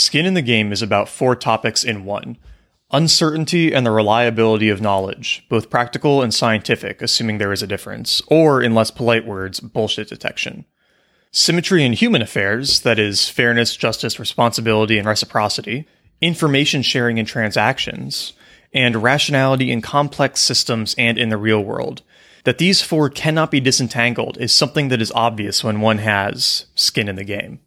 Skin in the Game is about four topics in one uncertainty and the reliability of knowledge, both practical and scientific, assuming there is a difference, or in less polite words, bullshit detection. Symmetry in human affairs, that is, fairness, justice, responsibility, and reciprocity, information sharing in transactions, and rationality in complex systems and in the real world. That these four cannot be disentangled is something that is obvious when one has skin in the game.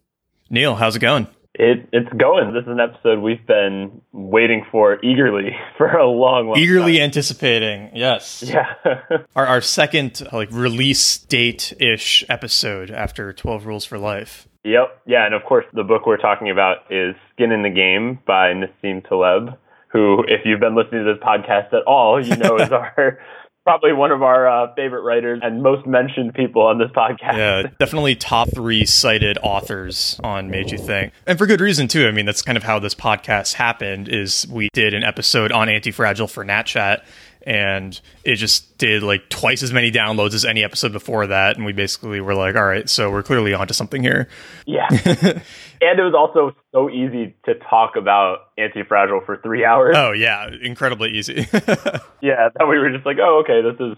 Neil, how's it going? It, it's going. This is an episode we've been waiting for eagerly for a long, long eagerly time. anticipating. Yes. Yeah. our our second like release date ish episode after Twelve Rules for Life. Yep. Yeah, and of course the book we're talking about is Skin in the Game by Nassim Taleb, who, if you've been listening to this podcast at all, you know is our probably one of our uh, favorite writers and most mentioned people on this podcast. Yeah, definitely top three cited authors on Made You Think, and for good reason too. I mean, that's kind of how this podcast happened. Is we did an episode on Anti-Fragile for NatChat, and it just did like twice as many downloads as any episode before that, and we basically were like, all right, so we're clearly onto something here. Yeah. and it was also so easy to talk about anti-fragile for three hours. Oh yeah, incredibly easy. yeah, that we were just like, oh okay, this is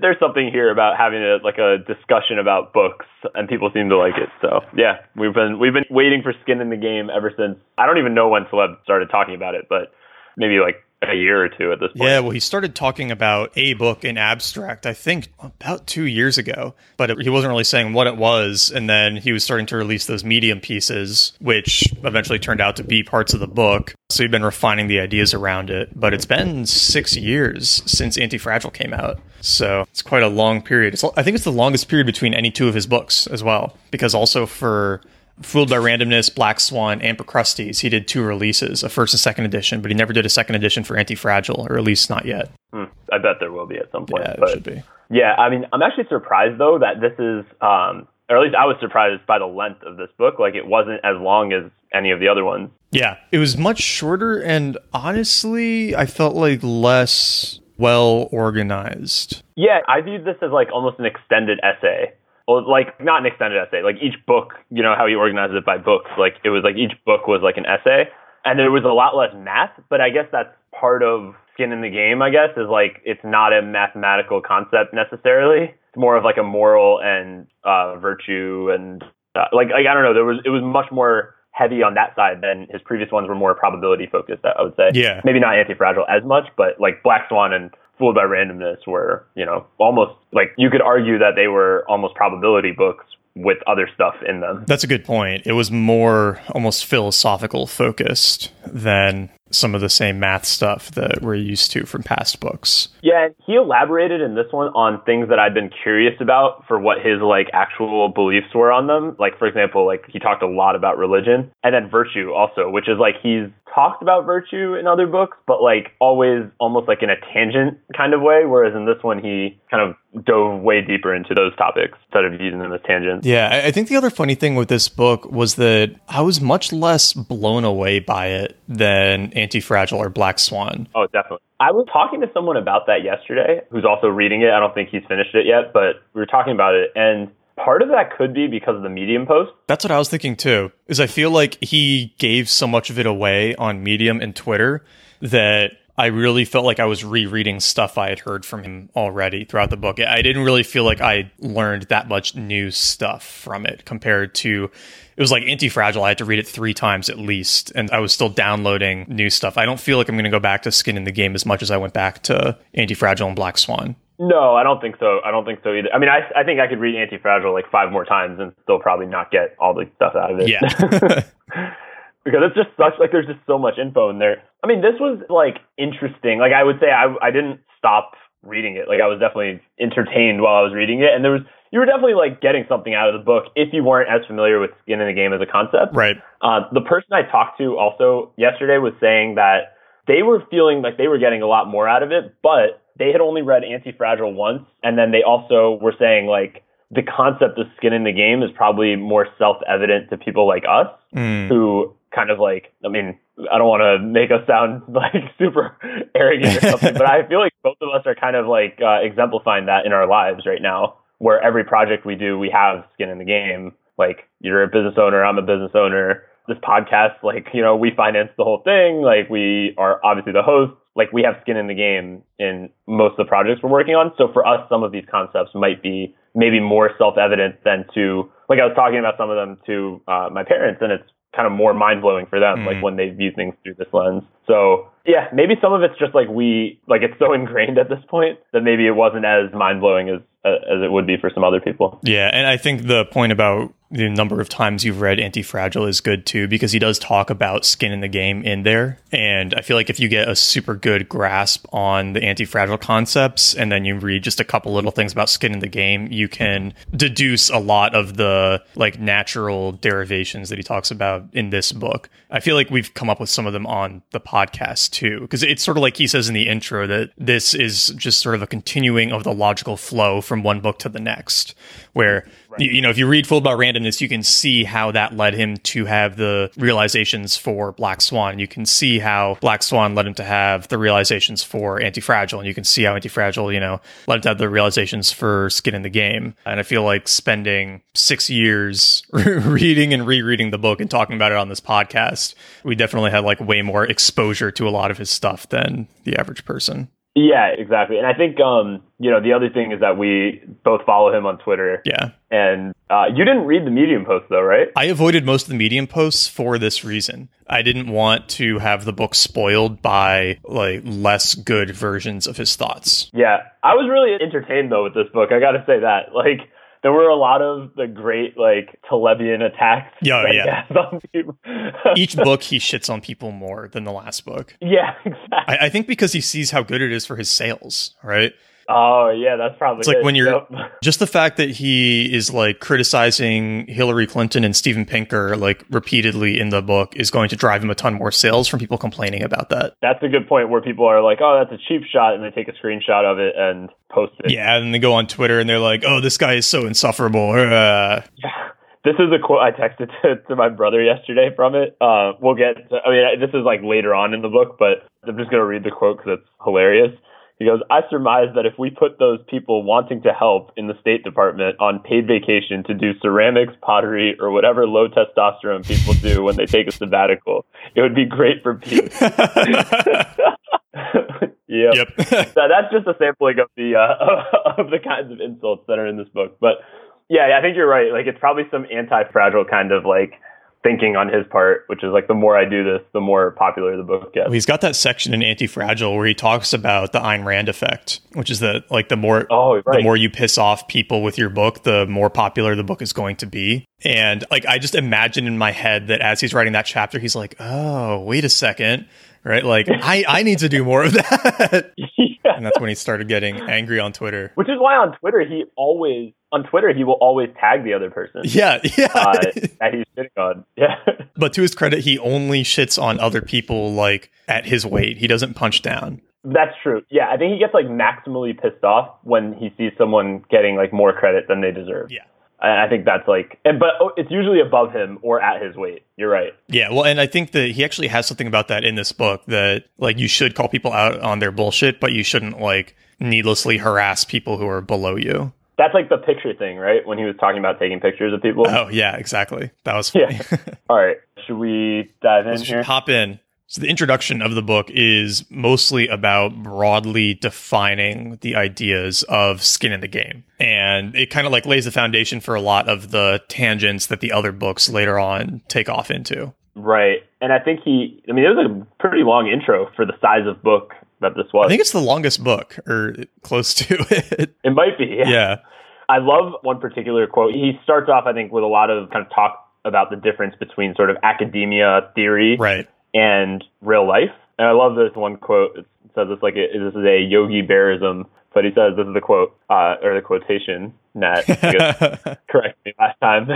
there's something here about having a like a discussion about books, and people seem to like it. So yeah, we've been we've been waiting for skin in the game ever since. I don't even know when Taleb started talking about it, but maybe like a year or two at this point. Yeah, well, he started talking about a book in abstract, I think about two years ago, but it, he wasn't really saying what it was. And then he was starting to release those medium pieces, which eventually turned out to be parts of the book. So he'd been refining the ideas around it. But it's been six years since Anti-Fragile came out. So it's quite a long period. It's, I think it's the longest period between any two of his books as well, because also for Fooled by Randomness, Black Swan, and Procrustes. He did two releases, a first and second edition, but he never did a second edition for Anti Fragile, or at least not yet. Hmm. I bet there will be at some point. Yeah, but, should be. Yeah, I mean, I'm actually surprised though that this is, um, or at least I was surprised by the length of this book. Like it wasn't as long as any of the other ones. Yeah, it was much shorter, and honestly, I felt like less well organized. Yeah, I viewed this as like almost an extended essay well, like not an extended essay. Like each book, you know how he organizes it by books. Like it was like each book was like an essay, and there was a lot less math. But I guess that's part of skin in the game. I guess is like it's not a mathematical concept necessarily. It's more of like a moral and uh, virtue and uh, like like I don't know. There was it was much more heavy on that side than his previous ones were more probability focused. I would say. Yeah. Maybe not anti-fragile as much, but like Black Swan and fooled by randomness were, you know, almost like you could argue that they were almost probability books with other stuff in them. That's a good point. It was more almost philosophical focused than some of the same math stuff that we're used to from past books. Yeah, he elaborated in this one on things that I'd been curious about for what his like actual beliefs were on them. Like for example, like he talked a lot about religion and then virtue also, which is like he's talked about virtue in other books, but like always almost like in a tangent kind of way. Whereas in this one, he kind of dove way deeper into those topics instead of using them as tangents. Yeah, I think the other funny thing with this book was that I was much less blown away by it than Anti Fragile or Black Swan. Oh, definitely. I was talking to someone about that yesterday who's also reading it. I don't think he's finished it yet, but we were talking about it and part of that could be because of the medium post. That's what i was thinking too is i feel like he gave so much of it away on medium and twitter that i really felt like i was rereading stuff i had heard from him already throughout the book. I didn't really feel like i learned that much new stuff from it compared to it was like anti-fragile. I had to read it three times at least and i was still downloading new stuff. I don't feel like i'm going to go back to skin in the game as much as i went back to anti-fragile and black swan no, I don't think so. I don't think so either. I mean, I I think I could read Anti-Fragile like five more times and still probably not get all the stuff out of it. Yeah. because it's just such like there's just so much info in there. I mean, this was like interesting. Like I would say I I didn't stop reading it. Like I was definitely entertained while I was reading it and there was you were definitely like getting something out of the book if you weren't as familiar with skin in the game as a concept. Right. Uh, the person I talked to also yesterday was saying that they were feeling like they were getting a lot more out of it, but they had only read Anti-Fragile once, and then they also were saying like the concept of skin in the game is probably more self-evident to people like us mm. who kind of like I mean I don't want to make us sound like super arrogant or something, but I feel like both of us are kind of like uh, exemplifying that in our lives right now, where every project we do we have skin in the game. Like you're a business owner, I'm a business owner this podcast, like, you know, we finance the whole thing. Like, we are obviously the hosts. Like, we have skin in the game in most of the projects we're working on. So for us, some of these concepts might be maybe more self-evident than to, like I was talking about some of them to uh, my parents, and it's kind of more mind blowing for them, mm. like when they view things through this lens. So yeah, maybe some of it's just like we like it's so ingrained at this point that maybe it wasn't as mind blowing as as it would be for some other people. Yeah, and I think the point about the number of times you've read Anti-Fragile is good too because he does talk about skin in the game in there and I feel like if you get a super good grasp on the Anti-Fragile concepts and then you read just a couple little things about skin in the game you can deduce a lot of the like natural derivations that he talks about in this book. I feel like we've come up with some of them on the podcast too because it's sort of like he says in the intro that this is just sort of a continuing of the logical flow from one book to the next where right. you, you, know if you read fooled by randomness you can see how that led him to have the realizations for black swan you can see how black swan led him to have the realizations for anti-fragile and you can see how anti-fragile you know led him to have the realizations for skin in the game and i feel like spending six years reading and rereading the book and talking about it on this podcast we definitely had like way more exposure to a lot of his stuff than the average person yeah, exactly. And I think um, you know the other thing is that we both follow him on Twitter. Yeah. And uh, you didn't read the Medium post though, right? I avoided most of the Medium posts for this reason. I didn't want to have the book spoiled by like less good versions of his thoughts. Yeah, I was really entertained though with this book. I got to say that. Like there were a lot of the great like Talebian attacks. Yeah, oh, yeah. Each book he shits on people more than the last book. Yeah, exactly. I, I, think because he sees how good it is for his sales, right? Oh yeah, that's probably. It's like it. when you're yep. just the fact that he is like criticizing Hillary Clinton and Steven Pinker like repeatedly in the book is going to drive him a ton more sales from people complaining about that. That's a good point where people are like, "Oh, that's a cheap shot," and they take a screenshot of it and post it. Yeah, and they go on Twitter and they're like, "Oh, this guy is so insufferable." Uh. Yeah. This is a quote I texted to, to my brother yesterday from it. Uh, we'll get. To, I mean, this is like later on in the book, but I'm just gonna read the quote because it's hilarious. He goes, I surmise that if we put those people wanting to help in the State Department on paid vacation to do ceramics, pottery, or whatever low testosterone people do when they take a sabbatical, it would be great for peace. yep. yep. so that's just a sampling of the uh, of the kinds of insults that are in this book. But yeah, I think you're right. Like it's probably some anti-fragile kind of like thinking on his part, which is like the more I do this, the more popular the book gets. Well, he's got that section in Anti-Fragile where he talks about the Ayn Rand effect, which is that like the more oh, right. the more you piss off people with your book, the more popular the book is going to be. And like I just imagine in my head that as he's writing that chapter, he's like, "Oh, wait a second right? Like I, I need to do more of that. yeah. And that's when he started getting angry on Twitter. Which is why on Twitter he always on Twitter he will always tag the other person. Yeah, yeah. Uh, that he's shitting on. Yeah. But to his credit, he only shits on other people like at his weight. He doesn't punch down. That's true. Yeah, I think he gets like maximally pissed off when he sees someone getting like more credit than they deserve. Yeah. I think that's like, and but oh, it's usually above him or at his weight. You're right. Yeah, well, and I think that he actually has something about that in this book that like you should call people out on their bullshit, but you shouldn't like needlessly harass people who are below you. That's like the picture thing, right? When he was talking about taking pictures of people. Oh yeah, exactly. That was funny. Yeah. All right, should we dive in Let's here? Hop in. So the introduction of the book is mostly about broadly defining the ideas of skin in the game. And it kind of like lays the foundation for a lot of the tangents that the other books later on take off into. Right. And I think he I mean it was a pretty long intro for the size of book that this was. I think it's the longest book or close to it. It might be. Yeah. yeah. I love one particular quote. He starts off I think with a lot of kind of talk about the difference between sort of academia theory right and real life. And I love this one quote. It says it's like a, this is a Yogi Berraism, but he says this is the quote uh, or the quotation. Nat, correct me last time.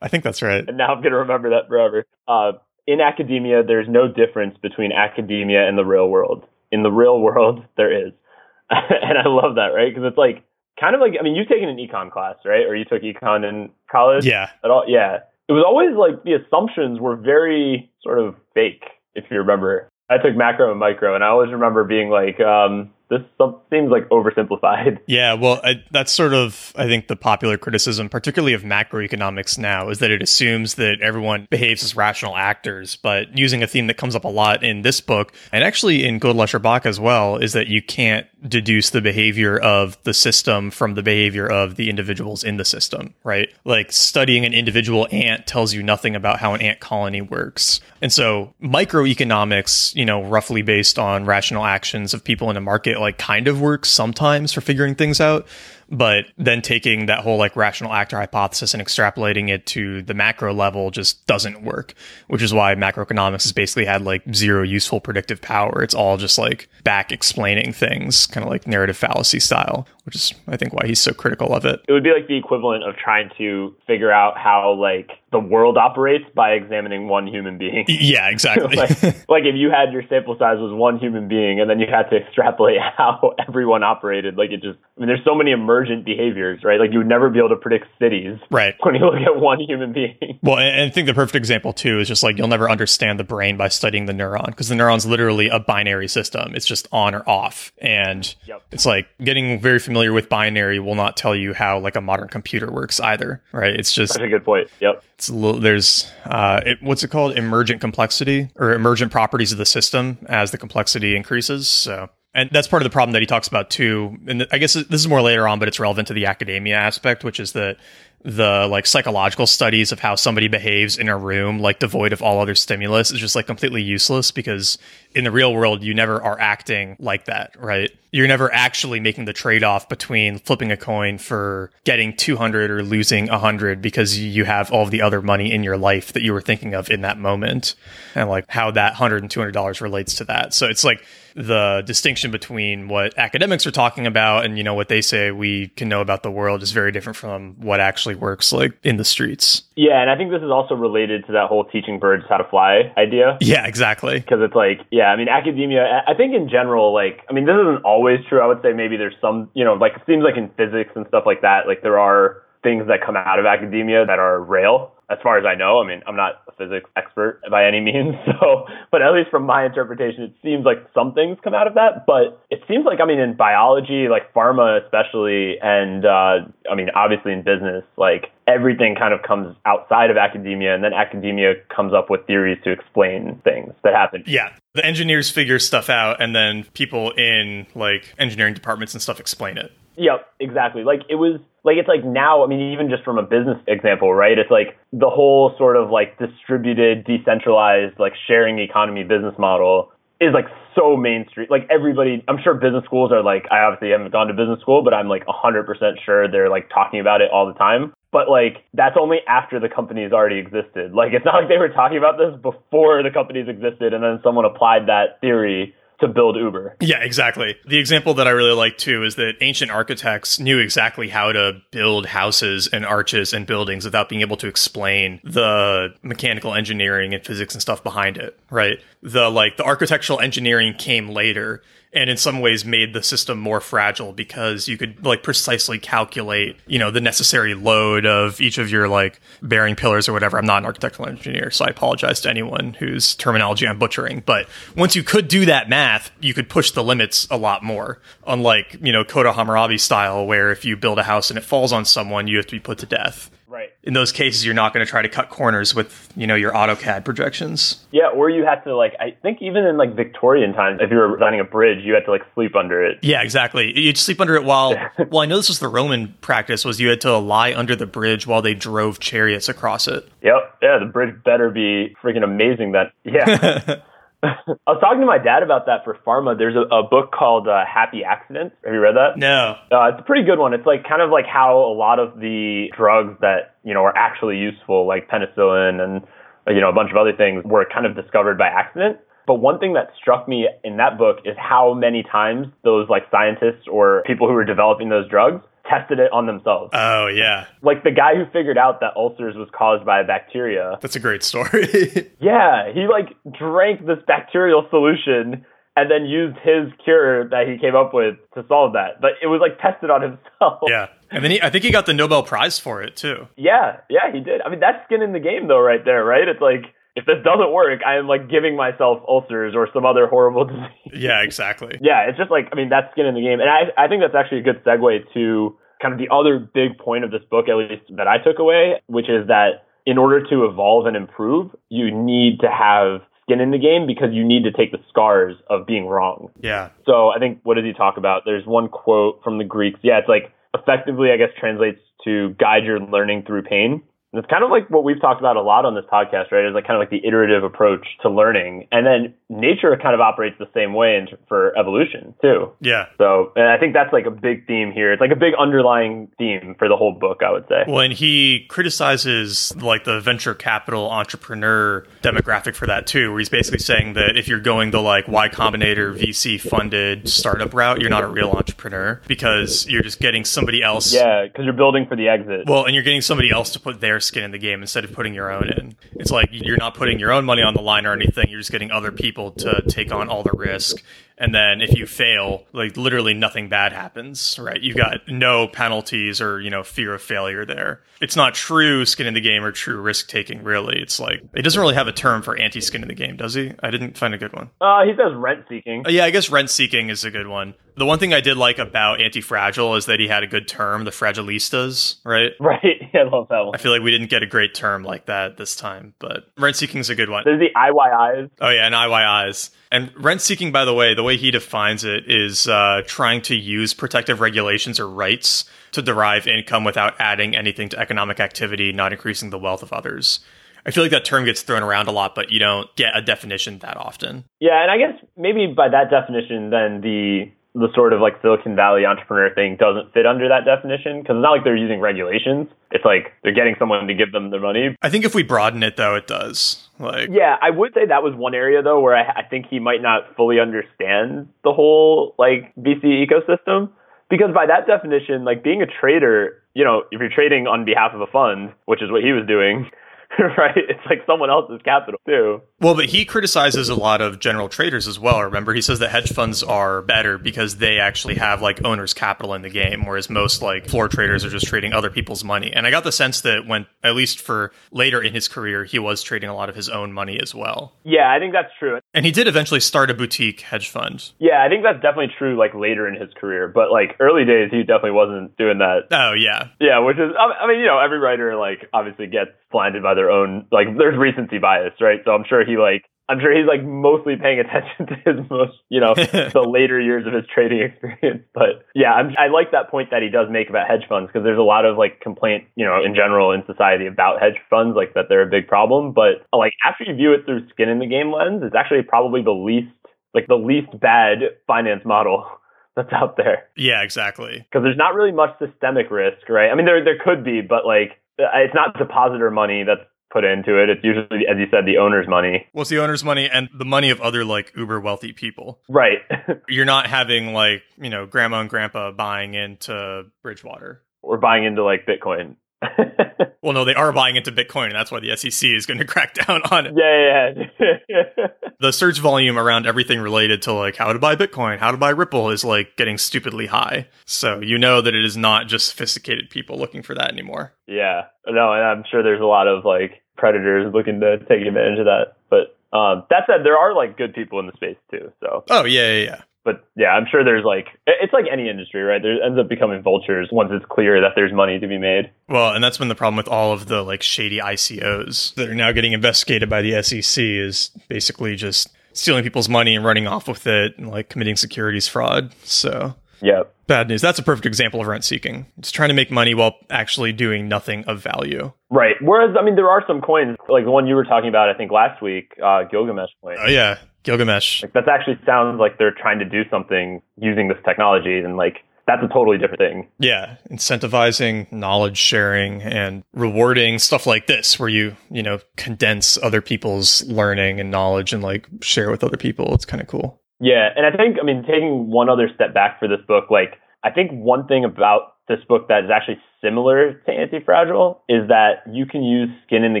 I think that's right. And now I'm going to remember that forever. Uh, in academia, there's no difference between academia and the real world. In the real world, there is. and I love that, right? Because it's like kind of like I mean, you've taken an econ class, right? Or you took econ in college? Yeah. At all? Yeah it was always like the assumptions were very sort of fake, if you remember. I took macro and micro, and I always remember being like, um, this seems like oversimplified. Yeah, well, I, that's sort of, I think, the popular criticism, particularly of macroeconomics now, is that it assumes that everyone behaves as rational actors. But using a theme that comes up a lot in this book, and actually in Godel Bach as well, is that you can't deduce the behavior of the system from the behavior of the individuals in the system, right? Like studying an individual ant tells you nothing about how an ant colony works. And so microeconomics, you know, roughly based on rational actions of people in a market, like kind of works sometimes for figuring things out. But then taking that whole like rational actor hypothesis and extrapolating it to the macro level just doesn't work, which is why macroeconomics has basically had like zero useful predictive power. It's all just like back explaining things, kind of like narrative fallacy style, which is, I think, why he's so critical of it. It would be like the equivalent of trying to figure out how like the world operates by examining one human being. Yeah, exactly. like, like if you had your sample size was one human being and then you had to extrapolate how everyone operated, like it just, I mean, there's so many emergent behaviors, right? Like you would never be able to predict cities, right? When you look at one human being. Well, and I think the perfect example too is just like you'll never understand the brain by studying the neuron because the neuron's literally a binary system. It's just on or off, and yep. it's like getting very familiar with binary will not tell you how like a modern computer works either, right? It's just that's a good point. Yep. It's a little, there's uh, it, what's it called? Emergent complexity or emergent properties of the system as the complexity increases. So and that's part of the problem that he talks about too. And I guess this is more later on, but it's relevant to the academia aspect, which is that the like psychological studies of how somebody behaves in a room like devoid of all other stimulus is just like completely useless because in the real world you never are acting like that right? You're never actually making the trade-off between flipping a coin for getting 200 or losing 100 because you have all the other money in your life that you were thinking of in that moment. And like how that 100 and 200 dollars relates to that. So it's like the distinction between what academics are talking about and you know what they say we can know about the world is very different from what actually actually works like in the streets. Yeah, and I think this is also related to that whole teaching birds how to fly idea. Yeah, exactly. Because it's like, yeah, I mean, academia, I think in general, like, I mean, this isn't always true. I would say maybe there's some, you know, like, it seems like in physics and stuff like that, like, there are things that come out of academia that are real as far as I know. I mean, I'm not a physics expert by any means, so, but at least from my interpretation, it seems like some things come out of that. But it seems like, I mean, in biology, like pharma especially, and uh, I mean, obviously in business, like everything kind of comes outside of academia, and then academia comes up with theories to explain things that happen. Yeah. The engineers figure stuff out, and then people in like engineering departments and stuff explain it. Yep, exactly. Like it was like it's like now, I mean, even just from a business example, right? It's like the whole sort of like distributed, decentralized, like sharing economy business model is like so mainstream. Like everybody, I'm sure business schools are like, I obviously haven't gone to business school, but I'm like 100% sure they're like talking about it all the time. But like that's only after the companies already existed. Like it's not like they were talking about this before the companies existed and then someone applied that theory to build Uber. Yeah, exactly. The example that I really like too is that ancient architects knew exactly how to build houses and arches and buildings without being able to explain the mechanical engineering and physics and stuff behind it, right? The like the architectural engineering came later and in some ways made the system more fragile because you could like precisely calculate, you know, the necessary load of each of your like bearing pillars or whatever. I'm not an architectural engineer, so I apologize to anyone whose terminology I'm butchering. But once you could do that math, you could push the limits a lot more. Unlike, you know, Code of Hammurabi style, where if you build a house and it falls on someone, you have to be put to death. Right. In those cases, you're not going to try to cut corners with, you know, your AutoCAD projections. Yeah, or you have to like, I think even in like Victorian times, if you were designing a bridge, you had to like sleep under it. Yeah, exactly. You'd sleep under it while, well, I know this was the Roman practice, was you had to lie under the bridge while they drove chariots across it. Yep. Yeah, the bridge better be freaking amazing. That yeah. I was talking to my dad about that for pharma. There's a, a book called uh, Happy Accidents. Have you read that? No. Uh, it's a pretty good one. It's like kind of like how a lot of the drugs that you know are actually useful, like penicillin and you know a bunch of other things, were kind of discovered by accident. But one thing that struck me in that book is how many times those like scientists or people who were developing those drugs tested it on themselves. Oh, yeah. Like the guy who figured out that ulcers was caused by a bacteria. That's a great story. yeah, he like drank this bacterial solution and then used his cure that he came up with to solve that. But it was like tested on himself. Yeah. And then he, I think he got the Nobel Prize for it too. Yeah, yeah, he did. I mean, that's skin in the game though, right there, right? It's like if this doesn't work, I am like giving myself ulcers or some other horrible disease. Yeah, exactly. Yeah, it's just like I mean that's skin in the game, and I I think that's actually a good segue to kind of the other big point of this book, at least that I took away, which is that in order to evolve and improve, you need to have skin in the game because you need to take the scars of being wrong. Yeah. So I think what does he talk about? There's one quote from the Greeks. Yeah, it's like effectively, I guess, translates to guide your learning through pain. And it's kind of like what we've talked about a lot on this podcast, right? Is like kind of like the iterative approach to learning. And then nature kind of operates the same way in, for evolution too. Yeah. So, and I think that's like a big theme here. It's like a big underlying theme for the whole book, I would say. Well, and he criticizes like the venture capital entrepreneur demographic for that too, where he's basically saying that if you're going the like Y Combinator VC funded startup route, you're not a real entrepreneur because you're just getting somebody else. Yeah, because you're building for the exit. Well, and you're getting somebody else to put their skin in the game instead of putting your own in. It's like you're not putting your own money on the line or anything. You're just getting other people to take on all the risk. And then if you fail, like literally nothing bad happens, right? You've got no penalties or, you know, fear of failure there. It's not true skin in the game or true risk taking, really. It's like, it doesn't really have a term for anti skin in the game, does he? I didn't find a good one. Uh, he says rent seeking. Uh, yeah, I guess rent seeking is a good one. The one thing I did like about Anti Fragile is that he had a good term, the fragilistas, right? Right. Yeah, I love that one. I feel like we didn't get a great term like that this time, but rent seeking is a good one. There's the IYIs. Oh yeah, and IYIs. And rent seeking, by the way, the way he defines it is uh, trying to use protective regulations or rights to derive income without adding anything to economic activity, not increasing the wealth of others. I feel like that term gets thrown around a lot, but you don't get a definition that often. Yeah, and I guess maybe by that definition, then the the sort of like Silicon Valley entrepreneur thing doesn't fit under that definition because it's not like they're using regulations. It's like they're getting someone to give them the money. I think if we broaden it, though, it does. Like, yeah, I would say that was one area though where I, I think he might not fully understand the whole like VC ecosystem because by that definition, like being a trader, you know, if you're trading on behalf of a fund, which is what he was doing, right? It's like someone else's capital too. Well, but he criticizes a lot of general traders as well. Remember, he says that hedge funds are better because they actually have like owners' capital in the game, whereas most like floor traders are just trading other people's money. And I got the sense that when, at least for later in his career, he was trading a lot of his own money as well. Yeah, I think that's true. And he did eventually start a boutique hedge fund. Yeah, I think that's definitely true. Like later in his career, but like early days, he definitely wasn't doing that. Oh yeah, yeah, which is I mean, you know, every writer like obviously gets blinded by their own like there's recency bias, right? So I'm sure he like I'm sure he's like mostly paying attention to his most, you know, the later years of his trading experience. But yeah, I'm, i like that point that he does make about hedge funds because there's a lot of like complaint, you know, in general in society about hedge funds, like that they're a big problem. But like after you view it through skin in the game lens, it's actually probably the least, like the least bad finance model that's out there. Yeah, exactly. Because there's not really much systemic risk, right? I mean, there there could be, but like Uh, it's not depositor money that's put into it. It's usually, as you said, the owner's money. Well, it's the owner's money and the money of other like uber wealthy people. Right. You're not having like, you know, grandma and grandpa buying into Bridgewater. Or buying into like Bitcoin. well, no, they are buying into Bitcoin, and that's why the SEC is going to crack down on it. Yeah, yeah. the search volume around everything related to like how to buy Bitcoin, how to buy Ripple is like getting stupidly high. So you know that it is not just sophisticated people looking for that anymore. Yeah, no, and I'm sure there's a lot of like predators looking to take advantage of that. But um, that said, there are like good people in the space too. So. Oh yeah, yeah, yeah but yeah, I'm sure there's like it's like any industry, right? There ends up becoming vultures once it's clear that there's money to be made. Well, and that's been the problem with all of the like shady ICOs that are now getting investigated by the SEC is basically just stealing people's money and running off with it and like committing securities fraud. So yeah, bad news. That's a perfect example of rent seeking. It's trying to make money while actually doing nothing of value. Right. Whereas, I mean, there are some coins like the one you were talking about. I think last week, uh, Gilgamesh coin. Oh yeah, Gilgamesh. Like that actually sounds like they're trying to do something using this technology, and like that's a totally different thing. Yeah, incentivizing knowledge sharing and rewarding stuff like this, where you you know condense other people's learning and knowledge and like share with other people. It's kind of cool. Yeah, and I think I mean taking one other step back for this book, like I think one thing about this book that is actually similar to Anti-Fragile is that you can use skin in the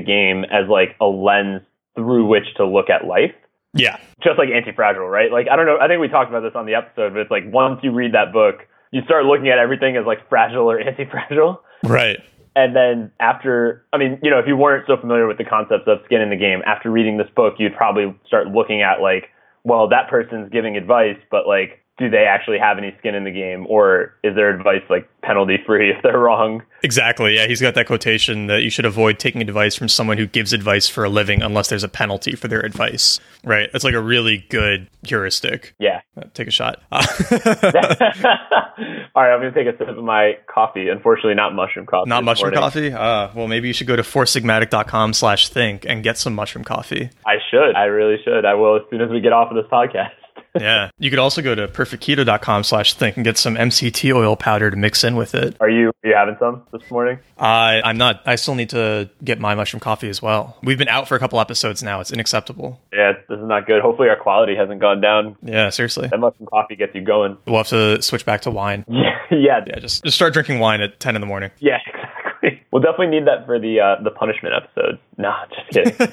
game as like a lens through which to look at life. Yeah. Just like Anti-Fragile, right? Like, I don't know. I think we talked about this on the episode, but it's like once you read that book, you start looking at everything as like fragile or anti-fragile. Right. And then after, I mean, you know, if you weren't so familiar with the concepts of skin in the game, after reading this book, you'd probably start looking at like, well, that person's giving advice, but like, do they actually have any skin in the game or is their advice like penalty free if they're wrong? Exactly yeah he's got that quotation that you should avoid taking advice from someone who gives advice for a living unless there's a penalty for their advice right? That's like a really good heuristic. Yeah. Uh, take a shot. All right i'm gonna take a sip of my coffee. Unfortunately not mushroom coffee not mushroom morning. coffee? Uh, well maybe you should go to foursigmatic.com slash think and get some mushroom coffee. I should. I really should. I will as soon as we get off of this podcast yeah. You could also go to perfectketo.com slash think and get some MCT oil powder to mix in with it. Are you are you having some this morning? Uh, I'm not. I still need to get my mushroom coffee as well. We've been out for a couple episodes now. It's unacceptable. Yeah, this is not good. Hopefully our quality hasn't gone down. Yeah, seriously. That mushroom coffee gets you going. We'll have to switch back to wine. Yeah, yeah. Just, just start drinking wine at 10 in the morning. Yeah. We'll definitely need that for the uh, the punishment episode. Nah, just kidding.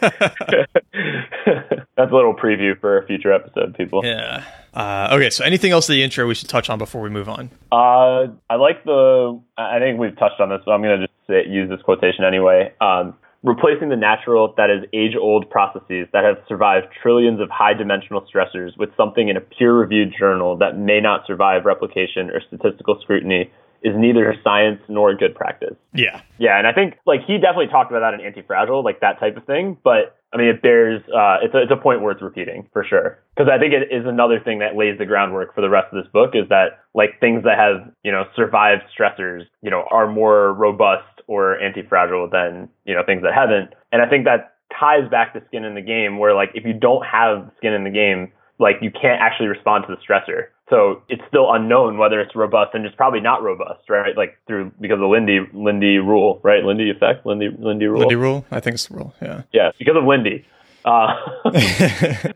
That's a little preview for a future episode, people. Yeah. Uh, okay, so anything else in the intro we should touch on before we move on? Uh, I like the. I think we've touched on this, but I'm going to just say, use this quotation anyway. Um, replacing the natural, that is, age old processes that have survived trillions of high dimensional stressors with something in a peer reviewed journal that may not survive replication or statistical scrutiny is neither science nor good practice. Yeah. Yeah, and I think like he definitely talked about that in Anti-Fragile, like that type of thing. But I mean, it bears uh, it's a, it's a point worth repeating for sure because I think it is another thing that lays the groundwork for the rest of this book is that like things that have you know survived stressors, you know, are more robust or anti-fragile than you know things that haven't. And I think that ties back to skin in the game, where like if you don't have skin in the game, like you can't actually respond to the stressor. So it's still unknown whether it's robust and it's probably not robust, right? Like through because of the Lindy Lindy rule, right? Lindy effect, Lindy Lindy rule. Lindy rule, I think it's the rule. Yeah. Yeah, because of Lindy. Uh,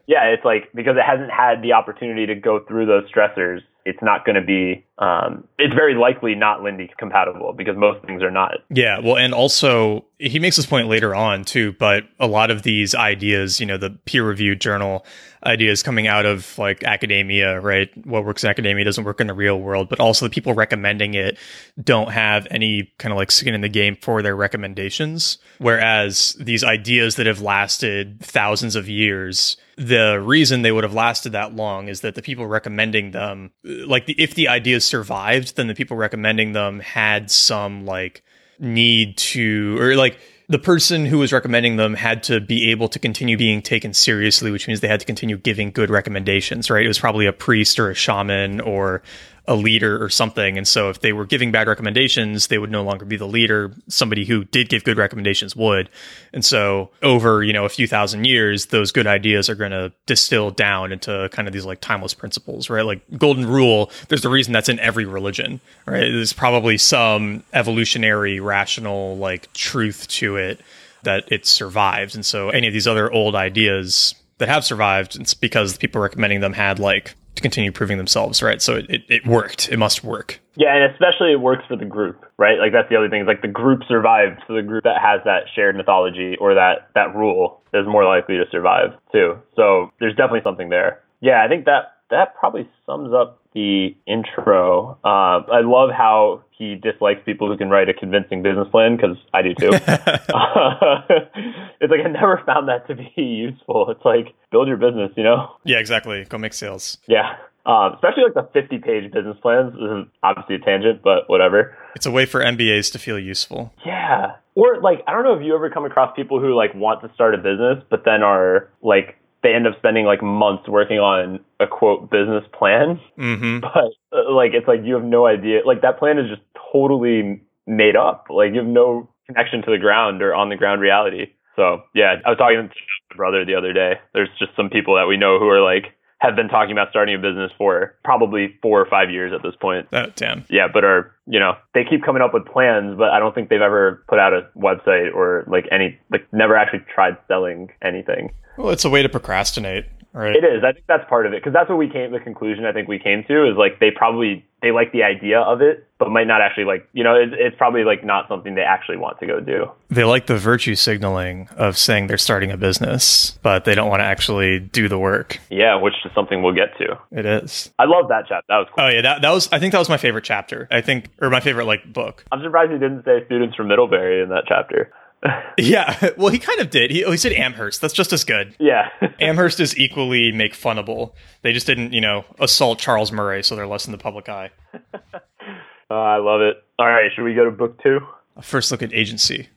yeah, it's like because it hasn't had the opportunity to go through those stressors, it's not going to be. Um, it's very likely not Lindy compatible because most things are not. Yeah, well, and also he makes this point later on too. But a lot of these ideas, you know, the peer-reviewed journal ideas coming out of like academia, right? What works in academia doesn't work in the real world. But also the people recommending it don't have any kind of like skin in the game for their recommendations. Whereas these ideas that have lasted thousands of years the reason they would have lasted that long is that the people recommending them like the, if the ideas survived then the people recommending them had some like need to or like the person who was recommending them had to be able to continue being taken seriously, which means they had to continue giving good recommendations, right? It was probably a priest or a shaman or a leader or something. And so if they were giving bad recommendations, they would no longer be the leader. Somebody who did give good recommendations would. And so over, you know, a few thousand years, those good ideas are going to distill down into kind of these like timeless principles, right? Like golden rule, there's a reason that's in every religion, right? There's probably some evolutionary, rational like truth to it that it survives. And so any of these other old ideas that have survived, it's because the people recommending them had like to continue proving themselves, right? So it, it, it, worked. It must work. Yeah, and especially it works for the group, right? Like that's the other thing. Is like the group survived, so the group that has that shared mythology or that that rule is more likely to survive too. So there's definitely something there. Yeah, I think that that probably sums up the intro. Uh, I love how he dislikes people who can write a convincing business plan because I do too. it's like I never found that to be useful. It's like build your business, you know? Yeah, exactly. Go make sales. Yeah. Um, especially like the 50 page business plans. This is obviously a tangent, but whatever. It's a way for MBAs to feel useful. Yeah. Or like, I don't know if you ever come across people who like want to start a business, but then are like they end up spending like months working on a quote business plan. Mm-hmm. But uh, like, it's like you have no idea. Like that plan is just totally made up. Like you have no connection to the ground or on the ground reality. So yeah, I was talking to my brother the other day. There's just some people that we know who are like have been talking about starting a business for probably four or five years at this point. Oh, damn. Yeah, but are you know they keep coming up with plans, but I don't think they've ever put out a website or like any like never actually tried selling anything. Well, it's a way to procrastinate. Right. It is. I think that's part of it because that's what we came. The conclusion I think we came to is like they probably they like the idea of it, but might not actually like you know it, it's probably like not something they actually want to go do. They like the virtue signaling of saying they're starting a business, but they don't want to actually do the work. Yeah, which is something we'll get to. It is. I love that chapter. That was cool. Oh yeah, that, that was. I think that was my favorite chapter. I think, or my favorite like book. I'm surprised you didn't say students from Middlebury in that chapter. Yeah, well, he kind of did. He, oh, he said Amherst. That's just as good. yeah. Amherst is equally make funnable. They just didn't, you know, assault Charles Murray, so they're less in the public eye. Oh, I love it. All right, should we go to book two? First look at agency.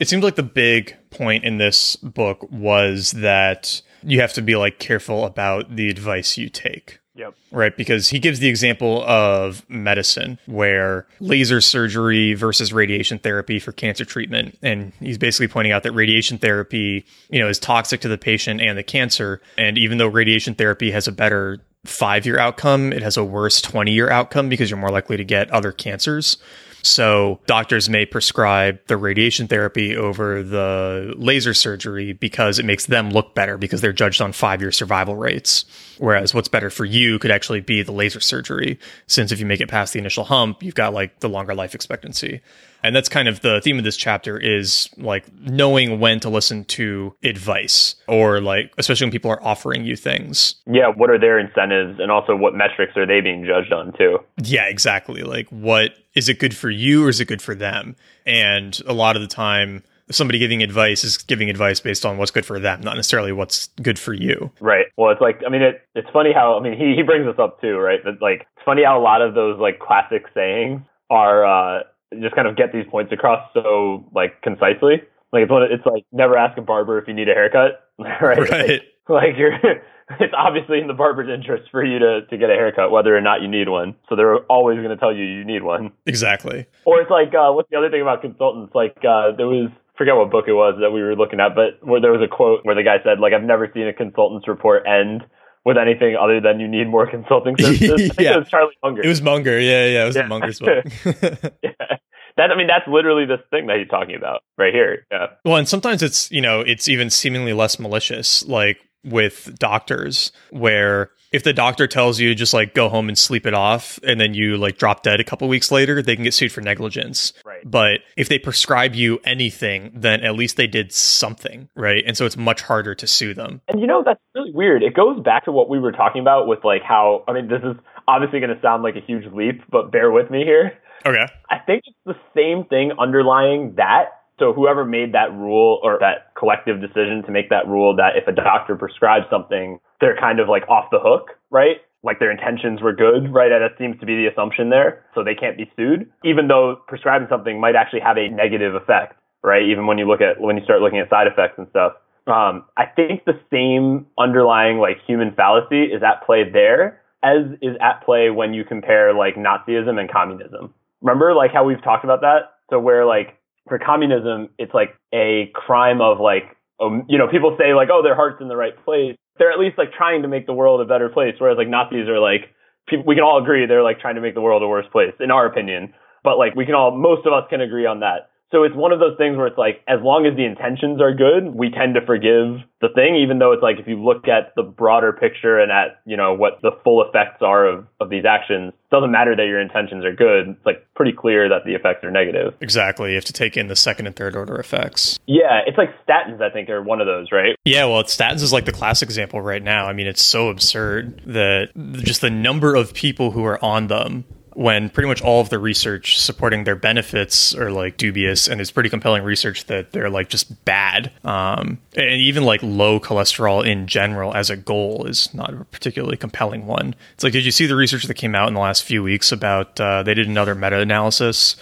It seems like the big point in this book was that you have to be like careful about the advice you take. Yep. Right, because he gives the example of medicine where laser surgery versus radiation therapy for cancer treatment. And he's basically pointing out that radiation therapy, you know, is toxic to the patient and the cancer. And even though radiation therapy has a better five year outcome, it has a worse 20 year outcome because you're more likely to get other cancers. So doctors may prescribe the radiation therapy over the laser surgery because it makes them look better because they're judged on five year survival rates. Whereas what's better for you could actually be the laser surgery, since if you make it past the initial hump, you've got like the longer life expectancy. And that's kind of the theme of this chapter is like knowing when to listen to advice or like, especially when people are offering you things. Yeah, what are their incentives and also what metrics are they being judged on too? Yeah, exactly. Like, what is it good for you or is it good for them? And a lot of the time, somebody giving advice is giving advice based on what's good for them, not necessarily what's good for you. Right. Well, it's like I mean, it, it's funny how I mean he he brings this up too, right? That like it's funny how a lot of those like classic sayings are uh, just kind of get these points across so like concisely. Like it's one of- it's like never ask a barber if you need a haircut, right? Right. Like you're. It's obviously in the barber's interest for you to, to get a haircut, whether or not you need one. So they're always going to tell you you need one. Exactly. Or it's like, uh, what's the other thing about consultants? Like, uh, there was, forget what book it was that we were looking at, but where there was a quote where the guy said, like, I've never seen a consultant's report end with anything other than you need more consulting services. Yeah. it was Charlie Munger. It was Munger. Yeah, yeah. It was Yeah. Munger's book. yeah. That, I mean, that's literally this thing that he's talking about right here. Yeah. Well, and sometimes it's, you know, it's even seemingly less malicious, like with doctors, where if the doctor tells you just like go home and sleep it off and then you like drop dead a couple weeks later, they can get sued for negligence. Right. But if they prescribe you anything, then at least they did something, right? And so it's much harder to sue them. And you know, that's really weird. It goes back to what we were talking about with like how, I mean, this is obviously going to sound like a huge leap, but bear with me here. Okay. I think it's the same thing underlying that. So whoever made that rule or that collective decision to make that rule that if a doctor prescribes something, they're kind of like off the hook, right? Like their intentions were good, right? And that seems to be the assumption there. So they can't be sued, even though prescribing something might actually have a negative effect, right? Even when you look at, when you start looking at side effects and stuff. Um, I think the same underlying like human fallacy is at play there as is at play when you compare like Nazism and communism. Remember like how we've talked about that? So where like for communism, it's like a crime of like, um, you know, people say like, oh, their heart's in the right place. They're at least like trying to make the world a better place. Whereas like Nazis are like, people, we can all agree they're like trying to make the world a worse place, in our opinion. But like we can all, most of us can agree on that. So it's one of those things where it's like, as long as the intentions are good, we tend to forgive the thing, even though it's like, if you look at the broader picture and at, you know, what the full effects are of, of these actions, it doesn't matter that your intentions are good. It's like pretty clear that the effects are negative. Exactly. You have to take in the second and third order effects. Yeah, it's like statins, I think, are one of those, right? Yeah, well, statins is like the classic example right now. I mean, it's so absurd that just the number of people who are on them when pretty much all of the research supporting their benefits are like dubious and it's pretty compelling research that they're like just bad. Um, and even like low cholesterol in general as a goal is not a particularly compelling one. It's like did you see the research that came out in the last few weeks about uh, they did another meta-analysis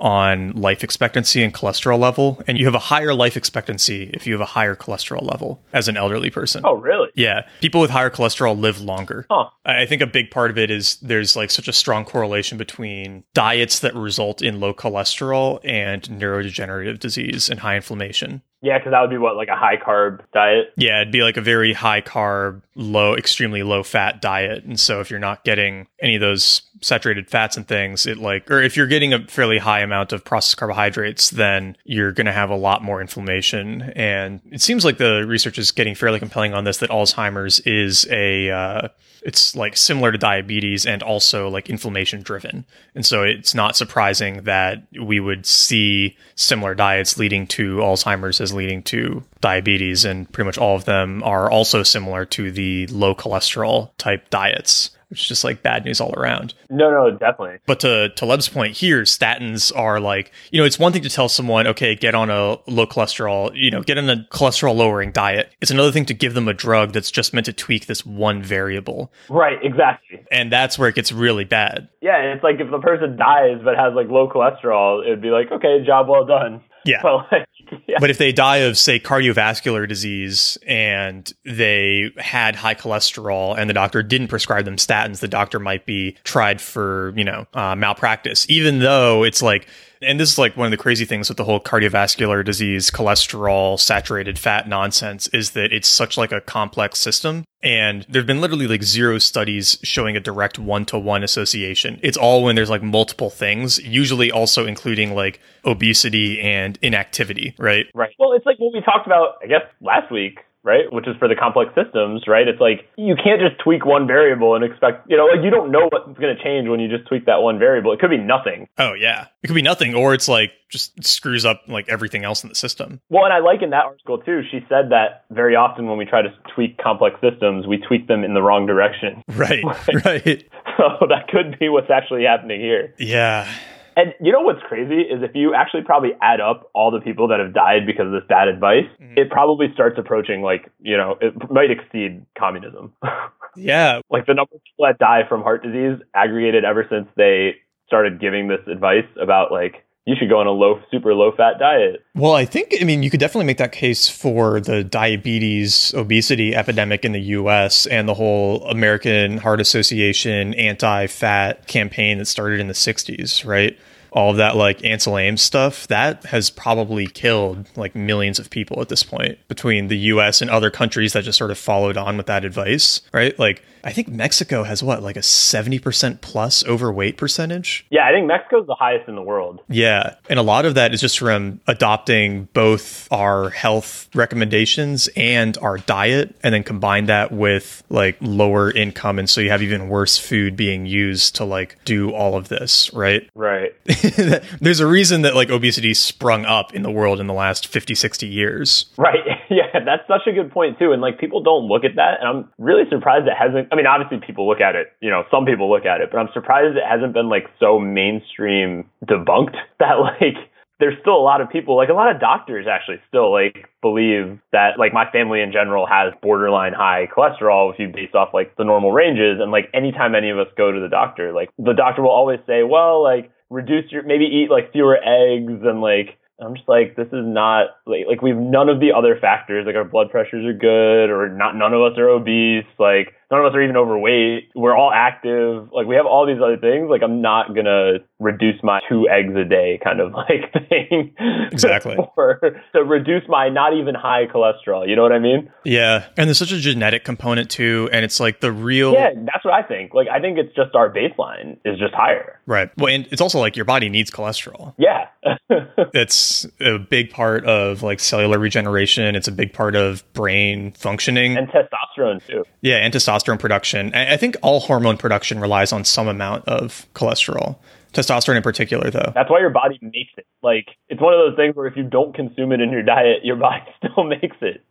on life expectancy and cholesterol level and you have a higher life expectancy if you have a higher cholesterol level as an elderly person Oh, really? yeah, people with higher cholesterol live longer. Huh. I I think a big part of it is there's like such a strong correlation between diets that result in low cholesterol and neurodegenerative disease and high inflammation. Yeah, because that would be what, like a high carb diet? Yeah, it'd be like a very high carb, low, extremely low fat diet. And so if you're not getting any of those saturated fats and things, it like, or if you're getting a fairly high amount of processed carbohydrates, then you're going to have a lot more inflammation. And it seems like the research is getting fairly compelling on this that Alzheimer's is a, uh, it's like similar to diabetes and also like inflammation driven. And so it's not surprising that we would see similar diets leading to Alzheimer's as leading to diabetes. And pretty much all of them are also similar to the low cholesterol type diets which is just like bad news all around. No, no, definitely. But to Taleb's point here, statins are like, you know, it's one thing to tell someone, okay, get on a low cholesterol, you know, get on a cholesterol lowering diet. It's another thing to give them a drug that's just meant to tweak this one variable. Right, exactly. And that's where it gets really bad. Yeah, it's like if the person dies but has like low cholesterol, it'd be like, okay, job well done. Yeah. But, like, but if they die of, say, cardiovascular disease and they had high cholesterol and the doctor didn't prescribe them statins, the doctor might be tried for, you know, uh, malpractice, even though it's like, and this is like one of the crazy things with the whole cardiovascular disease, cholesterol, saturated fat nonsense is that it's such like a complex system. And there've been literally like zero studies showing a direct one to one association. It's all when there's like multiple things, usually also including like obesity and inactivity, right? Right. Well, it's like what we talked about, I guess, last week right? Which is for the complex systems, right? It's like you can't just tweak one variable and expect, you know, like you don't know what's going to change when you just tweak that one variable. It could be nothing. Oh, yeah. It could be nothing, or it's like just screws up like everything else in the system. Well, and I like in that article too, she said that very often when we try to tweak complex systems, we tweak them in the wrong direction. Right, right. So that could be what's actually happening here. Yeah. And you know what's crazy is if you actually probably add up all the people that have died because of this bad advice, mm-hmm. it probably starts approaching like, you know, it might exceed communism. yeah. like the number of people that die from heart disease aggregated ever since they started giving this advice about like you should go on a low super low fat diet. Well, I think I mean you could definitely make that case for the diabetes obesity epidemic in the US and the whole American Heart Association anti-fat campaign that started in the 60s, right? All of that like Ansel Ames stuff, that has probably killed like millions of people at this point between the US and other countries that just sort of followed on with that advice, right? Like I think Mexico has what, like a 70% plus overweight percentage? Yeah, I think Mexico's the highest in the world. Yeah. And a lot of that is just from adopting both our health recommendations and our diet, and then combine that with like lower income. And so you have even worse food being used to like do all of this, right? Right. There's a reason that like obesity sprung up in the world in the last 50, 60 years. Right. Yeah, that's such a good point too. And like people don't look at that. And I'm really surprised it hasn't I mean, obviously people look at it, you know, some people look at it, but I'm surprised it hasn't been like so mainstream debunked that like there's still a lot of people, like a lot of doctors actually still like believe that like my family in general has borderline high cholesterol if you base off like the normal ranges. And like anytime any of us go to the doctor, like the doctor will always say, well, like reduce your, maybe eat like fewer eggs and like, I'm just like, this is not like like we've none of the other factors. Like our blood pressures are good, or not. None of us are obese. Like none of us are even overweight. We're all active. Like we have all these other things. Like I'm not gonna reduce my two eggs a day kind of like thing. Exactly. or to reduce my not even high cholesterol. You know what I mean? Yeah. And there's such a genetic component too. And it's like the real Yeah, that's what I think. Like I think it's just our baseline is just higher. Right. Well and it's also like your body needs cholesterol. Yeah. it's a big part of like cellular regeneration. It's a big part of brain functioning. And testosterone too. Yeah, and testosterone testosterone production. I think all hormone production relies on some amount of cholesterol. Testosterone in particular, though. That's why your body makes it. Like, it's one of those things where if you don't consume it in your diet, your body still makes it.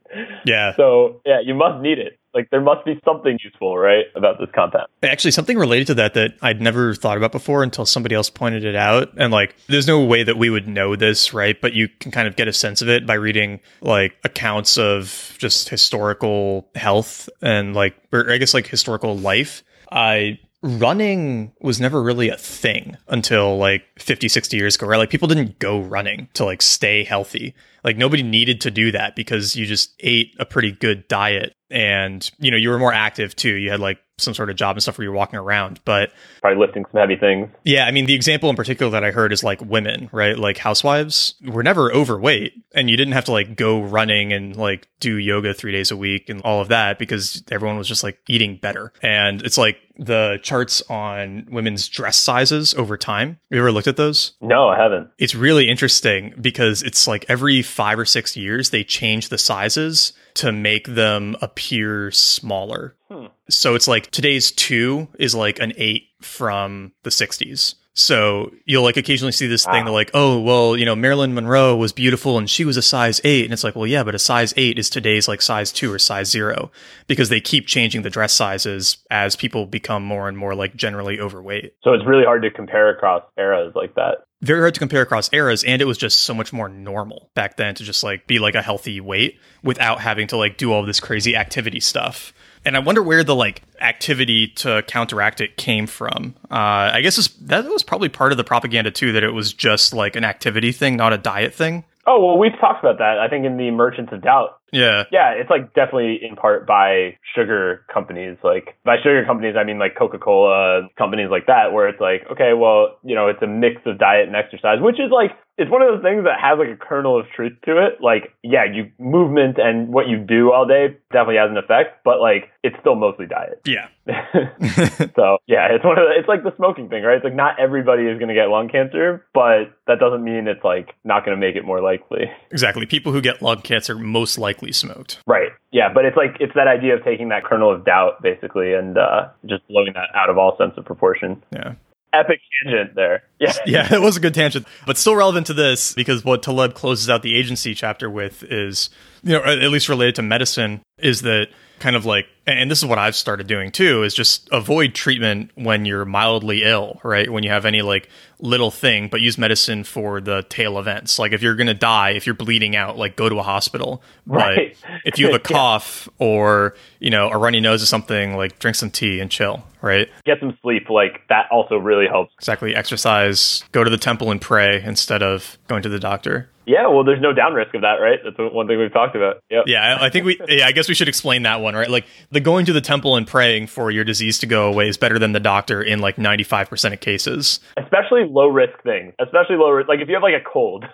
Yeah. So, yeah, you must need it. Like, there must be something useful, right, about this compound. Actually, something related to that that I'd never thought about before until somebody else pointed it out. And, like, there's no way that we would know this, right? But you can kind of get a sense of it by reading, like, accounts of just historical health and, like, or I guess, like, historical life. I running was never really a thing until like 50 60 years ago right? Like people didn't go running to like stay healthy. Like nobody needed to do that because you just ate a pretty good diet and you know you were more active too. You had like some sort of job and stuff where you're walking around but probably lifting some heavy things yeah i mean the example in particular that i heard is like women right like housewives were never overweight and you didn't have to like go running and like do yoga three days a week and all of that because everyone was just like eating better and it's like the charts on women's dress sizes over time. You ever looked at those? No, I haven't. It's really interesting because it's like every five or six years they change the sizes to make them appear smaller. Hmm. So it's like today's two is like an eight from the 60s. So you'll like occasionally see this wow. thing. They're like, oh, well, you know, Marilyn Monroe was beautiful and she was a size eight. And it's like, well, yeah, but a size eight is today's like size two or size zero because they keep changing the dress sizes as people become more and more like generally overweight. So it's really hard to compare across eras like that. Very hard to compare across eras. And it was just so much more normal back then to just like be like a healthy weight without having to like do all this crazy activity stuff and I wonder where the like activity to counteract it came from. Uh, I guess that was probably part of the propaganda too, that it was just like an activity thing, not a diet thing. Oh well, we've talked about that. I think in the Merchants of Doubt. Yeah. Yeah, it's like definitely in part by sugar companies. Like by sugar companies, I mean like Coca Cola companies like that, where it's like, okay, well, you know, it's a mix of diet and exercise, which is like it's one of those things that has like a kernel of truth to it. Like, yeah, you movement and what you do all day definitely has an effect, but like it's still mostly diet. Yeah. so yeah, it's one of the, it's like the smoking thing, right? It's like not everybody is going to get lung cancer, but that doesn't mean it's like not going to make it more likely. Exactly. People who get lung cancer most likely smoked. Right. Yeah, but it's like it's that idea of taking that kernel of doubt basically and uh, just blowing that out of all sense of proportion. Yeah epic tangent there. Yeah. yeah, it was a good tangent, but still relevant to this because what Taleb closes out the agency chapter with is, you know, at least related to medicine, is that kind of like and this is what I've started doing too is just avoid treatment when you're mildly ill, right? When you have any like little thing, but use medicine for the tail events. Like if you're going to die, if you're bleeding out, like go to a hospital. Right. But if you have a cough yeah. or, you know, a runny nose or something, like drink some tea and chill, right? Get some sleep. Like that also really helps. Exactly. Exercise, go to the temple and pray instead of going to the doctor. Yeah, well, there's no down risk of that, right? That's one thing we've talked about. Yep. Yeah, I think we. Yeah, I guess we should explain that one, right? Like the going to the temple and praying for your disease to go away is better than the doctor in like 95% of cases. Especially low risk things. Especially low risk. Like if you have like a cold,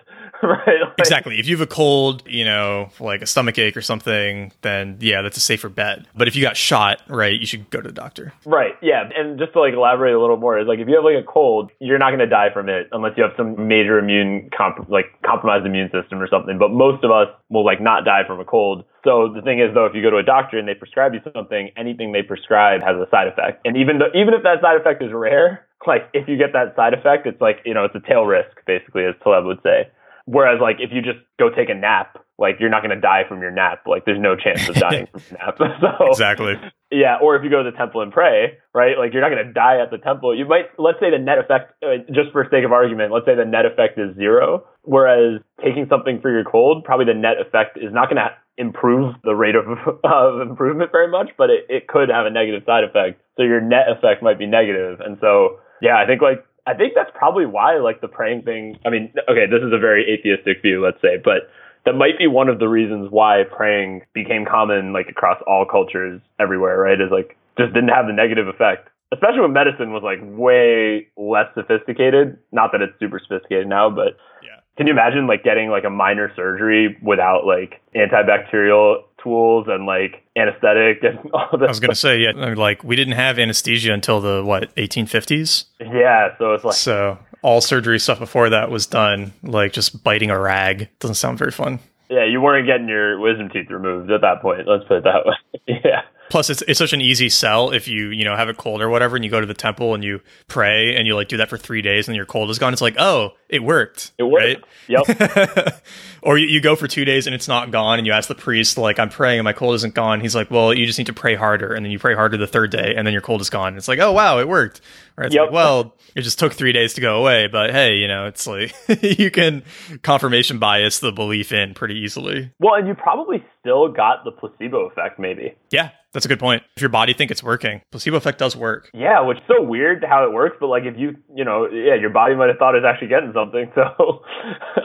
right? Like, exactly. If you have a cold, you know, like a stomach ache or something, then yeah, that's a safer bet. But if you got shot, right, you should go to the doctor. Right. Yeah. And just to like elaborate a little more is like if you have like a cold, you're not going to die from it unless you have some major immune comp- like compromised immune system or something. But most of us will like not die from a cold. So the thing is though, if you go to a doctor and they prescribe you something, anything they prescribe has a side effect. And even though, even if that side effect is rare, like if you get that side effect, it's like, you know, it's a tail risk basically, as Taleb would say. Whereas like if you just go take a nap, like you're not going to die from your nap. Like there's no chance of dying from your nap. so exactly. Yeah, or if you go to the temple and pray, right? Like you're not going to die at the temple. You might let's say the net effect, uh, just for sake of argument, let's say the net effect is zero. Whereas taking something for your cold, probably the net effect is not going to improve the rate of, of improvement very much, but it, it could have a negative side effect. So your net effect might be negative. And so yeah, I think like I think that's probably why like the praying thing. I mean, okay, this is a very atheistic view, let's say, but that might be one of the reasons why praying became common like across all cultures everywhere, right? Is like just didn't have the negative effect. Especially when medicine was like way less sophisticated. Not that it's super sophisticated now, but yeah. Can you imagine like getting like a minor surgery without like antibacterial tools and like anesthetic and all this. I was gonna say, yeah, I mean, like we didn't have anesthesia until the what 1850s. Yeah, so it's like so all surgery stuff before that was done like just biting a rag. Doesn't sound very fun. Yeah, you weren't getting your wisdom teeth removed at that point. Let's put it that way. yeah. Plus, it's it's such an easy sell if you you know have a cold or whatever, and you go to the temple and you pray and you like do that for three days, and your cold is gone. It's like, oh, it worked. It worked. Right? Yep. or you, you go for two days and it's not gone, and you ask the priest like, I'm praying and my cold isn't gone. He's like, well, you just need to pray harder, and then you pray harder the third day, and then your cold is gone. It's like, oh wow, it worked. Right? It's yep. like, well, it just took three days to go away, but hey, you know, it's like you can confirmation bias the belief in pretty easily. Well, and you probably still got the placebo effect, maybe. Yeah, that's a good point. If your body think it's working, placebo effect does work. Yeah, which is so weird how it works, but like if you, you know, yeah, your body might have thought it's actually getting something. So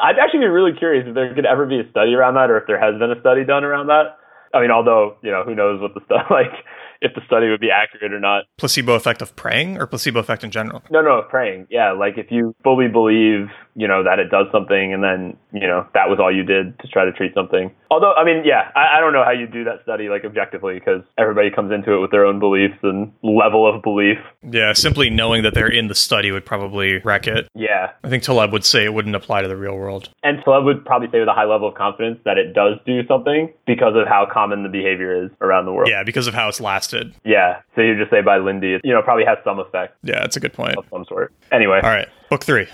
I'd actually be really curious if there could ever be a study around that, or if there has been a study done around that. I mean, although you know, who knows what the stuff like if the study would be accurate or not. Placebo effect of praying or placebo effect in general? No, no, praying. Yeah, like if you fully believe, you know, that it does something and then, you know, that was all you did to try to treat something. Although, I mean, yeah, I, I don't know how you do that study like objectively because everybody comes into it with their own beliefs and level of belief. Yeah, simply knowing that they're in the study would probably wreck it. Yeah. I think Taleb would say it wouldn't apply to the real world. And Taleb would probably say with a high level of confidence that it does do something because of how common the behavior is around the world. Yeah, because of how it's lasted. Yeah. So you just say by Lindy, you know, probably has some effect Yeah, that's a good point. of some sort. Anyway, All right, book three.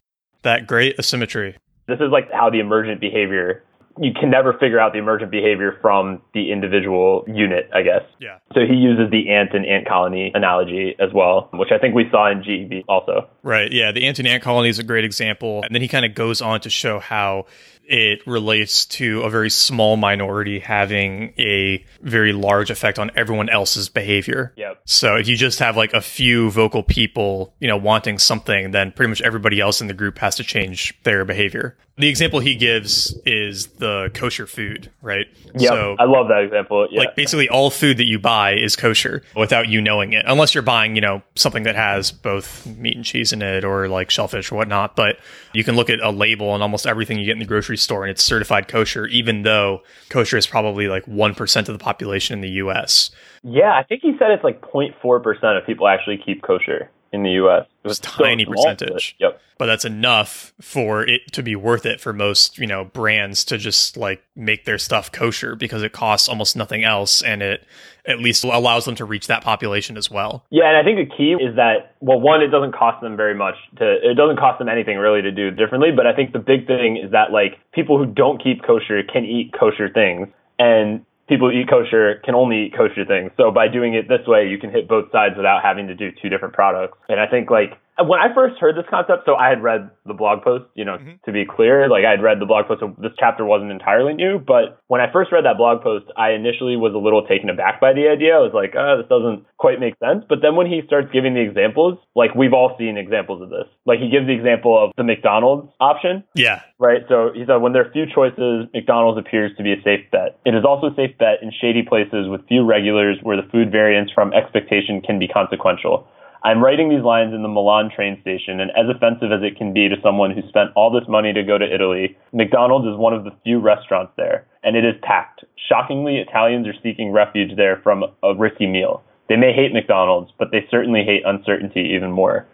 That great asymmetry. this is like how the emergent behavior you can never figure out the emergent behavior from the individual unit, I guess. Yeah. So he uses the ant and ant colony analogy as well, which I think we saw in GEB also. Right. Yeah. The ant and ant colony is a great example. And then he kind of goes on to show how it relates to a very small minority having a very large effect on everyone else's behavior. Yep. So if you just have like a few vocal people, you know, wanting something, then pretty much everybody else in the group has to change their behavior. The example he gives is the kosher food, right? Yep. So I love that example. Yeah. like basically all food that you buy is kosher without you knowing it unless you're buying you know something that has both meat and cheese in it or like shellfish or whatnot but you can look at a label and almost everything you get in the grocery store and it's certified kosher even though kosher is probably like 1% of the population in the us yeah, I think he said it's like 0.4% of people actually keep kosher in the US. It was It's so tiny small, but- percentage. Yep. but that's enough for it to be worth it for most you know brands to just like make their stuff kosher because it costs almost nothing else and it at least allows them to reach that population as well Yeah, and I think the key is that well, one, it doesn't cost them very much to it doesn't cost them anything really to do differently. But I think the big thing is that like people who don't keep kosher can eat kosher things, and people who eat kosher can only eat kosher things. So by doing it this way, you can hit both sides without having to do two different products. And I think like when I first heard this concept, so I had read the blog post, you know, mm-hmm. to be clear, like I had read the blog post, so this chapter wasn't entirely new. But when I first read that blog post, I initially was a little taken aback by the idea. I was like, oh, this doesn't quite make sense. But then when he starts giving the examples, like we've all seen examples of this. Like he gives the example of the McDonald's option, yeah right? So he said, when there are few choices, McDonald's appears to be a safe bet. It is also a safe bet in shady places with few regulars where the food variance from expectation can be consequential. I'm writing these lines in the Milan train station, and as offensive as it can be to someone who spent all this money to go to Italy, McDonald's is one of the few restaurants there, and it is packed. Shockingly, Italians are seeking refuge there from a risky meal. They may hate McDonald's, but they certainly hate uncertainty even more.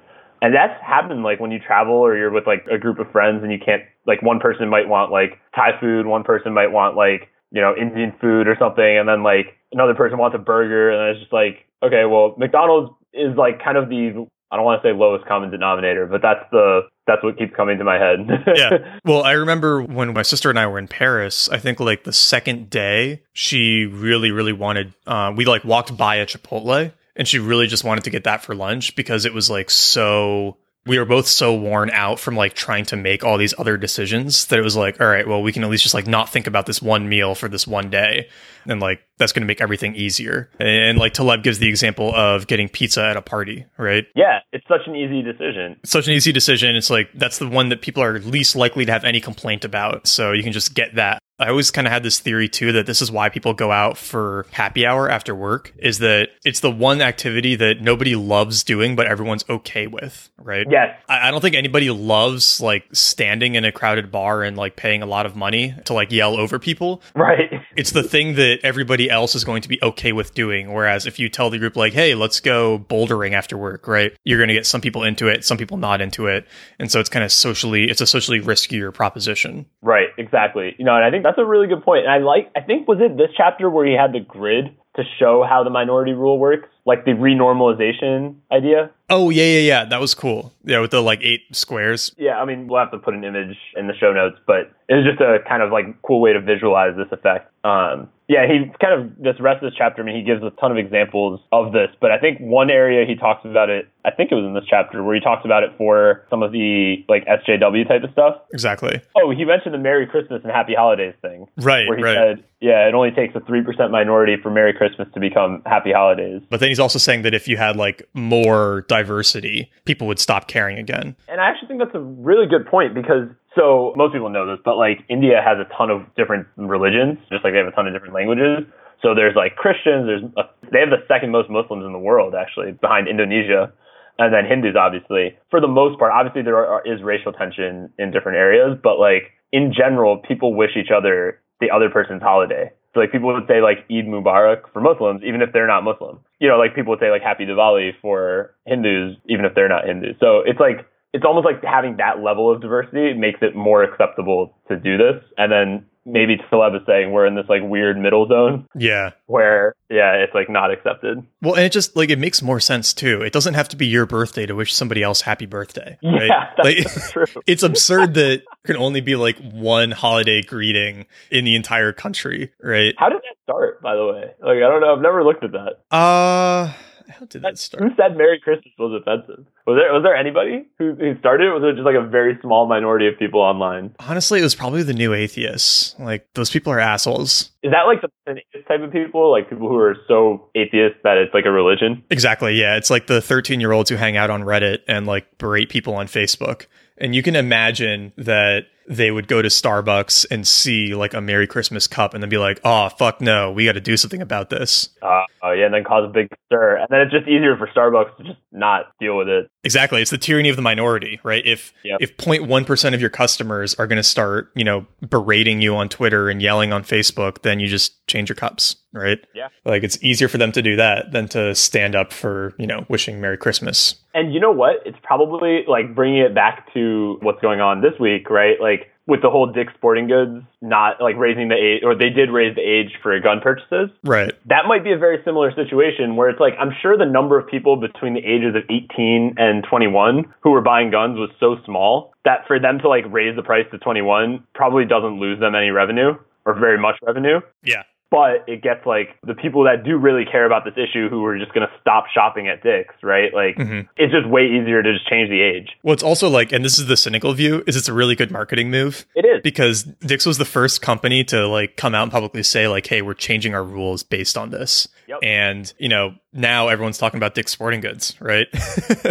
And that's happened like when you travel or you're with like a group of friends and you can't like one person might want like Thai food, one person might want like, you know, Indian food or something, and then like another person wants a burger and it's just like, okay, well McDonald's is like kind of the I don't want to say lowest common denominator, but that's the that's what keeps coming to my head. yeah. Well, I remember when my sister and I were in Paris, I think like the second day, she really, really wanted, uh, we like walked by a Chipotle and she really just wanted to get that for lunch because it was like so, we were both so worn out from like trying to make all these other decisions that it was like, all right, well, we can at least just like not think about this one meal for this one day. And like, that's going to make everything easier. And like Taleb gives the example of getting pizza at a party, right? yeah, it's such an easy decision. It's such an easy decision. It's like that's the one that people are least likely to have any complaint about. So you can just get that. I always kind of had this theory too that this is why people go out for happy hour after work is that it's the one activity that nobody loves doing, but everyone's okay with, right? Yes. I, I don't think anybody loves like standing in a crowded bar and like paying a lot of money to like yell over people. Right. It's the thing that everybody else is going to be okay with doing. Whereas if you tell the group like, "Hey, let's go bouldering after work," right? You're going to get some people into it, some people not into it, and so it's kind of socially, it's a socially riskier proposition. Right, exactly. You know, and I think that's a really good point. And I like, I think was it this chapter where he had the grid to show how the minority rule works, like the renormalization idea. Oh yeah, yeah, yeah. That was cool. Yeah, with the like eight squares. Yeah, I mean, we'll have to put an image in the show notes, but it was just a kind of like cool way to visualize this effect. Um, yeah, he kind of this rest of this chapter. I mean, he gives a ton of examples of this, but I think one area he talks about it. I think it was in this chapter where he talks about it for some of the like SJW type of stuff. Exactly. Oh, he mentioned the Merry Christmas and Happy Holidays thing. Right. where he Right. said, yeah, it only takes a 3% minority for Merry Christmas to become Happy Holidays. But then he's also saying that if you had like more diversity, people would stop caring again. And I actually think that's a really good point because so most people know this, but like India has a ton of different religions, just like they have a ton of different languages. So there's like Christians, there's a, they have the second most Muslims in the world actually behind Indonesia and then Hindus obviously. For the most part, obviously there are, is racial tension in different areas, but like in general, people wish each other the other person's holiday. So like people would say like Eid Mubarak for Muslims, even if they're not Muslim. You know, like people would say like Happy Diwali for Hindus, even if they're not Hindus. So it's like it's almost like having that level of diversity makes it more acceptable to do this. And then maybe Taleb is saying we're in this like weird middle zone. Yeah. Where yeah, it's like not accepted. Well, and it just like it makes more sense too. It doesn't have to be your birthday to wish somebody else happy birthday. Right? Yeah, that's like, true. it's absurd that there can only be like one holiday greeting in the entire country, right? How did that start, by the way? Like I don't know, I've never looked at that. Uh how did that start? Who said Merry Christmas was offensive? Was there was there anybody who, who started it? Was it just like a very small minority of people online? Honestly, it was probably the new atheists. Like those people are assholes. Is that like the type of people? Like people who are so atheist that it's like a religion? Exactly. Yeah, it's like the 13 year olds who hang out on Reddit and like berate people on Facebook. And you can imagine that they would go to Starbucks and see like a Merry Christmas cup and then be like, oh, fuck no, we got to do something about this. Uh, yeah, and then cause a big stir. And then it's just easier for Starbucks to just not deal with it. Exactly. It's the tyranny of the minority, right? If Yep. if 0.1% of your customers are going to start, you know, berating you on Twitter and yelling on Facebook, then you just change your cups, right? Yeah. Like it's easier for them to do that than to stand up for, you know, wishing Merry Christmas. And you know what? It's probably like bringing it back to what's going on this week, right? Like with the whole Dick's Sporting Goods not like raising the age, or they did raise the age for gun purchases. Right. That might be a very similar situation where it's like I'm sure the number of people between the ages of 18 and 21 who were buying guns was so small that for them to like raise the price to 21 probably doesn't lose them any revenue or very much revenue. Yeah. But it gets like the people that do really care about this issue who are just going to stop shopping at Dick's, right? Like Mhm. it's just way easier to just change the age. Well, it's also like, and this is the cynical view, is it's a really good marketing move It is. because Dick's was the first company to like come out and publicly say like, "Hey, we're changing our rules based on this." Yep. And you know, now everyone's talking about Dick's Sporting Goods, right?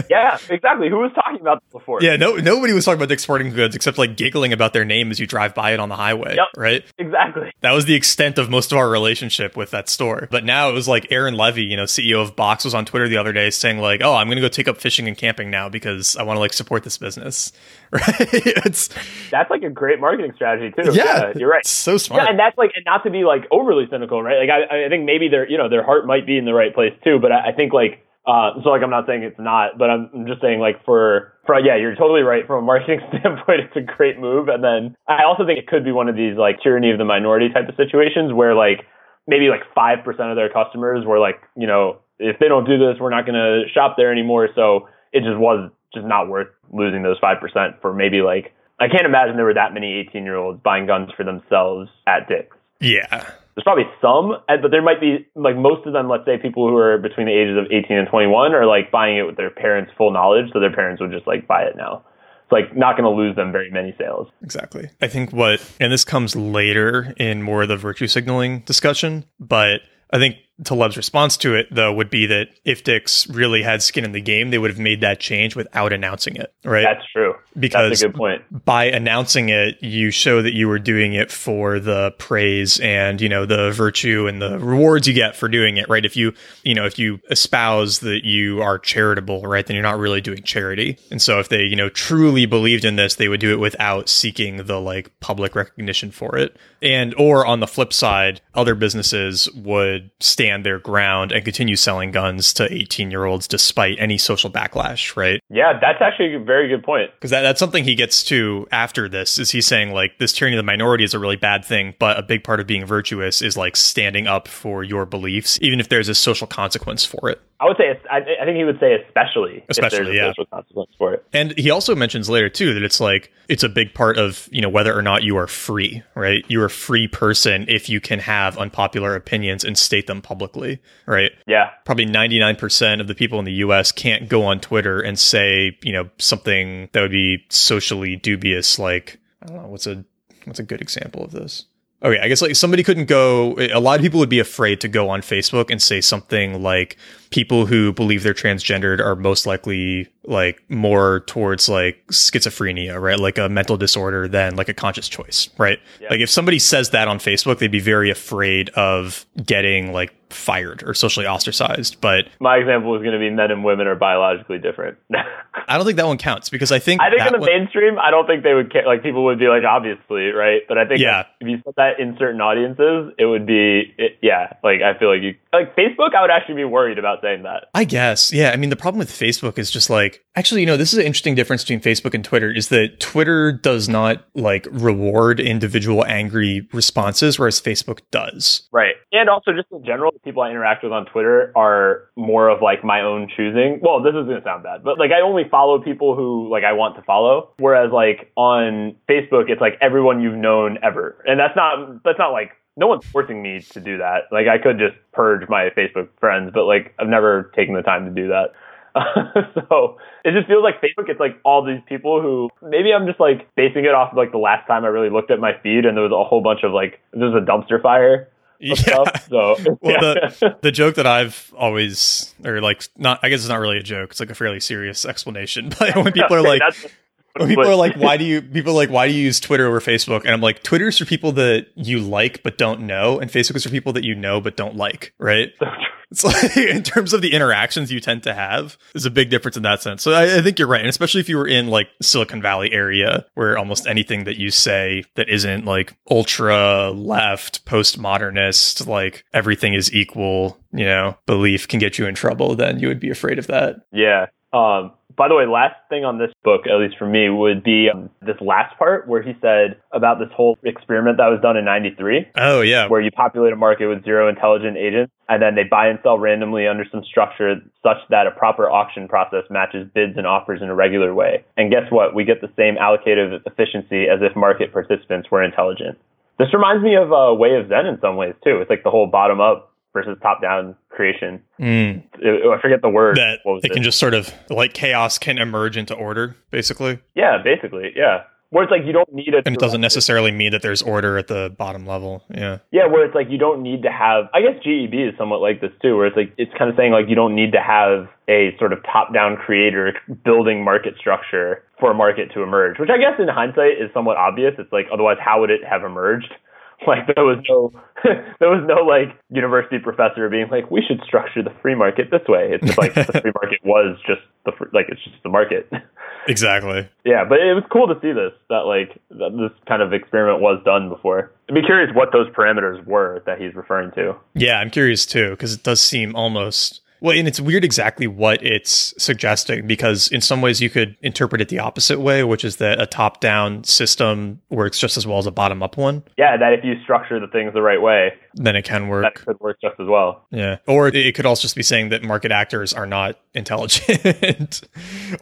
Yeah, exactly. Who was talking about this before? yeah, no, nobody was talking about Dick's Sporting Goods except like giggling about their name as you drive by it on the highway, Yep. right? Exactly. That was the extent of most of our relationship with that store. But now it was like Aaron Levie, you know, CEO of Box, was on Twitter the other day saying like, "Oh, I'm going to go take up fishing and camping now because I want to like support this business." Right? it's That's like a great marketing strategy too. yeah, you're right. So smart. Yeah, and that's like, and not to be like overly cynical, right? Like, I, I think maybe they're you know, their heart might be in the right place too. But I, I think like, uh, so like, I'm not saying it's not, but I'm, I'm just saying like for, for yeah, you're totally right. From a marketing standpoint, it's a great move. And then I also think it could be one of these like tyranny of the minority type of situations where like maybe like five percent of their customers were like, you know, if they don't do this, we're not going to shop there anymore. So it just was just not worth losing those five percent for maybe like I can't imagine there were that many 18 year olds buying guns for themselves at Dick's. yeah. There's probably some, but there might be like most of them. Let's say people who are between the ages of 18 and 21 are like buying it with their parents' full knowledge, so their parents would just like buy it now. It's like not going to lose them very many sales. Exactly. I think what, and this comes later in more of the virtue signaling discussion, but I think Taleb's response to it, though, would be that if Dick's really had skin in the game, they would have made that change without announcing it, right? That's true. because That's a good point. by announcing it, you show that you were doing it for the praise and, you know, the virtue and the rewards you get for doing it, right? If you, you know, if you espouse that you are charitable, right, then you're not really doing charity. And so if they, you know, truly believed in this, they would do it without seeking the like public recognition for it. And, or on the flip side, other businesses would stand their ground and continue selling guns to 18 year olds despite any social backlash, right? Yeah, that's actually a very good point. because that, that's something he gets to after this is he's saying like this tyranny of the minority is a really bad thing but a big part of being virtuous is like standing up for your beliefs even if there's a social consequence for it I would say, I, I think he would say especially, Especially, if there's a yeah. social consequence for it. and he also mentions later too that it's like it's a big part of you know whether or not you are free right you're a free person if you can have unpopular opinions and state them publicly right Yeah, probably 99% of the people in the US can't go on Twitter and say, you know, something that would be socially dubious like I don't know, what's a what's a good example of this? Oh, okay, I guess like somebody couldn't go. A lot of people would be afraid to go on Facebook and say something like, "People who believe they're transgendered are most likely like more towards like schizophrenia, right? Like a mental disorder than like a conscious choice, right? Yeah. Like if somebody says that on Facebook, they'd be very afraid of getting like fired or socially ostracized. But My example is going to be men and women are biologically different. I don't think that one counts because I think I think in the one- mainstream, I don't think they would care. Like people would be like, obviously, right? But I think Yeah. if you said that in certain audiences, it would be, it, yeah. Like I feel like you, like Facebook, I would actually be worried about saying that. I guess. Yeah. I mean, the problem with Facebook is just like, actually, you know, this is an interesting difference between Facebook and Twitter is that Twitter does not like reward individual angry responses, whereas Facebook does. Right. And also, just in general, the people I interact with on Twitter are more of like my own choosing. Well, this is going to sound bad, but like I only follow people who like I want to follow. Whereas like on Facebook, it's like everyone you've known ever. And that's not, that's not like, no one's forcing me to do that. Like I could just purge my Facebook friends, but like I've never taken the time to do that. so it just feels like Facebook. It's like all these people who maybe I'm just like basing it off of like the last time I really looked at my feed and there was a whole bunch of like there's a dumpster fire of stuff. So Well, yeah. the, the joke that I've always, or like, not, I guess it's not really a joke. It's like a fairly serious explanation. But when people are like, when people but- are like, why do you, people are like, why do you use Twitter over Facebook? And I'm like, Twitter's for people that you like but don't know, and Facebook is for people that you know but don't like, right? It's like in terms of the interactions you tend to have, there's a big difference in that sense. So I, I think you're right, and especially if you were in like Silicon Valley area, where almost anything that you say that isn't like ultra left, postmodernist, like everything is equal, you know, belief can get you in trouble. Then you would be afraid of that. Yeah. Um, by the way, last thing on this book, at least for me, would be um, this last part where he said about this whole experiment that was done in 93, Oh yeah, where you populate a market with zero intelligent agents, and then they buy and sell randomly under some structure such that a proper auction process matches bids and offers in a regular way. And guess what? We get the same allocative efficiency as if market participants were intelligent. This reminds me of a Way of Zen in some ways, too. It's like the whole bottom up versus top down creation. Mm, I I forget the word. that it it? can just sort of like chaos can emerge into order, basically. Yeah, basically, yeah. Where it's like you don't need it, And it doesn't necessarily mean that there's order at the bottom level. Yeah. Yeah, where it's like you don't need to have. I guess GEB is somewhat like this too, where it's like it's kind of saying like you don't need to have a sort of top-down creator building market structure for a market to emerge. Which I guess in hindsight is somewhat obvious. It's like otherwise how would it have emerged? Like there was no there was no like university professor being like we should structure the free market this way. It's just like the free market was just the fr- like it's just the market. Exactly. Yeah, but it was cool to see this that like that this kind of experiment was done before. I'd be curious what those parameters were that he's referring to. Yeah, I'm curious too, because it does seem almost well, and it's weird exactly what it's suggesting because in some ways you could interpret it the opposite way, which is that a top down system works just as well as a bottom up one. Yeah, that if you structure the things the right way, Then it can work. that could work just as well. Yeah. Or it could also just be saying that market actors are not intelligent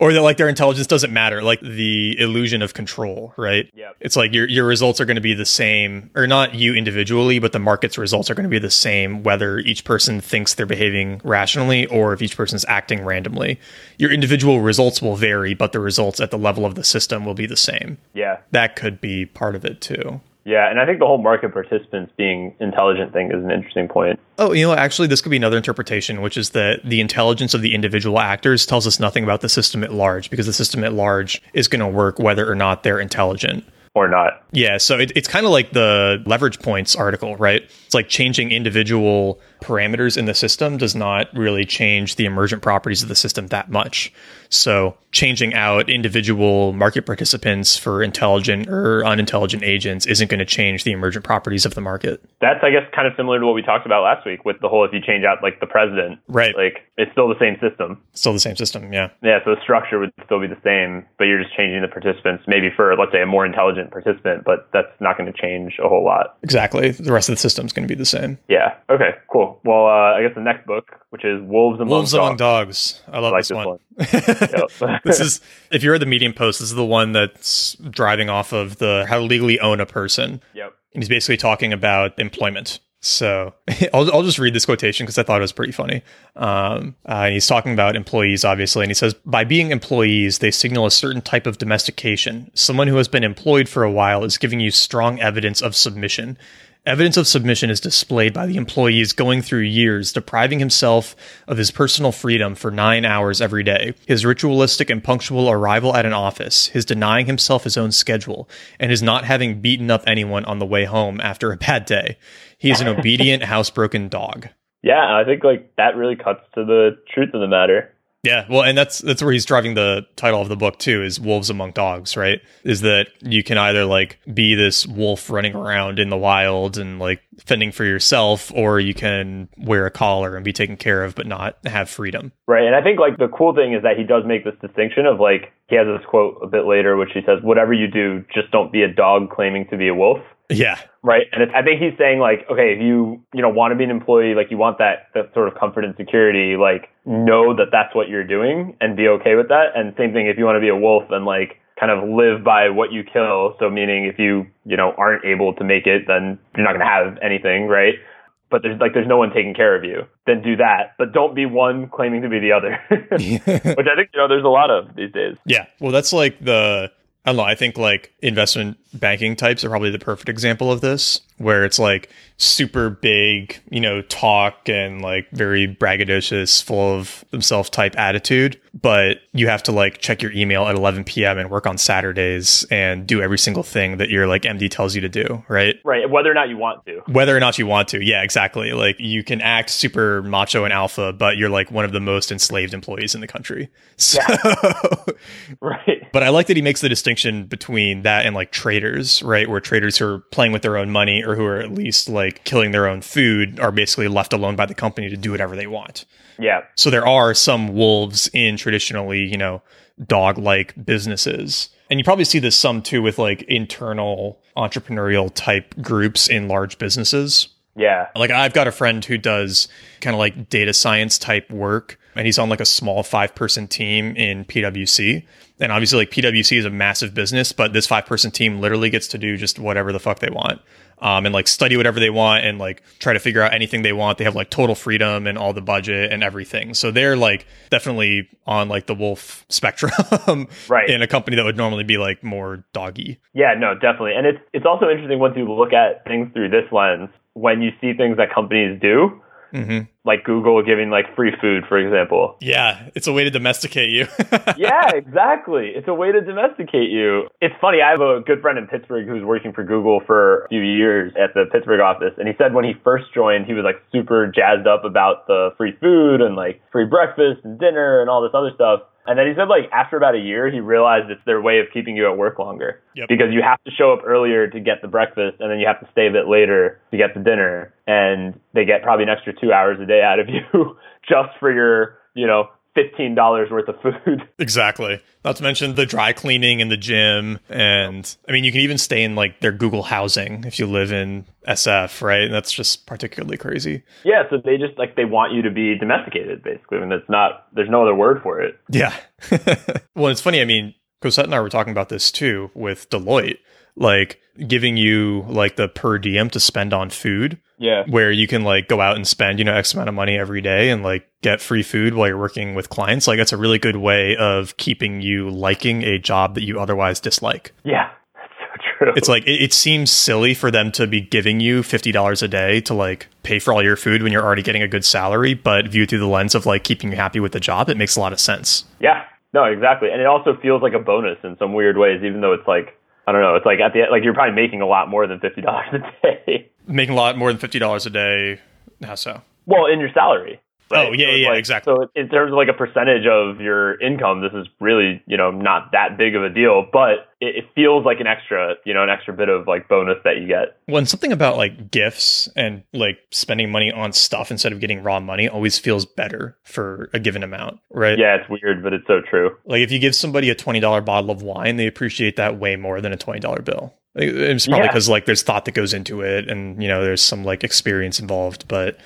or that like their intelligence doesn't matter, like the illusion of control, right? Yeah. It's like your your results are going to be the same or not you individually, but the market's results are going to be the same whether each person thinks they're behaving rationally or if each person's acting randomly. Your individual results will vary, but the results at the level of the system will be the same. Yeah. That could be part of it too. Yeah, and I think the whole market participants being intelligent thing is an interesting point. Oh, you know, actually, this could be another interpretation, which is that the intelligence of the individual actors tells us nothing about the system at large, because the system at large is going to work whether or not they're intelligent. Or not. Yeah, so it, it's kind of like the leverage points article, right? It's like changing individual parameters in the system does not really change the emergent properties of the system that much. So changing out individual market participants for intelligent or unintelligent agents isn't going to change the emergent properties of the market. That's I guess kind of similar to what we talked about last week with the whole if you change out like the president. Right. Like it's still the same system. Still the same system, yeah. Yeah, so the structure would still be the same, but you're just changing the participants, maybe for let's say a more intelligent participant, but that's not going to change a whole lot. Exactly. The rest of the system's going to be the same. Yeah. Okay. Cool. Well, uh, I guess the next book, which is Wolves Among Wolves Among Dogs. Dogs. I love I like this this one. one. This is if you're at the Medium post, this is the one that's driving off of the how to legally own a person. Yep. And he's basically talking about employment. So I'll, I'll just read this quotation because I thought it was pretty funny. Um, uh, and he's talking about employees, obviously, and he says, by being employees, they signal a certain type of domestication. Someone who has been employed for a while is giving you strong evidence of submission. Evidence of submission is displayed by the employees going through years depriving himself of his personal freedom for nine hours every day, his ritualistic and punctual arrival at an office, his denying himself his own schedule, and his not having beaten up anyone on the way home after a bad day. He is an obedient, housebroken dog. Yeah, I think like that really cuts to the truth of the matter. Yeah, well, and that's that's where he's driving the title of the book too is wolves among dogs, right? Is that you can either like be this wolf running around in the wild and like fending for yourself or you can wear a collar and be taken care of but not have freedom. Right. And I think like the cool thing is that he does make this distinction of like he has this quote a bit later which he says whatever you do just don't be a dog claiming to be a wolf. Yeah. Right. And it's, I think he's saying like, okay, if you, you know, want to be an employee, like you want that, that sort of comfort and security, like know that that's what you're doing and be okay with that. And same thing, if you want to be a wolf and like kind of live by what you kill. So meaning if you, you know, aren't able to make it, then you're not going to have anything. Right. But there's like, there's no one taking care of you. Then do that, but don't be one claiming to be the other, which I think, you know, there's a lot of these days. Yeah. Well, that's like the, I don't know. I think like investment banking types are probably the perfect example of this, where it's like super big, you know, talk and like very braggadocious, full of themselves type attitude. But you have to like check your email at 11 p.m. and work on Saturdays and do every single thing that your like MD tells you to do, right? Right. Whether or not you want to. Whether or not you want to. Yeah, exactly. Like you can act super macho and alpha, but you're like one of the most enslaved employees in the country. So, yeah. right. But I like that he makes the distinction between that and like traders, right? Where traders who are playing with their own money or who are at least like killing their own food are basically left alone by the company to do whatever they want. Yeah. So there are some wolves in traditionally, you know, dog like businesses. And you probably see this some too with like internal entrepreneurial type groups in large businesses. Yeah. Like I've got a friend who does kind of like data science type work and he's on like a small five person team in PwC. And obviously like PwC is a massive business, but this five person team literally gets to do just whatever the fuck they want. Um, and like study whatever they want and like try to figure out anything they want. They have like total freedom and all the budget and everything. So they're like definitely on like the wolf spectrum, right? In a company that would normally be like more doggy. Yeah, no, definitely. And it's it's also interesting once you look at things through this lens when you see things that companies do Mm-hmm. Like Google giving like free food, for example. Yeah, it's a way to domesticate you. yeah, exactly. It's a way to domesticate you. It's funny. I have a good friend in Pittsburgh who's working for Google for a few years at the Pittsburgh office, and he said when he first joined, he was like super jazzed up about the free food and like free breakfast and dinner and all this other stuff. And then he said, like, after about a year, he realized it's their way of keeping you at work longer. Yep. Because you have to show up earlier to get the breakfast, and then you have to stay a bit later to get the dinner. And they get probably an extra two hours a day out of you just for your, you know, fifteen dollars worth of food. Exactly. Not to mention the dry cleaning and the gym, and I mean, you can even stay in like their Google housing if you live in SF, right? And that's just particularly crazy. Yeah, so they just like they want you to be domesticated, basically, I mean, it's not. There's no other word for it. Yeah. well, it's funny. I mean, Cosette and I were talking about this too with Deloitte, like giving you like the per diem to spend on food. Yeah. Where you can like go out and spend, you know, X amount of money every day and like get free food while you're working with clients. Like that's a really good way of keeping you liking a job that you otherwise dislike. Yeah. That's so true. It's like it, it seems silly for them to be giving you fifty dollars a day to like pay for all your food when you're already getting a good salary, but viewed through the lens of like keeping you happy with the job, it makes a lot of sense. Yeah. No, exactly. And it also feels like a bonus in some weird ways, even though it's like I don't know. It's like at the like you're probably making a lot more than fifty dollars a day. Making a lot more than fifty dollars a day. How so? Well, in your salary. Right? Oh yeah, so yeah, like, exactly. So in terms of like a percentage of your income, this is really you know not that big of a deal, but it, it, feels like an extra you know an extra bit of like bonus that you get. When something about like gifts and like spending money on stuff instead of getting raw money always feels better for a given amount, right? Yeah, it's weird, but it's so true. Like if you give somebody a twenty dollar bottle of wine, they appreciate that way more than a twenty dollar bill. It's probably because yeah. like there's thought that goes into it, and you know there's some like experience involved, but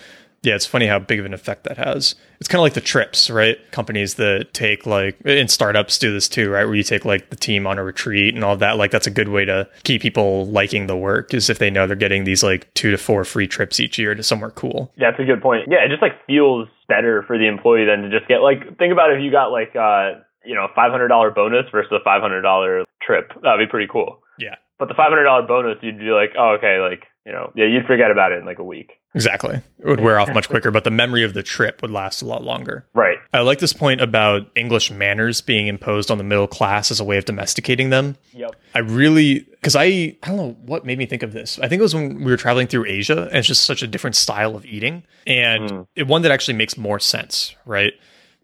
yeah, it's funny how big of an effect that has. It's kind of like the trips, right? Companies that take like, and startups do this too, right? Where you take like the team on a retreat and all that. Like that's a good way to keep people liking the work is if they know they're getting these like two to four free trips each year to somewhere cool. Yeah, that's a good point. Yeah, it just like feels better for the employee than to just get like, think about if you got like, uh, you know, $500 bonus versus a $500 trip. That'd be pretty cool. Yeah. But the $500 bonus, you'd be like, oh, okay, like, you know, yeah, you'd forget about it in like a week. Exactly. It would wear off much quicker, but the memory of the trip would last a lot longer. Right. I like this point about English manners being imposed on the middle class as a way of domesticating them. Yep. I really, because I, I don't know what made me think of this. I think it was when we were traveling through Asia, and it's just such a different style of eating, and Mm. it, one that actually makes more sense, right?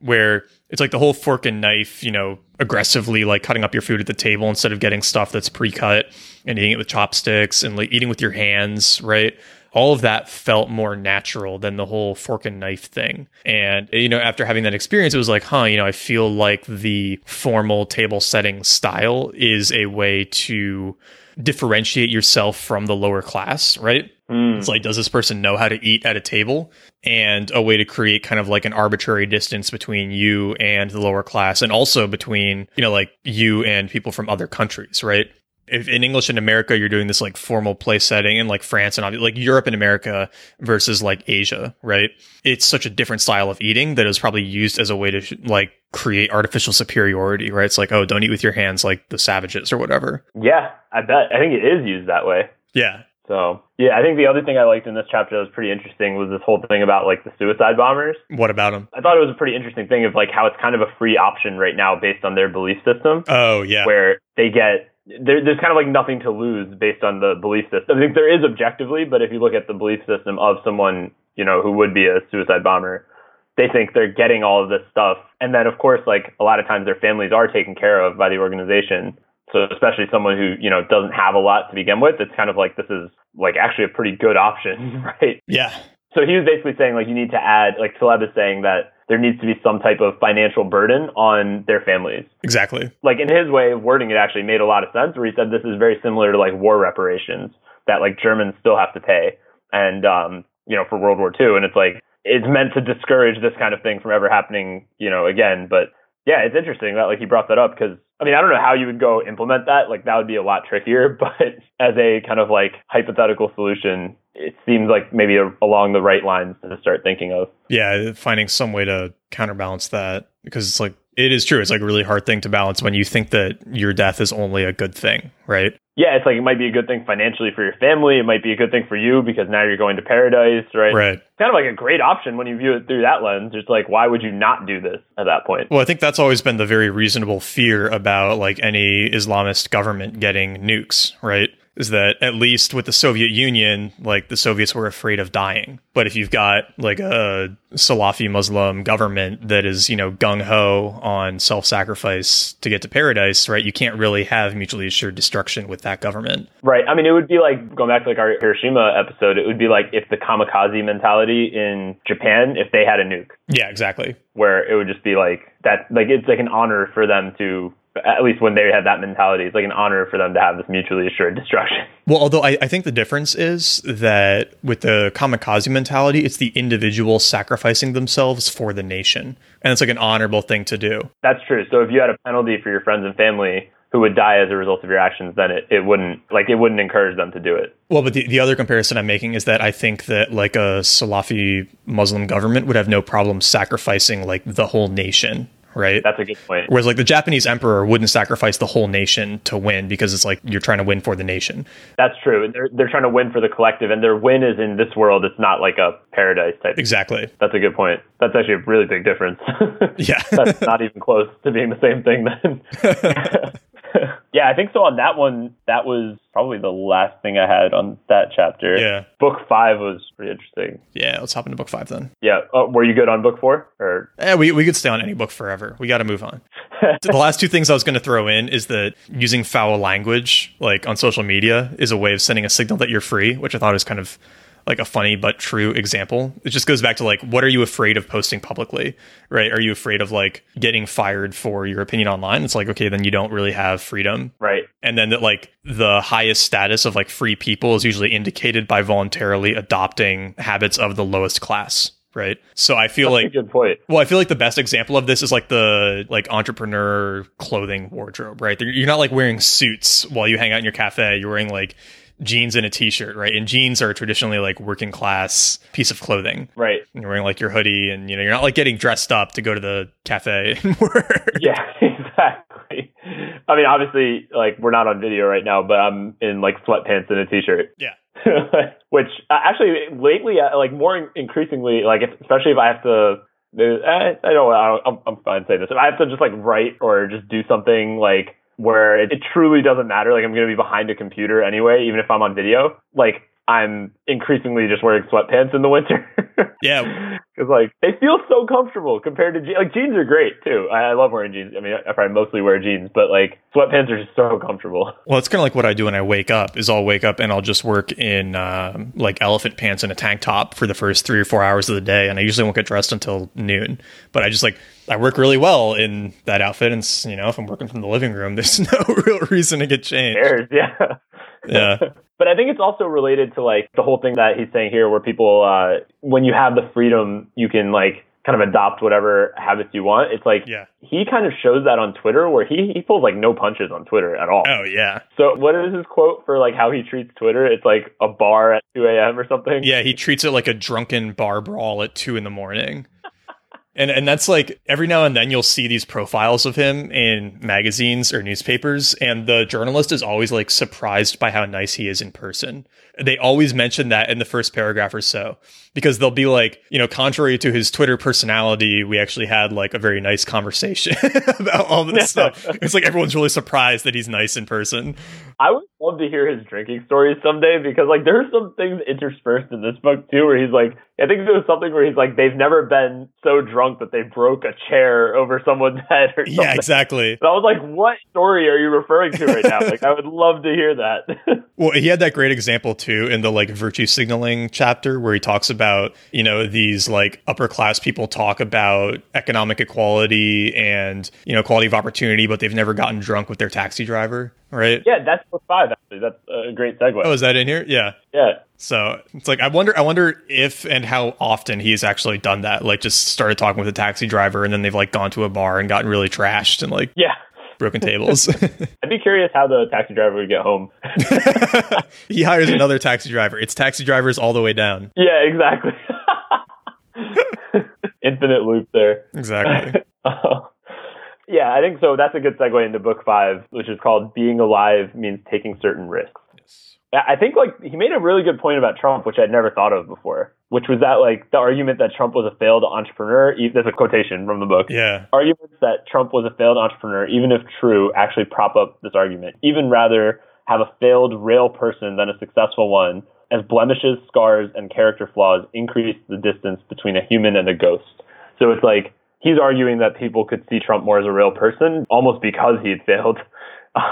Where it's like the whole fork and knife, you know, aggressively like cutting up your food at the table instead of getting stuff that's pre-cut and eating it with chopsticks and like eating with your hands, right? All of that felt more natural than the whole fork and knife thing. And, you know, after having that experience, it was like, huh, you know, I feel like the formal table setting style is a way to differentiate yourself from the lower class, right? Mm. It's like, does this person know how to eat at a table? And a way to create kind of like an arbitrary distance between you and the lower class, and also between, you know, like you and people from other countries, right? If in English in America, you're doing this like formal place setting in like France and like Europe and America versus like Asia, right? It's such a different style of eating that is probably used as a way to like create artificial superiority, right? It's like, oh, don't eat with your hands like the savages or whatever. Yeah, I bet. I think it is used that way. Yeah. So yeah, I think the other thing I liked in this chapter that was pretty interesting was this whole thing about like the suicide bombers. What about them? I thought it was a pretty interesting thing of like how it's kind of a free option right now based on their belief system, Oh, yeah. where they get there, there's kind of like nothing to lose based on the belief system. I think there is objectively, but if you look at the belief system of someone you know who would be a suicide bomber, they think they're getting all of this stuff, and then of course like a lot of times their families are taken care of by the organization. So especially someone who you know doesn't have a lot to begin with, it's kind of like this is like actually a pretty good option, right? Yeah. So he was basically saying like you need to add like Taleb is saying that there needs to be some type of financial burden on their families. Exactly. Like in his way of wording it actually made a lot of sense where he said this is very similar to like war reparations that like Germans still have to pay and um you know for World War II and it's like it's meant to discourage this kind of thing from ever happening, you know, again, but yeah, it's interesting that like he brought that up because I mean I don't know how you would go implement that. Like that would be a lot trickier, but as a kind of like hypothetical solution, it seems like maybe a, along the right lines to start thinking of. Yeah. Finding some way to counterbalance that because it's like, it is true. It's like a really hard thing to balance when you think that your death is only a good thing, right? Yeah, it's like it might be a good thing financially for your family. It might be a good thing for you because now you're going to paradise, right? Right. Kind of like a great option when you view it through that lens. It's like, why would you not do this at that point? Well, I think that's always been the very reasonable fear about like any Islamist government getting nukes, right? Is that at least with the Soviet Union, like the Soviets were afraid of dying. But if you've got like a Salafi Muslim government that is, you know, gung ho on self sacrifice to get to paradise, right? You can't really have mutually assured destruction with that government. Right. I mean, it would be like going back to like our Hiroshima episode. It would be like if the kamikaze mentality in Japan, if they had a nuke, Yeah, exactly. where it would just be like that. Like it's like an honor for them to, at least when they had that mentality, it's like an honor for them to have this mutually assured destruction. Well, although I, I think the difference is that with the kamikaze mentality, it's the individual sacrificing themselves for the nation. And it's like an honorable thing to do. That's true. So if you had a penalty for your friends and family who would die as a result of your actions, then it, it wouldn't like it wouldn't encourage them to do it. Well, but the, the other comparison I'm making is that I think that like a Salafi Muslim government would have no problem sacrificing like the whole nation, right? That's a good point. Whereas like the Japanese emperor wouldn't sacrifice the whole nation to win because it's like you're trying to win for the nation. That's true. They're they're trying to win for the collective, and their win is in this world. It's not like a paradise type. Exactly. That's a good point. That's actually a really big difference. Yeah. That's not even close to being the same thing then. yeah, I think so on that one, that was probably the last thing I had on that chapter. Yeah. Book five was pretty interesting. Yeah. Let's hop into book five then. Yeah. Oh, were you good on book four? Or Yeah, we, we could stay on any book forever. We got to move on. the last two things I was going to throw in is that using foul language, like on social media, is a way of sending a signal that you're free, which I thought is kind of like a funny but true example. It just goes back to like, what are you afraid of posting publicly, right? Are you afraid of like getting fired for your opinion online? It's like, okay, then you don't really have freedom. right. And then that like the highest status of like free people is usually indicated by voluntarily adopting habits of the lowest class. Right. So I feel That's like a good point. well, I feel like the best example of this is like the like entrepreneur clothing wardrobe, right? You're not like wearing suits while you hang out in your cafe. You're wearing like jeans and a t-shirt, right? And jeans are traditionally like working class piece of clothing. Right. And you're wearing like your hoodie and you know, you're not like getting dressed up to go to the cafe and work. Yeah, exactly. I mean, obviously, like we're not on video right now, but I'm in like sweatpants and a t-shirt. Yeah. Which uh, actually lately, uh, like more increasingly, like if, especially if I have to. I, I don't. I'm, I'm fine saying this. If I have to just like write or just do something like where it, it truly doesn't matter, like I'm going to be behind a computer anyway, even if I'm on video. Like I'm increasingly just wearing sweatpants in the winter. yeah, because like they feel so comfortable compared to jeans. Like jeans are great too. I, I, love wearing jeans. I mean, I probably mostly wear jeans, but like sweatpants are just so comfortable. Well, it's kind of like what I do when I wake up. Is I'll wake up and I'll just work in uh, like elephant pants and a tank top for the first three or four hours of the day, and I usually won't get dressed until noon. But I just like I work really well in that outfit, and you know, if I'm working from the living room, there's no real reason to get changed. Cares, yeah. Yeah. But I think it's also related to like the whole thing that he's saying here, where people, uh, when you have the freedom, you can like kind of adopt whatever habits you want. It's like yeah. he kind of shows that on Twitter, where he he pulls like no punches on Twitter at all. Oh yeah. So what is his quote for like how he treats Twitter? It's like a bar at 2 a.m. or something. Yeah, he treats it like a drunken bar brawl at two in the morning. And and that's like every now and then you'll see these profiles of him in magazines or newspapers, and the journalist is always like surprised by how nice he is in person. They always mention that in the first paragraph or so, because they'll be like, you know, contrary to his Twitter personality, we actually had like a very nice conversation about all this stuff. It's like everyone's really surprised that he's nice in person. I would love to hear his drinking stories someday because like there's some things interspersed in this book too where he's like I think there was something where he's like they've never been so drunk that they broke a chair over someone's head or something. Yeah, exactly. And I was like, what story are you referring to right now? like I would love to hear that. well, he had that great example too in the like virtue signaling chapter where he talks about, you know, these like upper class people talk about economic equality and, you know, quality of opportunity, but they've never gotten drunk with their taxi driver right? Yeah, that's book five. Actually, that's a great segue. Oh, is that in here? Yeah. Yeah. So it's like I wonder, I wonder if and how often he's actually done that. Like, just started talking with a taxi driver, and then they've like gone to a bar and gotten really trashed and like yeah. Broken tables. I'd be curious how the taxi driver would get home. he hires another taxi driver. It's taxi drivers all the way down. Yeah, exactly. Infinite loop there. Exactly. Oh. Yeah, I think so. That's a good segue into book five, which is called Being Alive Means Taking Certain Risks. I think like he made a really good point about Trump, which I'd never thought of before, which was that like the argument that Trump was a failed entrepreneur. There's a quotation from the book. Yeah. Arguments that Trump was a failed entrepreneur, even if true, actually prop up this argument. Even rather have a failed real person than a successful one, as blemishes, scars, and character flaws increase the distance between a human and a ghost. So it's like he's arguing that people could see Trump more as a real person almost because he had failed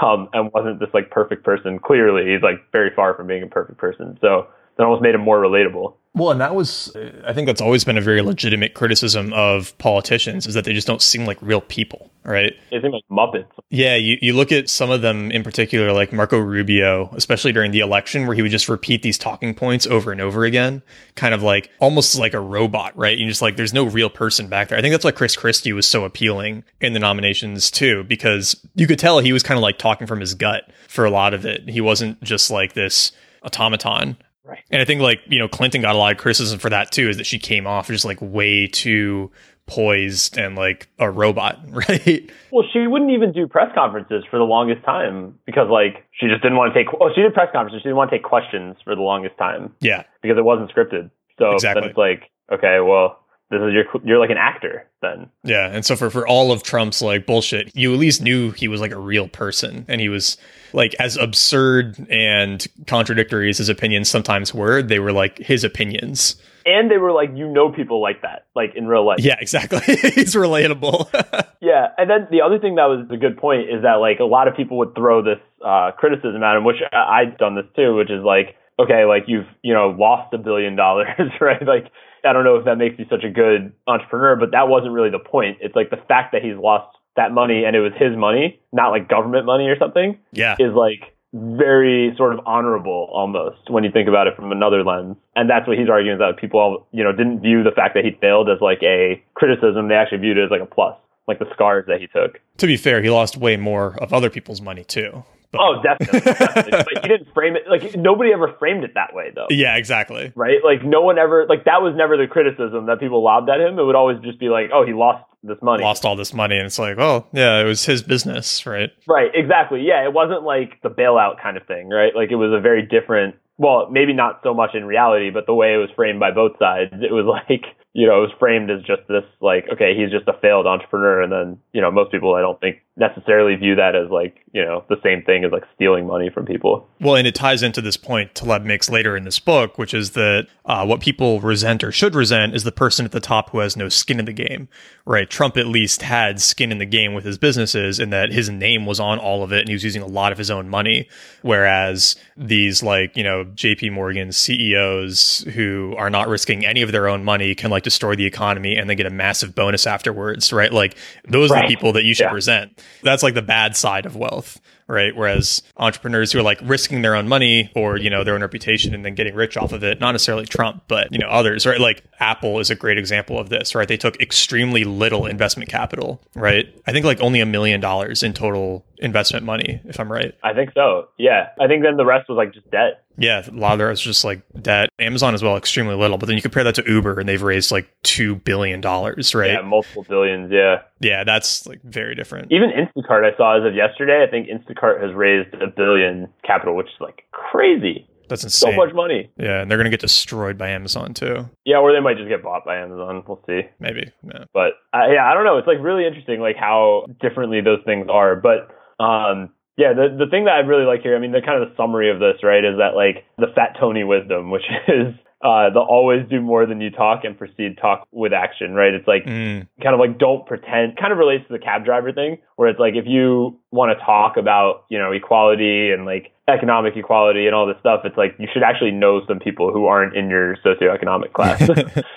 um, and wasn't this like perfect person. Clearly, he's like very far from being a perfect person. So that almost made him more relatable. Well, and that was, I think that's always been a very legitimate criticism of politicians is that they just don't seem like real people, right? They seem like Muppets. Yeah, you, you look at some of them in particular, like Marco Rubio, especially during the election, where he would just repeat these talking points over and over again, kind of like almost like a robot, right? You just like, there's no real person back there. I think that's why Chris Christie was so appealing in the nominations too, because you could tell he was kind of like talking from his gut for a lot of it. He wasn't just like this automaton Right. And I think like, you know, Clinton got a lot of criticism for that too, is that she came off just like way too poised and like a robot, right? Well, she wouldn't even do press conferences for the longest time because like she just didn't want to take oh, she did press conferences, she didn't want to take questions for the longest time. Yeah. Because it wasn't scripted. So exactly. then it's like, okay, well, this is your you're like an actor then. Yeah, and so for for all of Trump's like bullshit, you at least knew he was like a real person and he was like as absurd and contradictory as his opinions sometimes were, they were like his opinions. And they were like you know people like that, like in real life. Yeah, exactly. He's relatable. yeah, and then the other thing that was a good point is that like a lot of people would throw this uh, criticism at him, which I, I've done this too, which is like okay, like you've you know lost a billion dollars, right? Like I don't know if that makes you such a good entrepreneur, but that wasn't really the point. It's like the fact that he's lost that money and it was his money, not like government money or something. Yeah. Is like very sort of honorable almost when you think about it from another lens. And that's what he's arguing that people, all you know, didn't view the fact that he failed as like a criticism. They actually viewed it as like a plus, like the scars that he took. To be fair, he lost way more of other people's money too. But. Oh, definitely. definitely. but he didn't frame it like nobody ever framed it that way, though. Yeah, exactly. Right? Like no one ever like that was never the criticism that people lobbed at him. It would always just be like, oh, he lost this money, lost all this money, and it's like, oh, yeah, it was his business, right? Right. Exactly. Yeah, it wasn't like the bailout kind of thing, right? Like it was a very different well, maybe not so much in reality, but the way it was framed by both sides, it was like, you know, it was framed as just this, like, okay, he's just a failed entrepreneur. And then, you know, most people, I don't think necessarily view that as like, you know, the same thing as like stealing money from people. Well, and it ties into this point Taleb makes later in this book, which is that uh, what people resent or should resent is the person at the top who has no skin in the game, right? Trump at least had skin in the game with his businesses and that his name was on all of it and he was using a lot of his own money. Whereas these like, you know, JP Morgan CEOs who are not risking any of their own money can like destroy the economy and then get a massive bonus afterwards, right? Like those right. are the people that you should yeah. resent. That's like the bad side of wealth right? Whereas entrepreneurs who are like risking their own money or, you know, their own reputation and then getting rich off of it, not necessarily Trump, but, you know, others, right? Like Apple is a great example of this, right? They took extremely little investment capital, right? I think like only a million dollars in total investment money, if I'm right. I think so. Yeah. I think then the rest was like just debt. Yeah, a lot of it was just like debt. Amazon as well, extremely little. But then you compare that to Uber, and they've raised like two billion dollars, right? Yeah, multiple billions. Yeah. Yeah, that's like very different. Even Instacart, I saw as of yesterday. I think Instacart has raised a billion capital, which is like crazy. That's insane. So much money. Yeah, and they're gonna get destroyed by Amazon too. Yeah, or they might just get bought by Amazon. We'll see. Maybe. Yeah. But uh, yeah, I don't know. It's like really interesting, like how differently those things are. But um, yeah, the the thing that I really like here, I mean, the kind of the summary of this, right, is that like the fat Tony wisdom, which is uh, the always do more than you talk and proceed talk with action, right? It's like mm. kind of like don't pretend, kind of relates to the cab driver thing, where it's like if you want to talk about, you know, equality and like economic equality and all this stuff, it's like you should actually know some people who aren't in your socioeconomic class,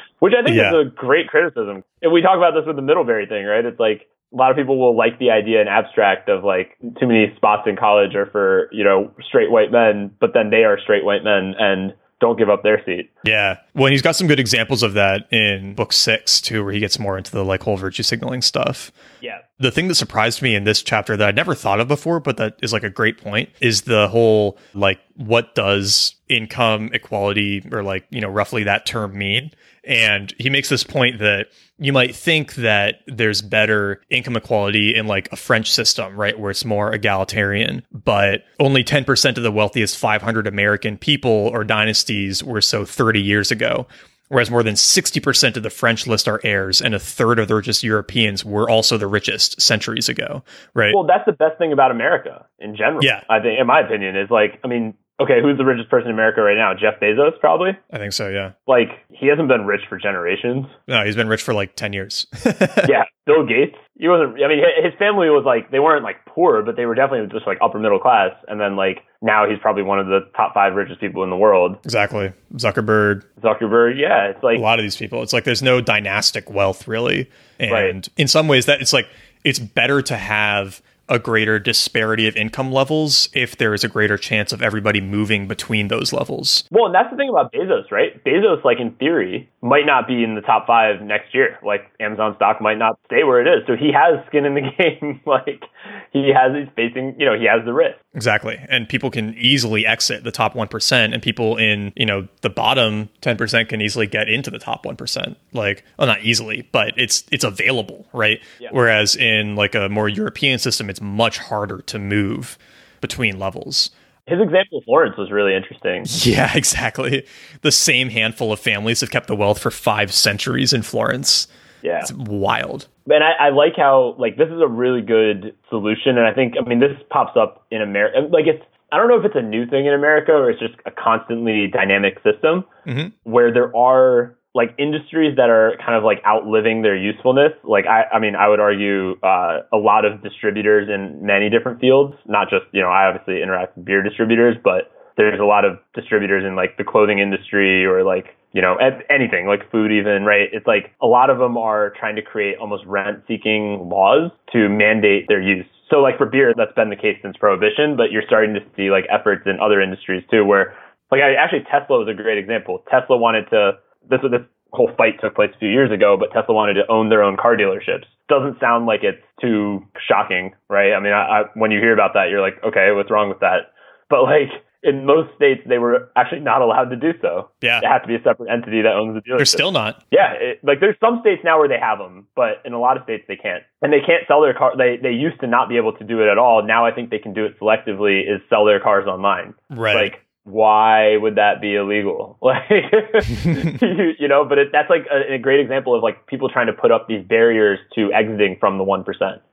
which I think yeah. is a great criticism. If we talk about this with the Middlebury thing, right? It's like a lot of people will like the idea in abstract of like too many spots in college are for you know straight white men, but then they are straight white men and don't give up their seat. Yeah. Well, he's got some good examples of that in book six too, where he gets more into the like whole virtue signaling stuff. Yeah. The thing that surprised me in this chapter that I'd never thought of before, but that is like a great point, is the whole like what does income equality or like, you know, roughly that term mean? And he makes this point that you might think that there's better income equality in like a French system, right, where it's more egalitarian, but only 10% of the wealthiest 500 American people or dynasties were so 30 years ago. Whereas more than 60% of the French list are heirs, and a third of the richest Europeans were also the richest centuries ago, right? Well, that's the best thing about America in general. Yeah. I think, in my opinion, is like, I mean, Okay, who's the richest person in America right now? Jeff Bezos, probably. I think so. Yeah. Like he hasn't been rich for generations. No, he's been rich for like ten years. yeah, Bill Gates. He wasn't. I mean, his family was like they weren't like poor, but they were definitely just like upper middle class. And then like now he's probably one of the top five richest people in the world. Exactly. Zuckerberg. Zuckerberg. Yeah, it's like a lot of these people. It's like there's no dynastic wealth really, and right. in some ways that it's like it's better to have a greater disparity of income levels if there is a greater chance of everybody moving between those levels. Well, and that's the thing about Bezos, right? Bezos, like in theory, might not be in the top five next year. Like Amazon stock might not stay where it is. So he has skin in the game. like he has, he's facing, you know, he has the risk. Exactly. And people can easily exit the top 1% and people in, you know, the bottom 10% can easily get into the top 1%. Like, well, not easily, but it's, it's available, right? Yeah. Whereas in like a more European system, it's much harder to move between levels. His example of Florence was really interesting. Yeah, exactly. The same handful of families have kept the wealth for five centuries in Florence. Yeah. It's wild. And I, I, like how like this is a really good solution, and I think I mean this pops up in America. Like it's I don't know if it's a new thing in America or it's just a constantly dynamic system mm-hmm. where there are like industries that are kind of like outliving their usefulness. Like I, I mean, I would argue uh, a lot of distributors in many different fields, not just you know I obviously interact with beer distributors, but there's a lot of distributors in like the clothing industry or like you know, anything like food, even, right? It's like a lot of them are trying to create almost rent seeking laws to mandate their use. So, like for beer, that's been the case since prohibition, but you're starting to see like efforts in other industries too, where like actually Tesla was a great example. Tesla wanted to, this, this whole fight took place a few years ago, but Tesla wanted to own their own car dealerships. Doesn't sound like it's too shocking, right? I mean, I, I, when you hear about that, you're like, okay, what's wrong with that? But like, in most states they were actually not allowed to do so. Yeah, it had to be a separate entity that owns the dealership. They're still not. Yeah, it, like there's some states now where they have them, but in a lot of states they can't, and they can't sell their car. They they used to not be able to do it at all. Now I think they can do it selectively. Is sell their cars online. Right. Like why would that be illegal? Like, you, you know, but it, that's like a, a, great example of like people trying to put up these barriers to exiting from the 1%,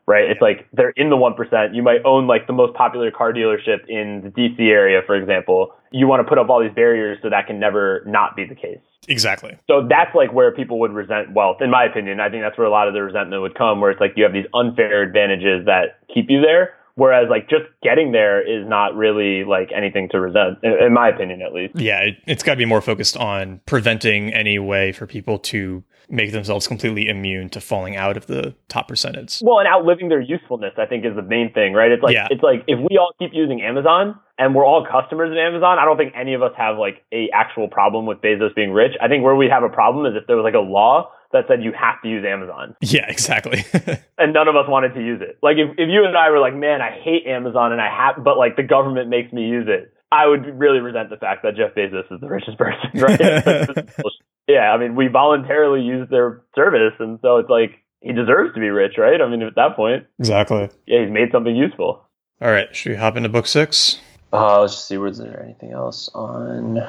right? It's like they're in the 1%. You might own like the most popular car dealership in the DC area, for example. You want to put up all these barriers so that can never not be the case. Exactly. So that's like where people would resent wealth, in my opinion. I think that's where a lot of the resentment would come, where it's like you have these unfair advantages that keep you there Whereas like just getting there is not really like anything to resent, in, in my opinion, at least. Yeah, it, it's got to be more focused on preventing any way for people to make themselves completely immune to falling out of the top percentage. Well, and outliving their usefulness, I think, is the main thing, right? It's like yeah. it's like if we all keep using Amazon and we're all customers of Amazon, I don't think any of us have like a actual problem with Bezos being rich. I think where we have a problem is if there was like a law that said you have to use Amazon. Yeah, exactly. and none of us wanted to use it. Like if, if you and I were like, man, I hate Amazon and I have, but like the government makes me use it. I would really resent the fact that Jeff Bezos is the richest person, right? yeah, I mean, we voluntarily use their service, and so it's like he deserves to be rich, right? I mean, at that point, exactly. Yeah, he's made something useful. All right, should we hop into book six? Uh, let's just see. Was there anything else on?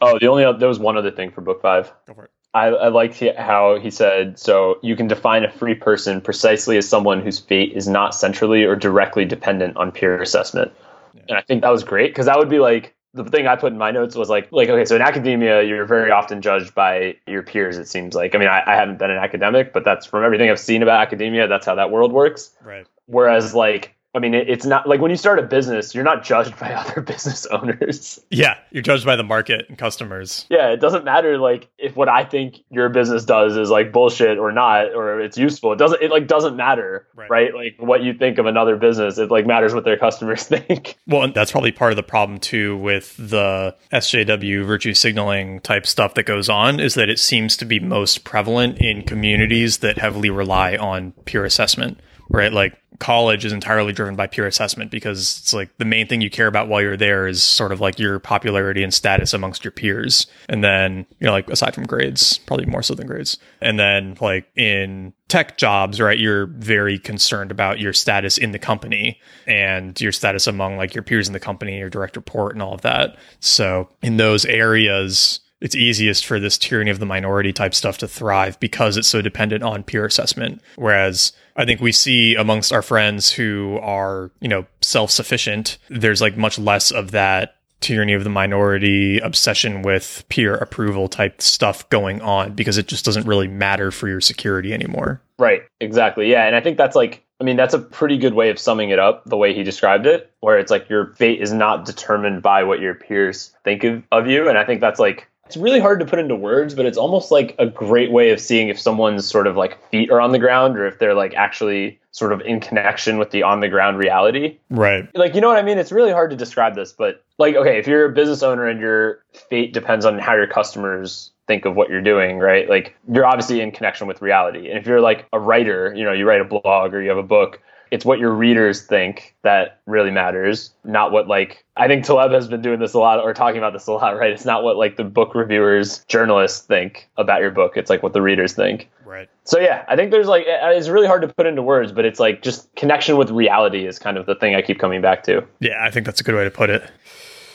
Oh, the only there was one other thing for book five. Go for it. I, I liked how he said, so you can define a free person precisely as someone whose fate is not centrally or directly dependent on peer assessment. Yeah. And I think that was great because that would be like the thing I put in my notes was like, like okay, so in academia, you're very often judged by your peers. It seems like. I mean, I, I haven't been an academic, but that's from everything I've seen about academia. That's how that world works. Right. Whereas like I mean, it's not like when you start a business, you're not judged by other business owners. Yeah, you're judged by the market and customers. Yeah, it doesn't matter like if what I think your business does is like bullshit or not, or it's useful. It doesn't. It like doesn't matter, right? right? Like what you think of another business, it like matters what their customers think. Well, that's probably part of the problem too with the SJW virtue signaling type stuff that goes on is that it seems to be most prevalent in communities that heavily rely on peer assessment right? Like college is entirely driven by peer assessment because it's like the main thing you care about while you're there is sort of like your popularity and status amongst your peers. And then, you know, like aside from grades, probably more so than grades. And then like in tech jobs, right, you're very concerned about your status in the company and your status among like your peers in the company, your direct report and all of that. So in those areas, it's easiest for this tyranny of the minority type stuff to thrive because it's so dependent on peer assessment. Whereas I think we see amongst our friends who are, you know, self sufficient, there's like much less of that tyranny of the minority, obsession with peer approval type stuff going on because it just doesn't really matter for your security anymore. Right. Exactly. Yeah. And I think that's like, I mean, that's a pretty good way of summing it up, the way he described it, where it's like your fate is not determined by what your peers think of, of you. And I think that's like, it's really hard to put into words, but it's almost like a great way of seeing if someone's sort of like feet are on the ground or if they're like actually sort of in connection with the on the ground reality. Right. Like, you know what I mean? It's really hard to describe this, but like, okay, if you're a business owner and your fate depends on how your customers think of what you're doing, right? Like, you're obviously in connection with reality. And if you're like a writer, you know, you write a blog or you have a book, it's what your readers think that really matters, not what like I think Taleb has been doing this a lot or talking about this a lot, right? It's not what like the book reviewers, journalists think about your book. It's like what the readers think. Right. So yeah, I think there's like uh, it's really hard to put into words, but it's like just connection with reality is kind of the thing I keep coming back to. Yeah, I think that's a good way to put it.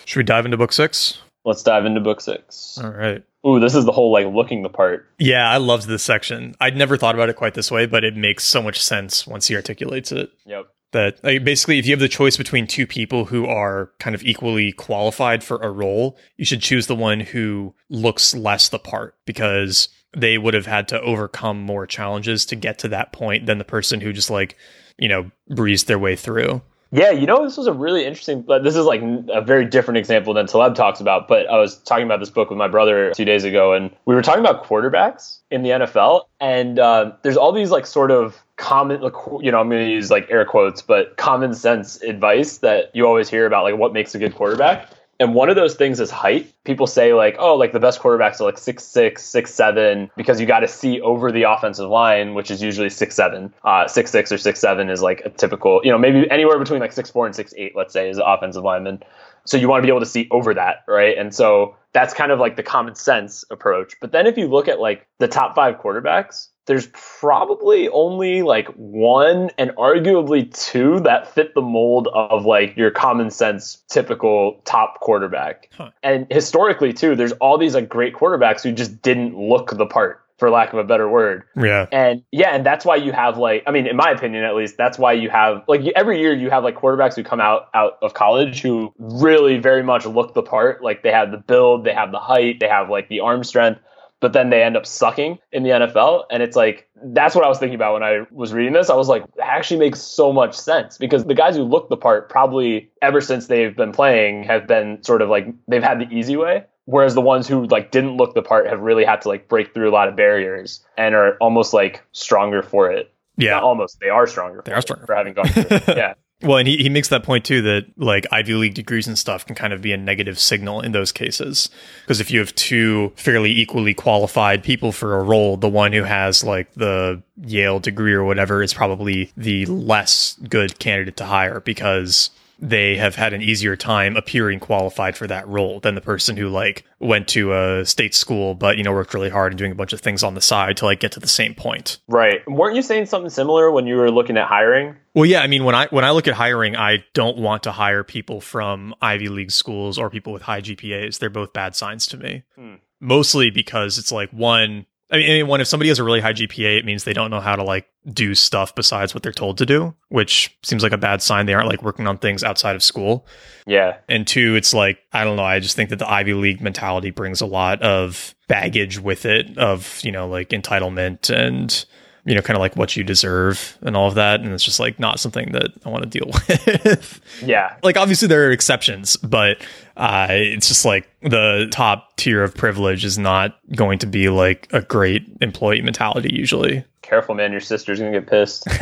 Should we dive into book six? Let's dive into book six. All right. Ooh, this is the whole like looking the part. Yeah, I loved this section. I'd never thought about it quite this way, but it makes so much sense once he articulates it. Yep. That like, basically, if you have the choice between two people who are kind of equally qualified for a role, you should choose the one who looks less the part because they would have had to overcome more challenges to get to that point than the person who just like, you know, breezed their way through. Yeah, you know, this was a really interesting. This is like a very different example than Taleb talks about. But I was talking about this book with my brother two days ago, and we were talking about quarterbacks in the NFL. And uh, there's all these like sort of common, you know, I'm going to use like air quotes, but common sense advice that you always hear about, like what makes a good quarterback. And one of those things is height. People say like, oh, like the best quarterbacks are like six six, six seven, because you got to see over the offensive line, which is usually six seven. Uh, six six or six seven is like a typical, you know, maybe anywhere between like six four and six eight, let's say, is offensive lineman. So you want to be able to see over that, right? And so that's kind of like the common sense approach. But then if you look at like the top five quarterbacks, there's probably only like one and arguably two that fit the mold of like your common sense typical top quarterback. Huh. And historically too, there's all these like great quarterbacks who just didn't look the part for lack of a better word. Yeah. And yeah, and that's why you have like, I mean, in my opinion at least, that's why you have like every year you have like quarterbacks who come out out of college who really very much look the part. Like they have the build, they have the height, they have like the arm strength, but then they end up sucking in the NFL. And it's like that's what I was thinking about when I was reading this. I was like, it actually makes so much sense because the guys who look the part probably ever since they've been playing have been sort of like they've had the easy way whereas the ones who like didn't look the part have really had to like break through a lot of barriers and are almost like stronger for it. Yeah, Not almost they are stronger. They are stronger for having gone through. it. Yeah. Well, and he, he makes that point too that like Ivy League degrees and stuff can kind of be a negative signal in those cases. Because if you have two fairly equally qualified people for a role, the one who has like the Yale degree or whatever is probably the less good candidate to hire because they have had an easier time appearing qualified for that role than the person who like went to a state school but you know worked really hard and doing a bunch of things on the side to like get to the same point. Right. Weren't you saying something similar when you were looking at hiring? Well yeah i mean when i when i look at hiring i don't want to hire people from ivy league schools or people with high gpas they're both bad signs to me. Hmm. mostly because it's like one I mean, one if somebody has a really high GPA, it means they don't know how to like do stuff besides what they're told to do, which seems like a bad sign. They aren't like working on things outside of school. Yeah. And two, it's like I don't know. I just think that the Ivy League mentality brings a lot of baggage with it, of you know like entitlement and you know, kind of like what you deserve and all of that. And it's just like not something that I want to deal with. Yeah. like obviously there are exceptions, but uh, it's just like the top tier of privilege is not going to be like a great employee mentality usually. Careful, man. Your sister's going to get pissed.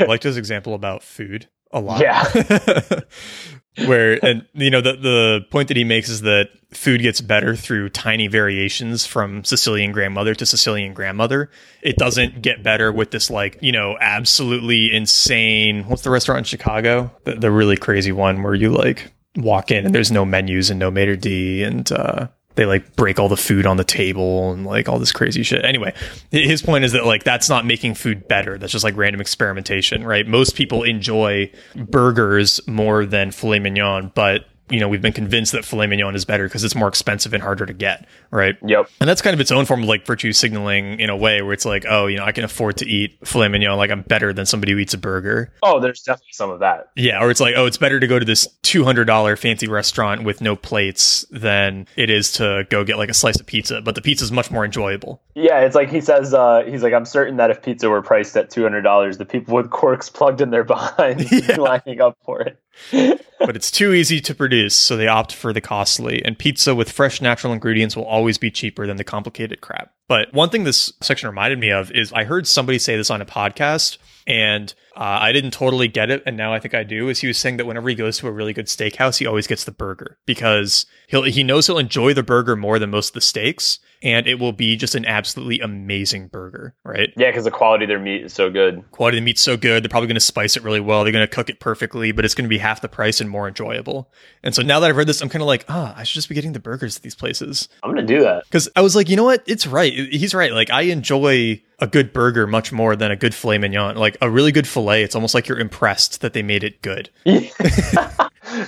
I liked his example about food a lot. Yeah. where and you know the the point that he makes is that food gets better through tiny variations from Sicilian grandmother to Sicilian grandmother. It doesn't get better with this like you know absolutely insane. What's the restaurant in Chicago? The, the really crazy one where you like walk in and there's no menus and no maitre d and uh, they like break all the food on the table and like all this crazy shit. Anyway, his point is that like that's not making food better. That's just like random experimentation, right? Most people enjoy burgers more than filet mignon, but you know, we've been convinced that filet mignon is better because it's more expensive and harder to get, right? Yep. And that's kind of its own form of like virtue signaling in a way where it's like, oh, you know, I can afford to eat filet mignon, like I'm better than somebody who eats a burger. Oh, there's definitely some of that. Yeah, or it's like, oh, it's better to go to this two hundred dollar fancy restaurant with no plates than it is to go get like a slice of pizza, but the pizza is much more enjoyable. Yeah, it's like he says, uh, he's like, I'm certain that if pizza were priced at two hundred dollars, the people with corks plugged in their behinds yeah. lining up for it. But it's too easy to produce, so they opt for the costly. And pizza with fresh natural ingredients will always be cheaper than the complicated crap. But one thing this section reminded me of is I heard somebody say this on a podcast, and uh, I didn't totally get it, and now I think I do. Is he was saying that whenever he goes to a really good steakhouse, he always gets the burger because he'll he knows he'll enjoy the burger more than most of the steaks, and it will be just an absolutely amazing burger, right? Yeah, because the quality of their meat is so good. Quality of the meat's so good. They're probably going to spice it really well. They're going to cook it perfectly, but it's going to be half the price and more enjoyable. And so now that I've read this, I'm kind of like, ah, I should just be getting the burgers at these places. I'm going to do that because I was like, you know what? It's right. He's right. Like I enjoy a good burger much more than a good filet mignon. Like a really good filet, it's almost like you're impressed that they made it good.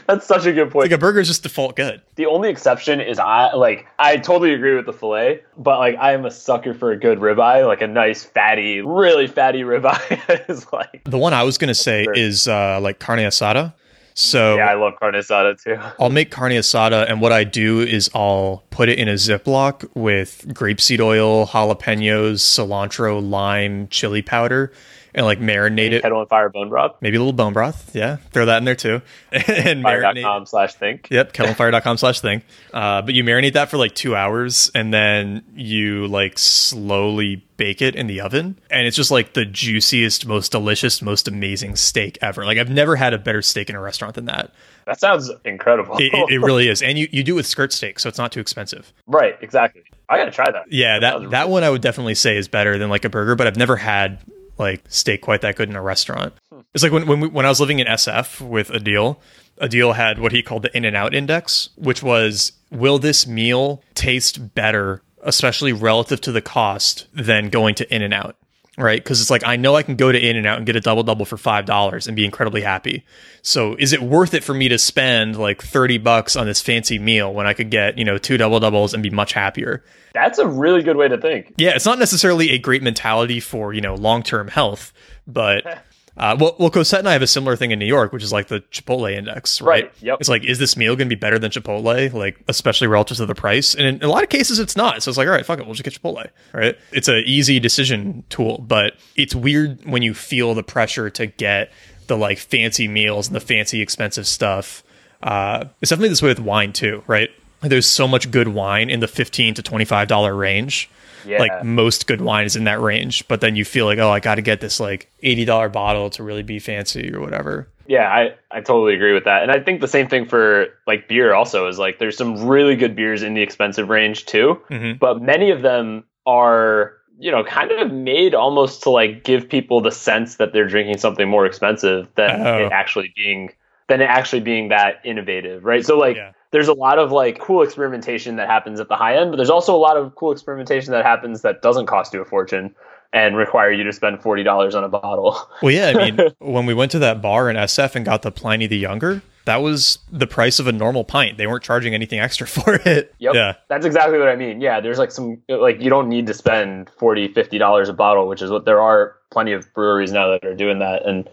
That's such a good point. Like a burger is just default good. The only exception is I like I totally agree with the filet, but like I am a sucker for a good ribeye, like a nice fatty, really fatty ribeye is like the one I was gonna say is uh like carne asada. So yeah, I love carne asada too. I'll make carne asada, and what I do is I'll put it in a Ziploc with grapeseed oil, jalapenos, cilantro, lime, chili powder, and like marinate it. Kettle and fire bone broth. Maybe a little bone broth. Yeah, throw that in there too. and marinate. slash think. Yep, kettleandfire.com slash think. Uh, but you marinate that for like two hours, and then you like slowly bake it in the oven, and it's just like the juiciest, most delicious, most amazing steak ever. Like I've never had a better steak in a restaurant than that. That sounds incredible. it, it, it, really is, and you, you do it with skirt steak, so it's not too expensive. Right, exactly. I gotta try that. Yeah, that that, that one I would definitely say is better than like a burger, but I've never had like steak quite that good in a restaurant. Hmm. It's like when when, we, when I was living in SF with Adil, Adil had what he called the In and Out Index, which was will this meal taste better especially relative to the cost, than going to In and Out right? Because it's like I know I can go to In and Out and get a double double for five dollars and be incredibly happy. So is it worth it for me to spend like thirty bucks on this fancy meal when I could get you know two double doubles and be much happier? That's a really good way to think. Yeah, it's not necessarily a great mentality for you know long term health, but. Uh, well, well, Cosette and I have a similar thing in New York, which is like the Chipotle index, right? Right, yep. It's like, is this meal going to be better than Chipotle? Like, especially relative to the price. And in a lot of cases, it's not. So it's like, all right, fuck it, we'll just get Chipotle, right? It's an easy decision tool, but it's weird when you feel the pressure to get the like fancy meals and the fancy expensive stuff. Uh, it's definitely this way with wine too, right? There's so much good wine in the fifteen to twenty five dollar range Yeah. like most good wine is in that range but then you feel like oh i got to get this like $80 bottle to really be fancy or whatever Yeah, I, I totally agree with that. And I think the same thing for like beer also is like there's some really good beers in the expensive range too, Mhm. but many of them are, you know, kind of made almost to like give people the sense that they're drinking something more expensive than Oh. it actually being than it actually being that innovative, right? So like Yeah. there's a lot of like cool experimentation that happens at the high end, but there's also a lot of cool experimentation that happens that doesn't cost you a fortune and require you to spend forty dollars on a bottle. well yeah i mean when we went to that bar in sf and got the pliny the younger that was the price of a normal pint they weren't charging anything extra for it Yep. yeah That's exactly what I mean. Yeah, there's like some like you don't need to spend 40 50 dollars a bottle, which is what there are plenty of breweries now that are doing that. And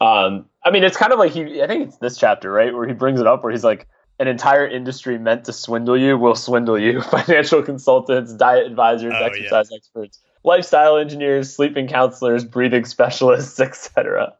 um I mean, it's kind of like he I think it's this chapter, right, where he brings it up where he's like an entire industry meant to swindle you will swindle you. Financial consultants, diet advisors, Oh, exercise experts, lifestyle engineers, sleeping counselors, breathing specialists, etc.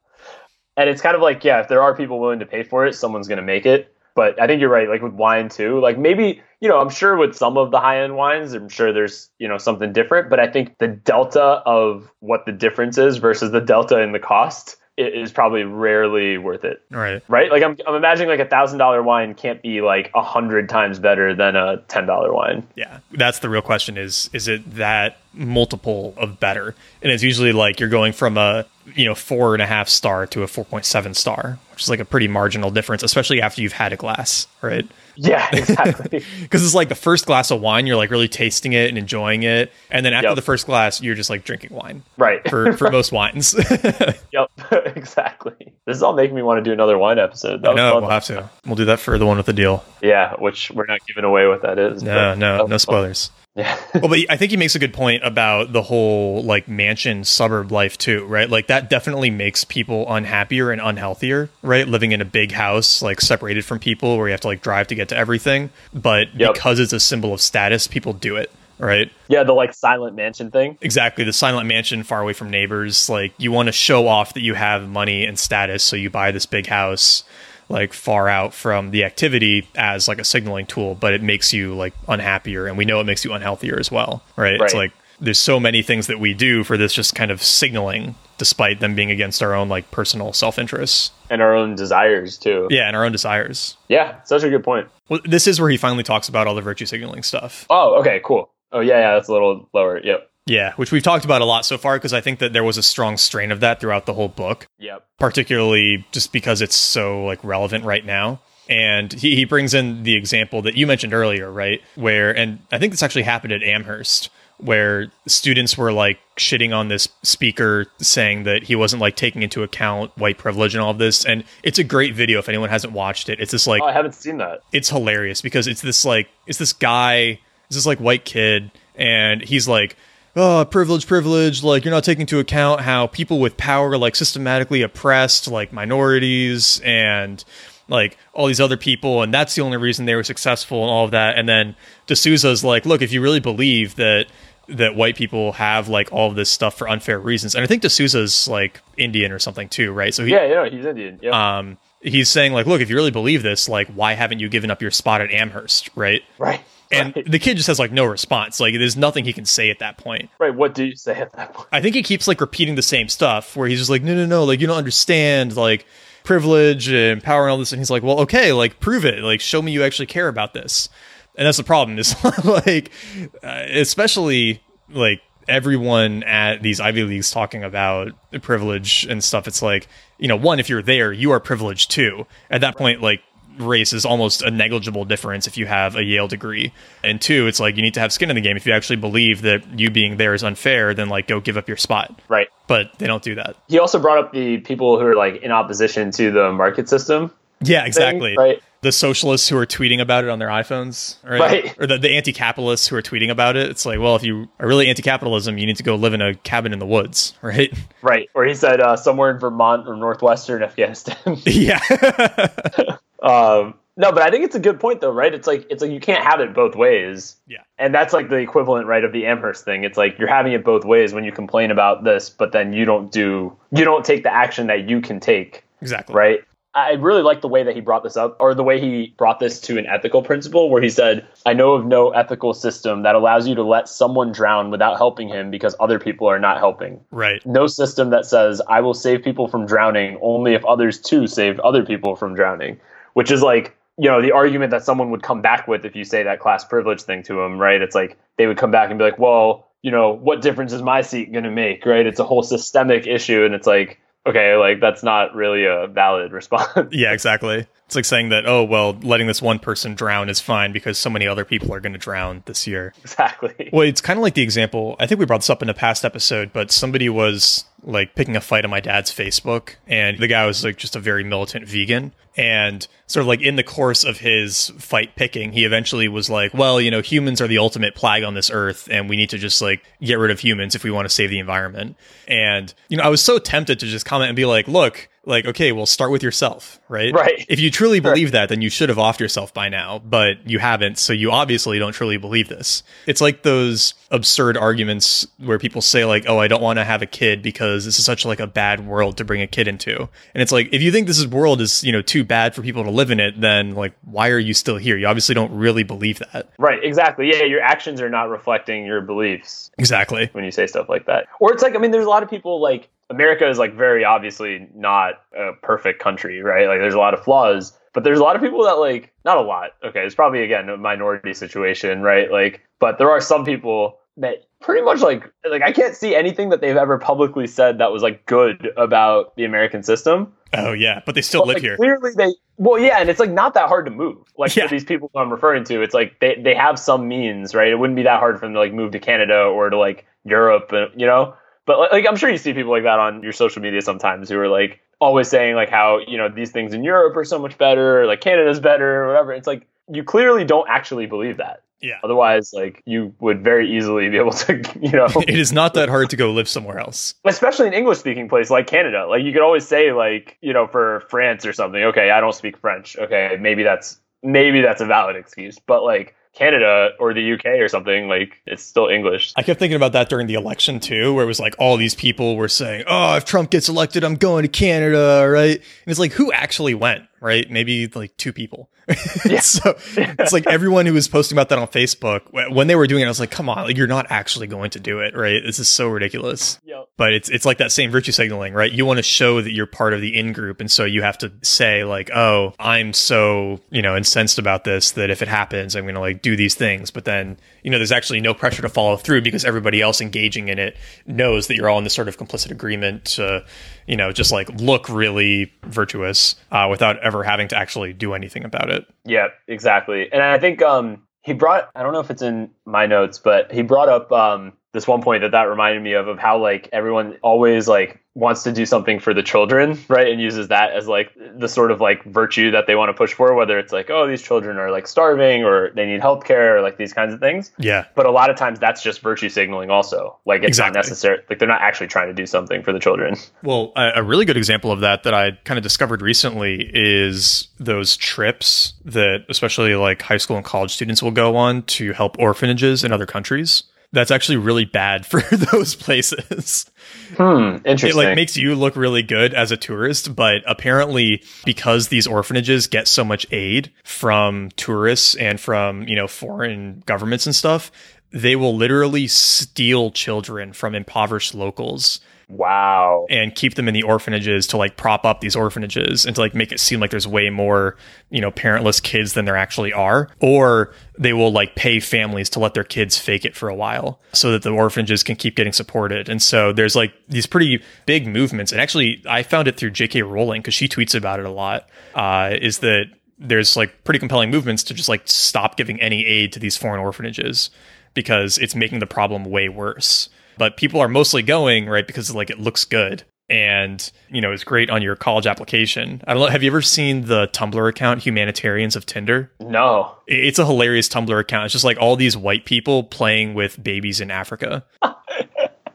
And it's kind of like, yeah, if there are people willing to pay for it, someone's going to make it. But I think you're right, like with wine too. Like maybe, you know, I'm sure with some of the high end wines, I'm sure there's, you know, something different. But I think the delta of what the difference is versus the delta in the cost i- is probably rarely worth it. right Right? Like I'm, I'm imagining like a thousand dollar wine can't be like a hundred times better than a ten dollar wine. yeah that's the real question is is it that multiple of better and it's usually like you're going from a you know four and a half star to a 4.7 star which is like a pretty marginal difference especially after you've had a glass right Yeah, exactly. because it's like the first glass of wine you're like really tasting it and enjoying it and then after Yep. the first glass you're just like drinking wine right. for for most wines yep. exactly. This is all making me want to do another wine episode. That no we'll have to we'll do that for the one with the deal Yeah, which we're not giving away what that is. no no no spoilers Yeah. well, but I think he makes a good point about the whole like mansion suburb life too, right? Like that definitely makes people unhappier and unhealthier, right? Living in a big house, like separated from people where you have to like drive to get to everything. But Yep. because it's a symbol of status, people do it, right? yeah, the like silent mansion thing. Exactly. The silent mansion far away from neighbors. Like you want to show off that you have money and status, so you buy this big house like far out from the activity as like a signaling tool, but it makes you like unhappier and we know it makes you unhealthier as well. Right. It's like there's so many things that we do for this just kind of signaling despite them being against our own like personal self interests. and our own desires too. Yeah, and our own desires. Yeah, such a good point. Well, this is where he finally talks about all the virtue signaling stuff. Oh, okay, cool. Oh yeah, yeah, that's a little lower. Yep. Yeah, which we've talked about a lot so far because I think that there was a strong strain of that throughout the whole book. Yep. particularly just because it's so like relevant right now. And he, he brings in the example that you mentioned earlier, right? Where, and I think this actually happened at Amherst, where students were like shitting on this speaker saying that he wasn't like taking into account white privilege and all of this. And it's a great video if anyone hasn't watched it. It's this like, Oh, I haven't seen that. it's hilarious because it's this like it's this guy it's this like white kid and he's like oh privilege privilege like you're not taking into account how people with power like systematically oppressed like minorities and like all these other people and that's the only reason they were successful and all of that and then D'Souza's like look if you really believe that that white people have like all of this stuff for unfair reasons and I think D'Souza's like Indian or something too right so he Yeah, yeah, he's Indian. Yep. um he's saying like look if you really believe this like why haven't you given up your spot at amherst right right. And right. the kid just has like no response like there's nothing he can say at that point right. What do you say at that point? i think he keeps like repeating the same stuff where he's just like no no no like you don't understand like privilege and power and all this and he's like well okay like prove it like show me you actually care about this and that's the problem is like uh, especially like everyone at these ivy leagues talking about privilege and stuff it's like you know one if you're there you are privileged too at that point like race is almost a negligible difference if you have a Yale degree. And two, it's like you need to have skin in the game. If you actually believe that you being there is unfair, then like go give up your spot. Right. But they don't do that. He also brought up the people who are like in opposition to the market system. Yeah, exactly. Thing, right. The socialists who are tweeting about it on their iPhones, right? right. Or the, the anti capitalists who are tweeting about it. It's like, well, if you are really anti capitalism, you need to go live in a cabin in the woods, right? Right. Or he said uh, somewhere in Vermont or northwestern Afghanistan. yeah. um, no, but I think it's a good point though, right? It's like it's like you can't have it both ways. Yeah. And that's like the equivalent, right, of the Amherst thing. It's like you're having it both ways when you complain about this, but then you don't do you don't take the action that you can take. Exactly. Right? I really like the way that he brought this up, or the way he brought this to an ethical principle, where he said, I know of no ethical system that allows you to let someone drown without helping him because other people are not helping. Right. No system that says, I will save people from drowning only if others too save other people from drowning, which is like, you know, the argument that someone would come back with if you say that class privilege thing to them, right? It's like they would come back and be like, well, you know, what difference is my seat going to make, right? It's a whole systemic issue. And it's like, okay, like that's not really a valid response. yeah, exactly. It's like saying that, oh, well, letting this one person drown is fine because so many other people are going to drown this year. Exactly. Well, it's kind of like the example, I think we brought this up in a past episode, but somebody was like picking a fight on my dad's Facebook, and the guy was like just a very militant vegan. And sort of like in the course of his fight picking, he eventually was like, well, you know, humans are the ultimate plague on this earth, and we need to just like get rid of humans if we want to save the environment. And, you know, I was so tempted to just comment and be like, look, like okay well start with yourself right? Right. If you truly believe right. that then you should have offed yourself by now but you haven't so you obviously don't truly believe this. It's like those absurd arguments where people say like oh i don't want to have a kid because this is such like a bad world to bring a kid into. And it's like if you think this world is you know too bad for people to live in it then like why are you still here? You obviously don't really believe that. Right exactly. Yeah your actions are not reflecting your beliefs. Exactly. When you say stuff like that. Or it's like i mean there's a lot of people like America is like very obviously not a perfect country, right? Like there's a lot of flaws, but there's a lot of people that like not a lot. Okay, it's probably again a minority situation, right? Like, but there are some people that pretty much like like I can't see anything that they've ever publicly said that was like good about the American system. Oh yeah, but they still but, live like, here. Clearly they well yeah, and it's like not that hard to move. Like Yeah. for these people I'm referring to, it's like they they have some means, right? It wouldn't be that hard for them to like move to Canada or to like Europe, uh, you know. But like, I'm sure you see people like that on your social media sometimes who are like always saying like how you know these things in Europe are so much better, or, like Canada's better, or whatever. It's like you clearly don't actually believe that. Yeah. Otherwise, like you would very easily be able to, you know, it is not that hard to go live somewhere else. especially an English speaking place like Canada. Like you could always say like, you know, for France or something, okay, I don't speak French. Okay, maybe that's maybe that's a valid excuse. But like Canada or the UK or something, like it's still English. I kept thinking about that during the election too, where it was like all these people were saying, "Oh, if Trump gets elected, I'm going to Canada," right? And it's like, who actually went? Right? Maybe like two people. Yeah. so it's like everyone who was posting about that on Facebook when they were doing it, I was like, "Come on, like you're not actually going to do it, right? This is so ridiculous." Yep. But it's it's like that same virtue signaling, right? You want to show that you're part of the in group, and so you have to say like, "Oh, I'm so you know incensed about this that if it happens, I'm going to like do these things." But then you know, there's actually no pressure to follow through because everybody else engaging in it knows that you're all in this sort of complicit agreement to, you know, just like look really virtuous uh, without ever having to actually do anything about it. Yeah, exactly. And I think um he brought I don't know if it's in my notes, but he brought up um this one point that that reminded me of of how like everyone always like wants to do something for the children, right? And uses that as like the sort of like virtue that they want to push for, whether it's like, oh, these children are like starving or they need healthcare or like these kinds of things. Yeah. But a lot of times that's just virtue signaling also. Like it's Exactly. not necessary like they're not actually trying to do something for the children. Well, a, a really good example of that that I kind of discovered recently is those trips that especially like high school and college students will go on to help orphanages in other countries. That's actually really bad for those places. Hmm. it like makes you look really good as a tourist but apparently because these orphanages get so much aid from tourists and from you know foreign governments and stuff they will literally steal children from impoverished locals wow. and keep them in the orphanages to like prop up these orphanages and to like make it seem like there's way more you know parentless kids than there actually are or they will like pay families to let their kids fake it for a while so that the orphanages can keep getting supported and so there's like these pretty big movements and actually i found it through jk rowling because she tweets about it a lot uh, is that there's like pretty compelling movements to just like stop giving any aid to these foreign orphanages because it's making the problem way worse. But people are mostly going, right, because like it looks good and you know it's great on your college application. I don't know. Have you ever seen the Tumblr account Humanitarians of Tinder? No. It's a hilarious Tumblr account. It's just like all these white people playing with babies in Africa.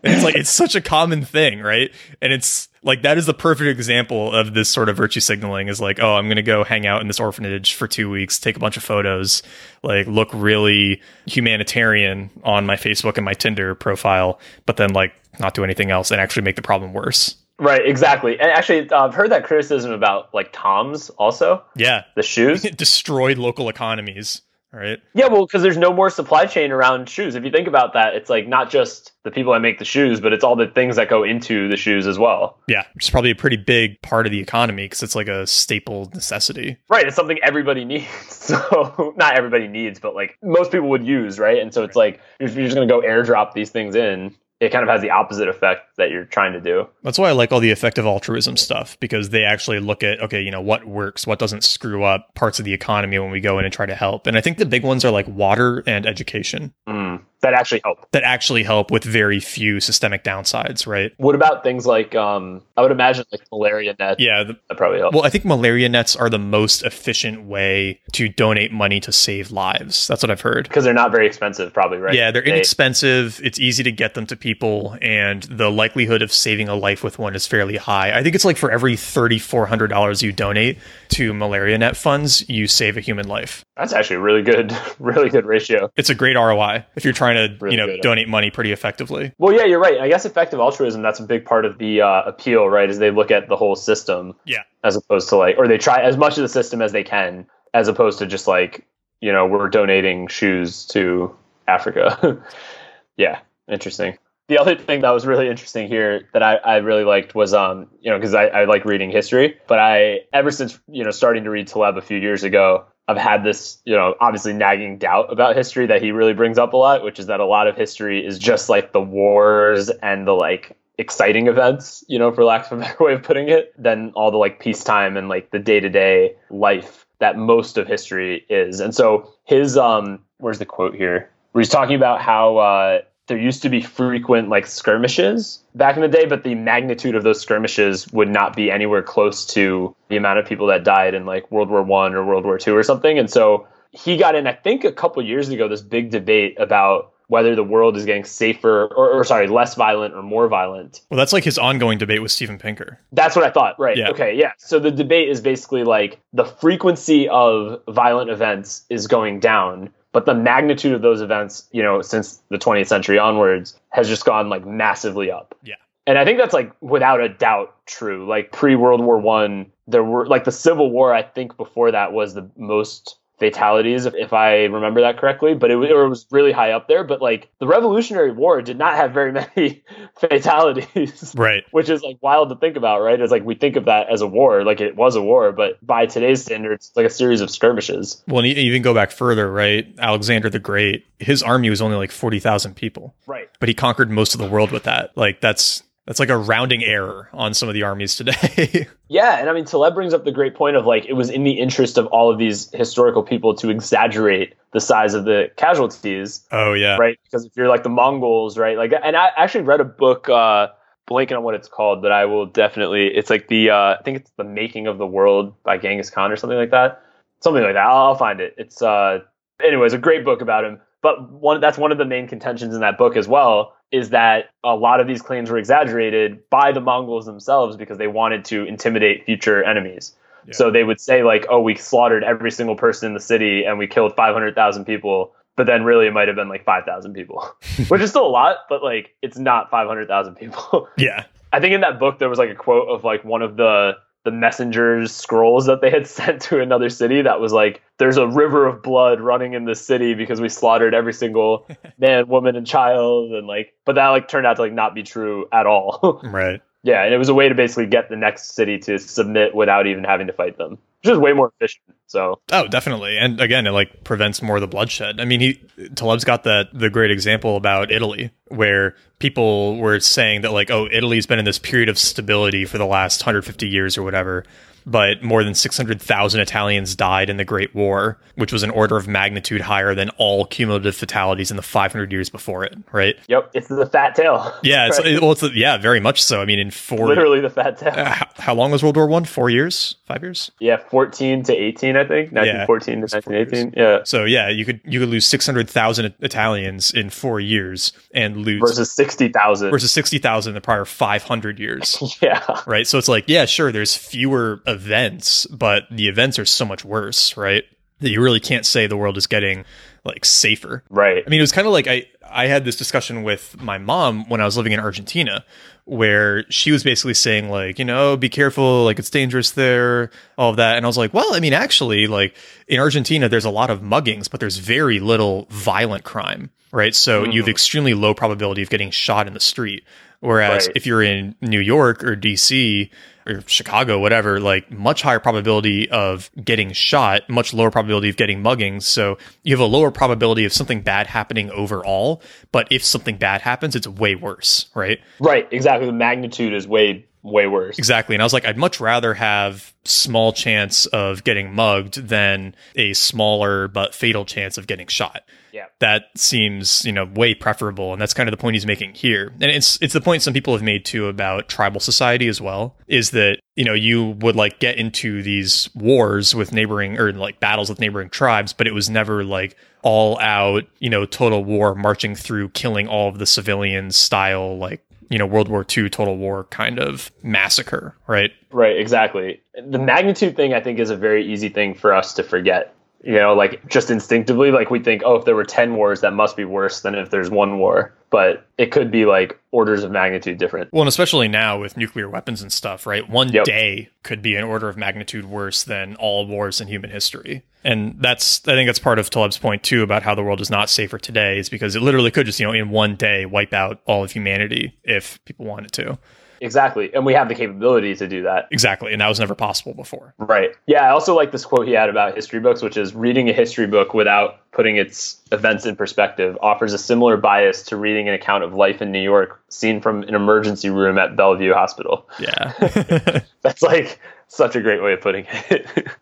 It's like it's such a common thing, right? And it's like that is the perfect example of this sort of virtue signaling is like, oh, I'm gonna go hang out in this orphanage for two weeks, take a bunch of photos, like look really humanitarian on my Facebook and my Tinder profile, but then like not do anything else and actually make the problem worse. Right, exactly. And actually, uh, I've heard that criticism about like Toms also. Yeah. The shoes. It destroyed local economies, right? Yeah, well, because there's no more supply chain around shoes. If you think about that, it's like not just the people that make the shoes, but it's all the things that go into the shoes as well. Yeah, is probably a pretty big part of the economy because it's like a staple necessity. Right, it's something everybody needs. So not everybody needs, but like most people would use, right? And so it's like you're, you're just going to go airdrop these things in. It kind of has the opposite effect that you're trying to do. That's why I like all the effective altruism stuff because they actually look at okay, you know, what works, what doesn't screw up parts of the economy when we go in and try to help. And I think the big ones are like water and education Mm, that actually help. that actually help with very few systemic downsides, right? What about things like um, I would imagine like malaria nets? Yeah, the, that probably helps. Well, I think malaria nets are the most efficient way to donate money to save lives. That's what I've heard. because they're not very expensive, probably, right? Yeah, they're They- inexpensive. It's easy to get them to people, and the likelihood of saving a life with one is fairly high. I think it's like for every thirty four hundred dollars you donate to malaria net funds, you save a human life. That's actually a really good, really good ratio. It's a great ROI if you're trying to Really you know donate money pretty effectively. Well, yeah, you're right. I guess effective altruism, that's a big part of the uh, appeal, right? Is they look at the whole system Yeah. as opposed to like, or they try as much of the system as they can, as opposed to just like, you know, we're donating shoes to Africa. yeah, interesting. The other thing that was really interesting here that I, I really liked was, um, you know, because I, I like reading history, but I, ever since, you know, starting to read Taleb a few years ago, I've had this, you know, obviously nagging doubt about history that he really brings up a lot, which is that a lot of history is just like the wars and the like exciting events, you know, for lack of a better way of putting it, than all the like peacetime and like the day to day life that most of history is. And so his, um, where's the quote here? Where he's talking about how, uh, there used to be frequent like skirmishes back in the day, but the magnitude of those skirmishes would not be anywhere close to the amount of people that died in like World War One or World War Two or something. And so he got in, I think, a couple years ago, this big debate about whether the world is getting safer or, or sorry, less violent or more violent. Well, that's like his ongoing debate with Steven Pinker. That's what I thought. Right. Yeah. Okay. Yeah. So the debate is basically like the frequency of violent events is going down, but the magnitude of those events, you know, since the 20th century onwards has just gone like massively up. Yeah. And I think that's like without a doubt true. Like pre World War One, there were like the Civil War. I think before that was the most fatalities, if, I remember that correctly. But it, it was really high up there. But like the Revolutionary War did not have very many fatalities Right. which is like wild to think about, right? It's like we think of that as a war, like it was a war, but by today's standards, it's like a series of skirmishes. Well, and you even go back further, right? Alexander the Great, his army was only like 40,000 people, Right. but he conquered most of the world with that. Like that's that's like a rounding error on some of the armies today. Yeah, and I mean Taleb brings up the great point of like it was in the interest of all of these historical people to exaggerate the size of the casualties, oh yeah. right? Because if you're like the Mongols, right? Like, and I actually read a book. uh blanking on what it's called, but I will definitely. It's like the uh, I think it's the Making of the World by Genghis Khan or something like that. Something like that. I'll, I'll find it. It's uh, anyways a great book about him. But one that's one of the main contentions in that book as well is that a lot of these claims were exaggerated by the Mongols themselves because they wanted to intimidate future enemies. Yeah. So they would say like, "Oh, we slaughtered every single person in the city and we killed 500,000 people." But then really it might have been like 5,000 people, which is still a lot, but like it's not 500,000 people. Yeah. I think in that book there was like a quote of like one of the the messengers scrolls that they had sent to another city that was like there's a river of blood running in this city because we slaughtered every single man, woman and child and like but that like turned out to like not be true at all. Right. yeah, and it was a way to basically get the next city to submit without even having to fight them. Which is way more efficient. So Oh, definitely. And again, it like prevents more of the bloodshed. I mean, he Taleb's got that the great example about Italy, where people were saying that like, oh, Italy's been in this period of stability for the last 150 years or whatever but more than 600,000 Italians died in the Great War, which was an order of magnitude higher than all cumulative fatalities in the 500 years before it, right? Yep, it's the fat tail. Yeah, it's, right. well, it's yeah, very much so. I mean, in four literally the fat tail. Uh, how, how, long was World War One? Four years? Five years? Yeah, 14 to 18, I think. 1914 yeah, to 1918. Yeah. So yeah, you could you could lose 600,000 Italians in four years and lose versus 60,000 versus 60,000 in the prior 500 years. yeah. Right. So it's like yeah, sure, there's fewer events, but the events are so much worse, right? That you really can't say the world is getting like safer. Right. I mean, it was kind of like I I had this discussion with my mom when I was living in Argentina where she was basically saying like, you know, be careful, like it's dangerous there, all of that. And I was like, well, I mean, actually, like in Argentina, there's a lot of muggings, but there's very little violent crime, right? So mm-hmm. you have extremely low probability of getting shot in the street. Whereas right. if you're in New York or DC or Chicago, whatever, like much higher probability of getting shot, much lower probability of getting muggings. So you have a lower probability of something bad happening overall. But if something bad happens, it's way worse, right? Right. Exactly. The magnitude is way way worse. Exactly. And I was like, I'd much rather have small chance of getting mugged than a smaller but fatal chance of getting shot. Yeah. That seems, you know, way preferable. And that's kind of the point he's making here. And it's it's the point some people have made too about tribal society as well, is that, you know, you would like get into these wars with neighboring or like battles with neighboring tribes, but it was never like all out, you know, total war marching through killing all of the civilians style like you know World War II total war kind of massacre, right? Right, exactly. The magnitude thing I think is a very easy thing for us to forget you know, like just instinctively, like we think, oh, if there were 10 wars, that must be worse than if there's one war. But it could be like orders of magnitude different. Well, and especially now with nuclear weapons and stuff, right? One yep. day could be an order of magnitude worse than all wars in human history. And that's, I think that's part of Taleb's point too about how the world is not safer today, is because it literally could just, you know, in one day wipe out all of humanity if people wanted to. Exactly. And we have the capability to do that. Exactly. And that was never possible before. Right. Yeah. I also like this quote he had about history books, which is reading a history book without putting its events in perspective offers a similar bias to reading an account of life in New York seen from an emergency room at Bellevue Hospital. Yeah. That's like such a great way of putting it.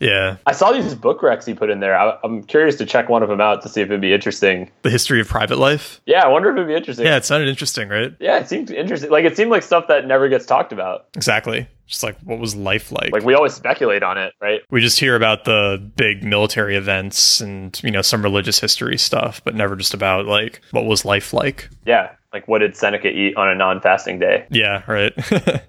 Yeah. I saw these book recs he put in there. I, am curious to check one of them out to see if it'd be interesting. The history of private life? Yeah, I wonder if it'd be interesting. Yeah, it sounded interesting, right? Yeah, it seemed interesting. Like, it seemed like stuff that never gets talked about. Exactly. Just like, what was life like? Like, we always speculate on it, right? We just hear about the big military events and, you know, some religious history stuff, but never just about, like, what was life like? Yeah like what did Seneca eat on a non-fasting day? Yeah, right.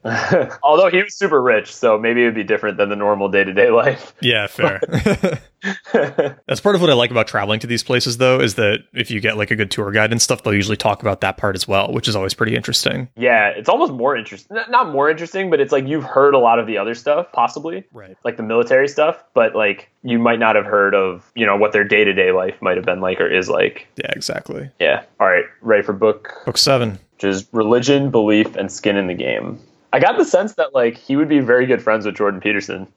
Although he was super rich, so maybe it would be different than the normal day-to-day life. Yeah, fair. That's part of what I like about traveling to these places though is that if you get like a good tour guide and stuff, they'll usually talk about that part as well, which is always pretty interesting. Yeah, it's almost more interesting. Not more interesting, but it's like you've heard a lot of the other stuff possibly. Right. Like the military stuff, but like you might not have heard of, you know, what their day-to-day life might have been like or is like. Yeah, exactly. Yeah. All right, ready for book Book 7, which is religion, belief and skin in the game. I got the sense that like he would be very good friends with Jordan Peterson.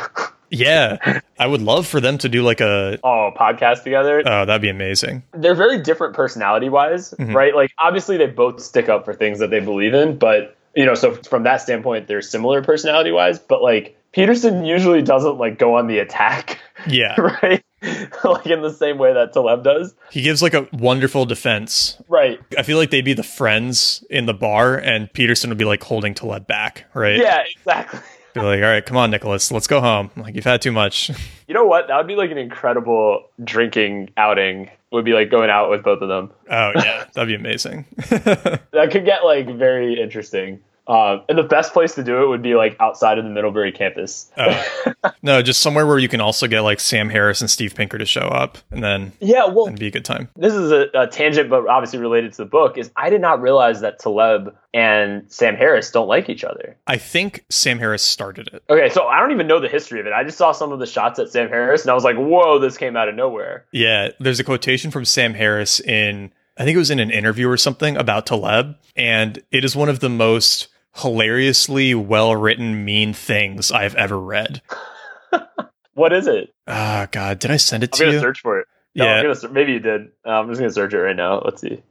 yeah, I would love for them to do like a oh podcast together. Oh, that'd be amazing. They're very different personality wise, mm-hmm. right? Like obviously they both stick up for things that they believe in, but you know, so from that standpoint, they're similar personality wise. But like Peterson usually doesn't like go on the attack. Yeah. right. like in the same way that Taleb does. He gives like a wonderful defense. Right. I feel like they'd be the friends in the bar and Peterson would be like holding Taleb back, right? Yeah, exactly. Be like, all right, come on, Nicholas, let's go home. Like you've had too much. You know what? That would be like an incredible drinking outing. Would be like going out with both of them. Oh yeah, that'd be amazing. that could get like very interesting. Uh, and the best place to do it would be like outside of the Middlebury campus. uh, no, just somewhere where you can also get like Sam Harris and Steve Pinker to show up, and then yeah, well, and be a good time. This is a, a, tangent, but obviously related to the book. Is I did not realize that Taleb and Sam Harris don't like each other. I think Sam Harris started it. Okay, so I don't even know the history of it. I just saw some of the shots at Sam Harris, and I was like, "Whoa, this came out of nowhere." Yeah, there's a quotation from Sam Harris in I think it was in an interview or something about Taleb, and it is one of the most hilariously well written mean things I've ever read. what is it? Ah, God, did I send it I'm to you? Gonna search for it. No, yeah, gonna, maybe you did. Uh, I'm just gonna search it right now. Let's see.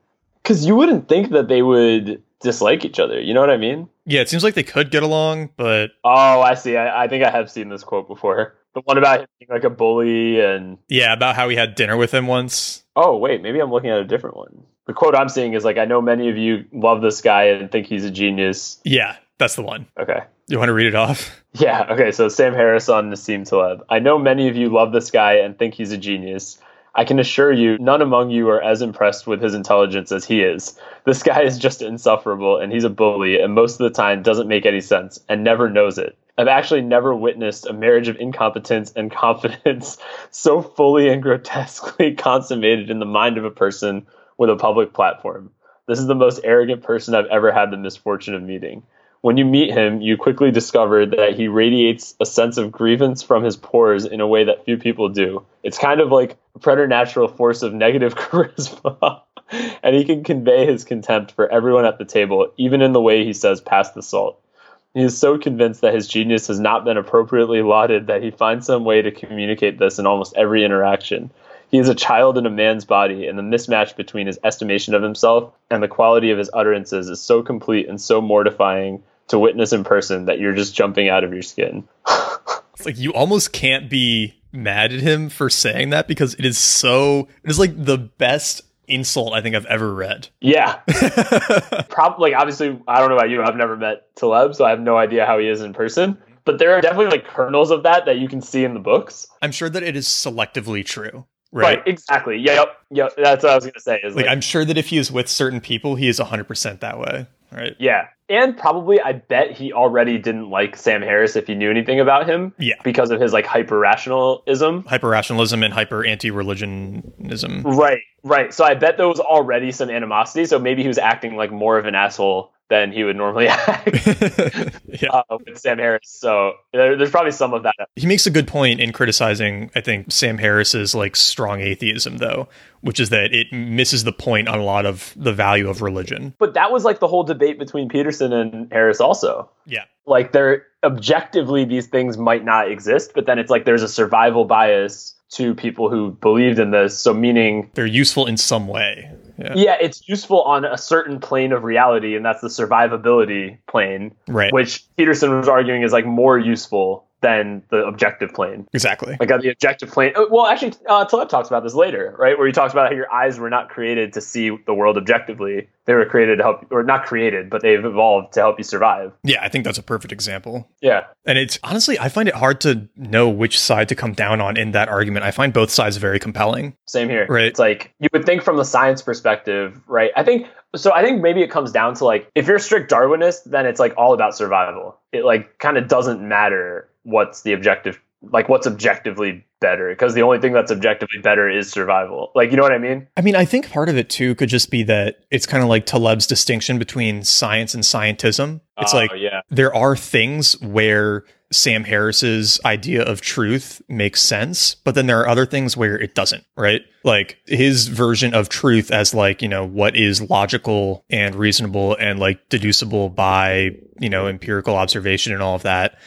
Because you wouldn't think that they would dislike each other. You know what I mean? Yeah, it seems like they could get along, but Oh, I see. I, I think I have seen this quote before. The one about him being like a bully and yeah, about how he had dinner with him once. oh wait, maybe I'm looking at a different one. The quote I'm seeing is like, I know many of you love this guy and think he's a genius. Yeah, that's the one. Okay. You want to read it off? Yeah, okay, so Sam Harris on Nassim Taleb. I know many of you love this guy and think he's a genius. I can assure you, none among you are as impressed with his intelligence as he is. This guy is just insufferable, and he's a bully, and most of the time doesn't make any sense, and never knows it. I've actually never witnessed a marriage of incompetence and confidence so fully and grotesquely consummated in the mind of a person with a public platform. This is the most arrogant person I've ever had the misfortune of meeting. When you meet him, you quickly discover that he radiates a sense of grievance from his pores in a way that few people do. It's kind of like a preternatural force of negative charisma. and he can convey his contempt for everyone at the table, even in the way he says, pass the salt. He is so convinced that his genius has not been appropriately lauded that he finds some way to communicate this in almost every interaction. He is a child in a man's body, and the mismatch between his estimation of himself and the quality of his utterances is so complete and so mortifying to witness in person that you're just jumping out of your skin. It's like you almost can't be mad at him for saying that because it is so it is like the best insult I think I've ever read. Yeah. Probably, like, obviously, I don't know about you. I've never met Taleb, so I have no idea how he is in person. But there are definitely like kernels of that that you can see in the books. I'm sure that it is selectively true. Right. Right, exactly. Yep, yep. That's what I was gonna say. Is Like like, I'm sure that if he is with certain people, he is 100% that way. Right. yeah, and probably I bet he already didn't like Sam Harris if he knew anything about him. Yeah. because of his like hyper rationalism. Hyper rationalism and hyper anti religionism. Right, right. So I bet there was already some animosity. So maybe he was acting like more of an asshole than he would normally act yeah. uh, with Sam Harris. So there, there's probably some of that. He makes a good point in criticizing, I think, Sam Harris's like strong atheism, though, which is that it misses the point on a lot of the value of religion. But that was like the whole debate between Peterson and Harris also. Yeah. Like they're objectively these things might not exist, but then it's like there's a survival bias to people who believed in this. So meaning They're useful in some way. Yeah. yeah, it's useful on a certain plane of reality, and that's the survivability plane, Right. which Peterson was arguing is like more useful than the objective plane. Exactly. Like on the objective plane. uh, Well, actually, uh, Taleb talks about this later, right? Where he talks about how your eyes were not created to see the world objectively; they were created to help, or not created, but they've evolved to help you survive. Yeah, I think that's a perfect example. Yeah, And it's honestly, I find it hard to know which side to come down on in that argument. I find both sides very compelling. same here. Right. It's like you would think from the science perspective, right? I think so. I think maybe it comes down to like if you're a strict Darwinist, then it's like all about survival. It like kind of doesn't matter what's the objective, like what's objectively better, because the only thing that's objectively better is survival. Like you know what I mean? I mean, I think part of it too could just be that it's kind of like Taleb's distinction between science and scientism. It's Oh, like yeah, there are things where Sam Harris's idea of truth makes sense, but then there are other things where it doesn't, right? Like his version of truth as like, you know, what is logical and reasonable and like deducible by, you know, empirical observation and all of that.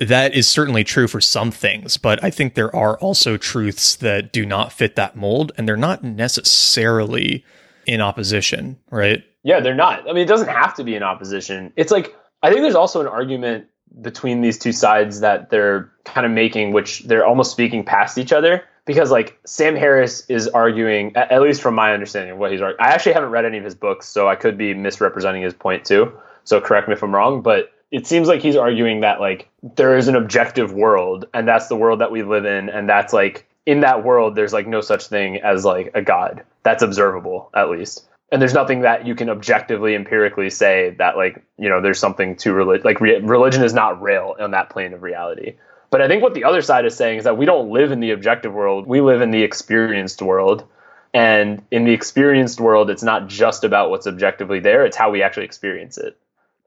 That is certainly true for some things, but I think there are also truths that do not fit that mold and they're not necessarily in opposition, right? Yeah, they're not. I mean, it doesn't have to be in opposition. It's like I think there's also an argument between these two sides that they're kind of making, which they're almost speaking past each other. Because like Sam Harris is arguing, at least from my understanding of what he's arguing. I actually haven't read any of his books, so I could be misrepresenting his point too. So correct me if I'm wrong, but it seems like he's arguing that like there is an objective world, and that's the world that we live in, and that's like in that world there's like no such thing as like a god. That's observable at least. And there's nothing that you can objectively empirically say that like you know there's something to religion like re- religion is not real on that plane of reality. But i think what the other side is saying is that we don't live in the objective world we live in the experienced world. And in the experienced world it's not just about what's objectively there it's how we actually experience it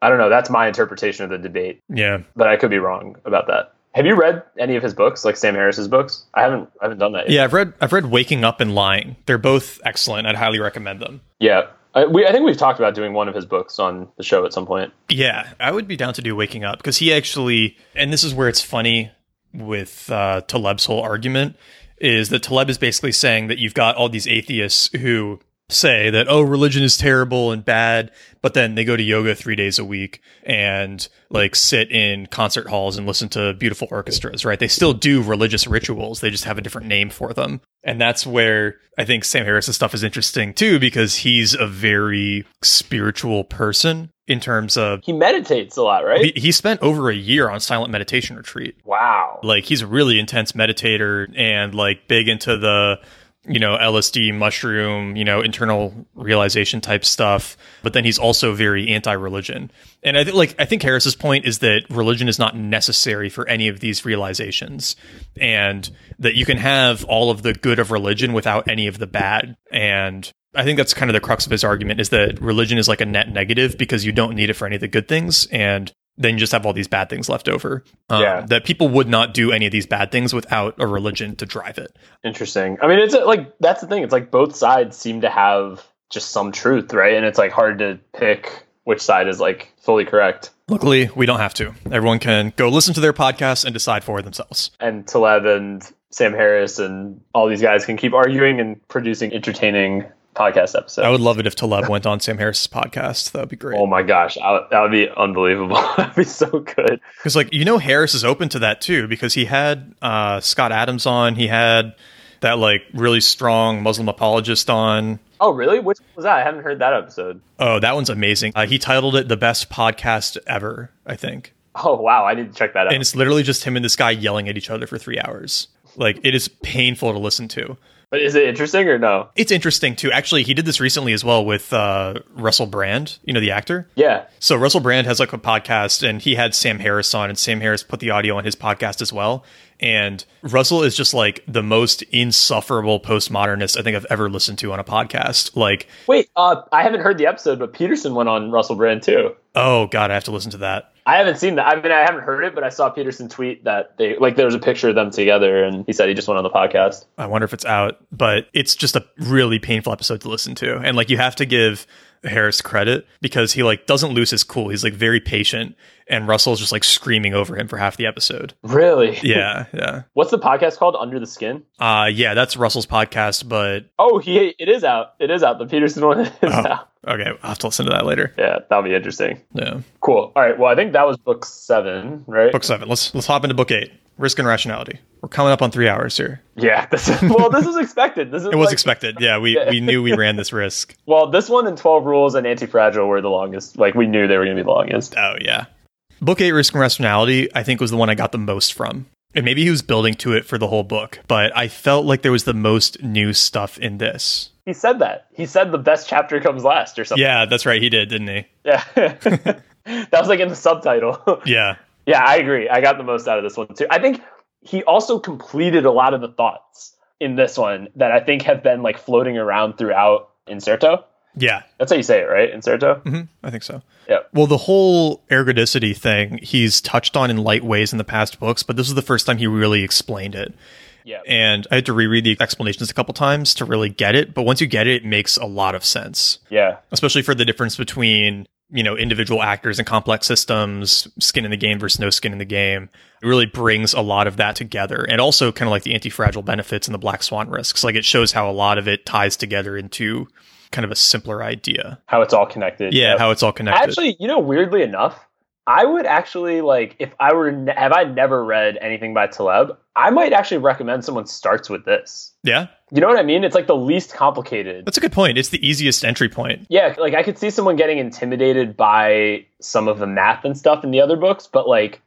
i don't know that's my interpretation of the debate Yeah. but i could be wrong about that have you read any of his books like sam harris's books i haven't i haven't done that yet. Yeah, I've read I've read Waking Up and Lying. They're both excellent. I'd highly recommend them. Yeah, I, we, I think we've talked about doing one of his books on the show at some point. Yeah, I would be down to do Waking Up because he actually, and this is where it's funny with uh, Taleb's whole argument, is that Taleb is basically saying that you've got all these atheists who say that oh religion is terrible and bad but then they go to yoga 3 days a week and like sit in concert halls and listen to beautiful orchestras right? They still do religious rituals. They just have a different name for them. And that's where i think sam harris's stuff is interesting too because he's a very spiritual person in terms of he meditates a lot right? He, he spent over a year on silent meditation retreat. Wow. Like he's a really intense meditator and like big into the you know, LSD, mushroom, you know, internal realization type stuff. But then he's also very anti-religion. And I think, like, I think Harris's point is that religion is not necessary for any of these realizations, and that you can have all of the good of religion without any of the bad. And I think that's kind of the crux of his argument is that religion is like a net negative because you don't need it for any of the good things, and then you just have all these bad things left over. Um, Yeah. That people would not do any of these bad things without a religion to drive it. Interesting. I mean, it's like that's the thing. It's like both sides seem to have just some truth, right? And it's like hard to pick which side is like fully correct. Luckily, we don't have to. Everyone can go listen to their podcasts and decide for themselves. And Taleb and Sam Harris and all these guys can keep arguing and producing entertaining podcast episode. I would love it if Taleb went on Sam Harris's podcast. That would be great. Oh my gosh, I, that would be unbelievable. That'd be so good. Because, like, you know, Harris is open to that too, because he had uh, Scott Adams on. He had that, like, really strong Muslim apologist on. Oh, really? Which was that? I haven't heard that episode. Oh, that one's amazing. Uh, he titled it The Best Podcast Ever, I think. Oh, wow. I need to check that out. And it's literally just him and this guy yelling at each other for three hours. Like, it is painful to listen to. But is it interesting or no? It's interesting too. Actually, he did this recently as well with uh, Russell Brand, you know, the actor. Yeah. So Russell Brand has like a podcast and he had Sam Harris on and Sam Harris put the audio on his podcast as well. And Russell is just like the most insufferable postmodernist I think I've ever listened to on a podcast. Like, Wait, uh, I haven't heard the episode, but Peterson went on Russell Brand too. oh God, I have to listen to that. I haven't seen that. I mean, I haven't heard it, but I saw Peterson tweet that they like there was a picture of them together, and he said he just went on the podcast. I wonder if it's out, but it's just a really painful episode to listen to. And like you have to give Harris credit because he like doesn't lose his cool. He's like very patient and Russell's just like screaming over him for half the episode. Really? Yeah, yeah. What's the podcast called? Under the Skin. Uh yeah, that's Russell's podcast, but Oh, he it is out. It is out. The Peterson one is Oh. out. okay, I'll have to listen to that later. Yeah, that'll be interesting. Yeah. Cool. All right. Well, I think that was book seven, right? Book seven. Let's let's hop into book eight. Risk and rationality. We're coming up on three hours here. Yeah. This is, well, this was expected. This is It was like- expected. Yeah, we, we knew we ran this risk. Well, this one and Twelve Rules and Anti Fragile were the longest. Like we knew they were going to be the longest. Oh yeah. Book eight, Risk and Rationality, I think was the one I got the most from. And maybe he was building to it for the whole book, but I felt like there was the most new stuff in this. He said that. He said the best chapter comes last, or something. Yeah, that's right. He did, didn't he? Yeah. that was like in the subtitle. Yeah. Yeah, I agree. I got the most out of this one too. I think he also completed a lot of the thoughts in this one that I think have been like floating around throughout Incerto. Yeah. That's how you say it, right? Incerto? hmm I think so. Yeah. Well, the whole ergodicity thing he's touched on in light ways in the past books, but this is the first time he really explained it. Yeah. And I had to reread the explanations a couple times to really get it. But once you get it, it makes a lot of sense, Yeah. especially for the difference between, you know, individual actors and complex systems, skin in the game versus no skin in the game. It really brings a lot of that together. And also kind of like the anti fragile benefits and the black swan risks. Like it shows how a lot of it ties together into kind of a simpler idea. How it's all connected. Yeah, Yep. how it's all connected. Actually, you know, weirdly enough, I would actually like if I were ne- have I never read anything by Taleb, I might actually recommend someone starts with this. yeah, You know what I mean? It's like the least complicated. that's a good point. It's the easiest entry point. Yeah, like I could see someone getting intimidated by some of the math and stuff in the other books, but like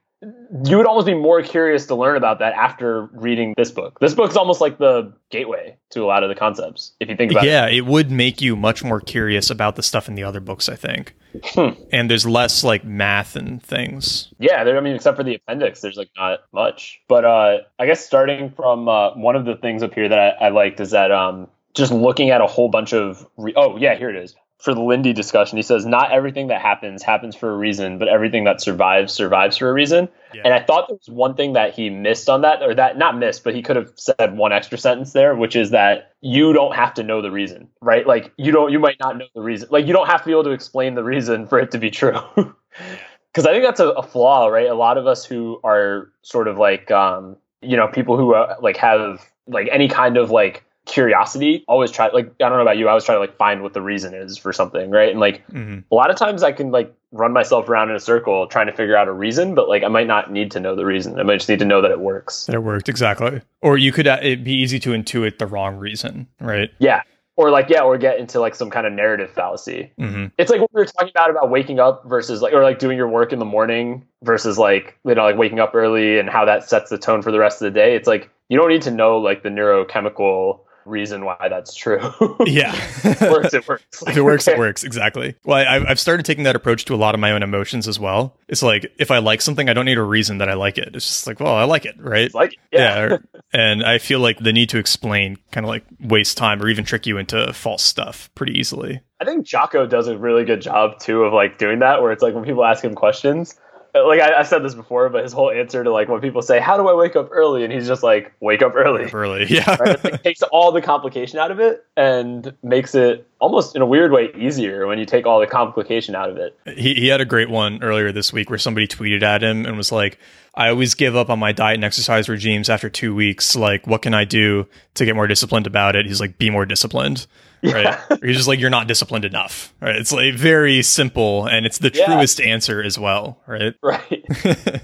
you would almost be more curious to learn about that after reading this book. This book's almost like the gateway to a lot of the concepts, if you think about it. Yeah, it would make you much more curious about the stuff in the other books, I think. Hmm. And there's less like math and things. Yeah, there, I mean, except for the appendix, there's like not much. But uh, I guess starting from uh, one of the things up here that I, I liked is that um, just looking at a whole bunch of. Re- oh, yeah, here it is. For the Lindy discussion, he says, Not everything that happens happens for a reason, but everything that survives survives for a reason. Yeah. And I thought there was one thing that he missed on that, or that not missed, but he could have said one extra sentence there, which is that you don't have to know the reason, right? Like you don't, you might not know the reason. Like you don't have to be able to explain the reason for it to be true. because I think that's a, a flaw, right? A lot of us who are sort of like, um, you know, people who uh, like have like any kind of like curiosity, always try like I don't know about you, I always try to like find what the reason is for something, right? And like mm-hmm. a lot of times I can like run myself around in a circle trying to figure out a reason, but like I might not need to know the reason. I might just need to know that it works. That it worked exactly. Or you could uh, it'd be easy to intuit the wrong reason, right? Yeah or like yeah or get into like some kind of narrative fallacy mm-hmm. it's like what we were talking about about waking up versus like or like doing your work in the morning versus like you know like waking up early and how that sets the tone for the rest of the day it's like you don't need to know like the neurochemical reason why that's true. yeah. it works, it works. if it works, it works. Exactly. Well, I, I've started taking that approach to a lot of my own emotions as well. It's like, if I like something, I don't need a reason that I like it. It's just like, well, I like it, right? It's like it. Yeah. yeah. and I feel like the need to explain kind of like waste time or even trick you into false stuff pretty easily. I think Jocko does a really good job too of like doing that, where it's like when people ask him questions, like I, have said this before, but his whole answer to like when people say, "How do I wake up early?" and he's just like, "Wake up early." Early, yeah. Right? It takes all the complication out of it and makes it almost in a weird way easier when you take all the complication out of it. He he had a great one earlier this week where somebody tweeted at him and was like, "I always give up on my diet and exercise regimes after two weeks. Like, what can I do to get more disciplined about it?" He's like, "Be more disciplined." right? Yeah. You're just like you're not disciplined enough, right? It's like very simple, and it's the yeah. truest answer as well, right? Right.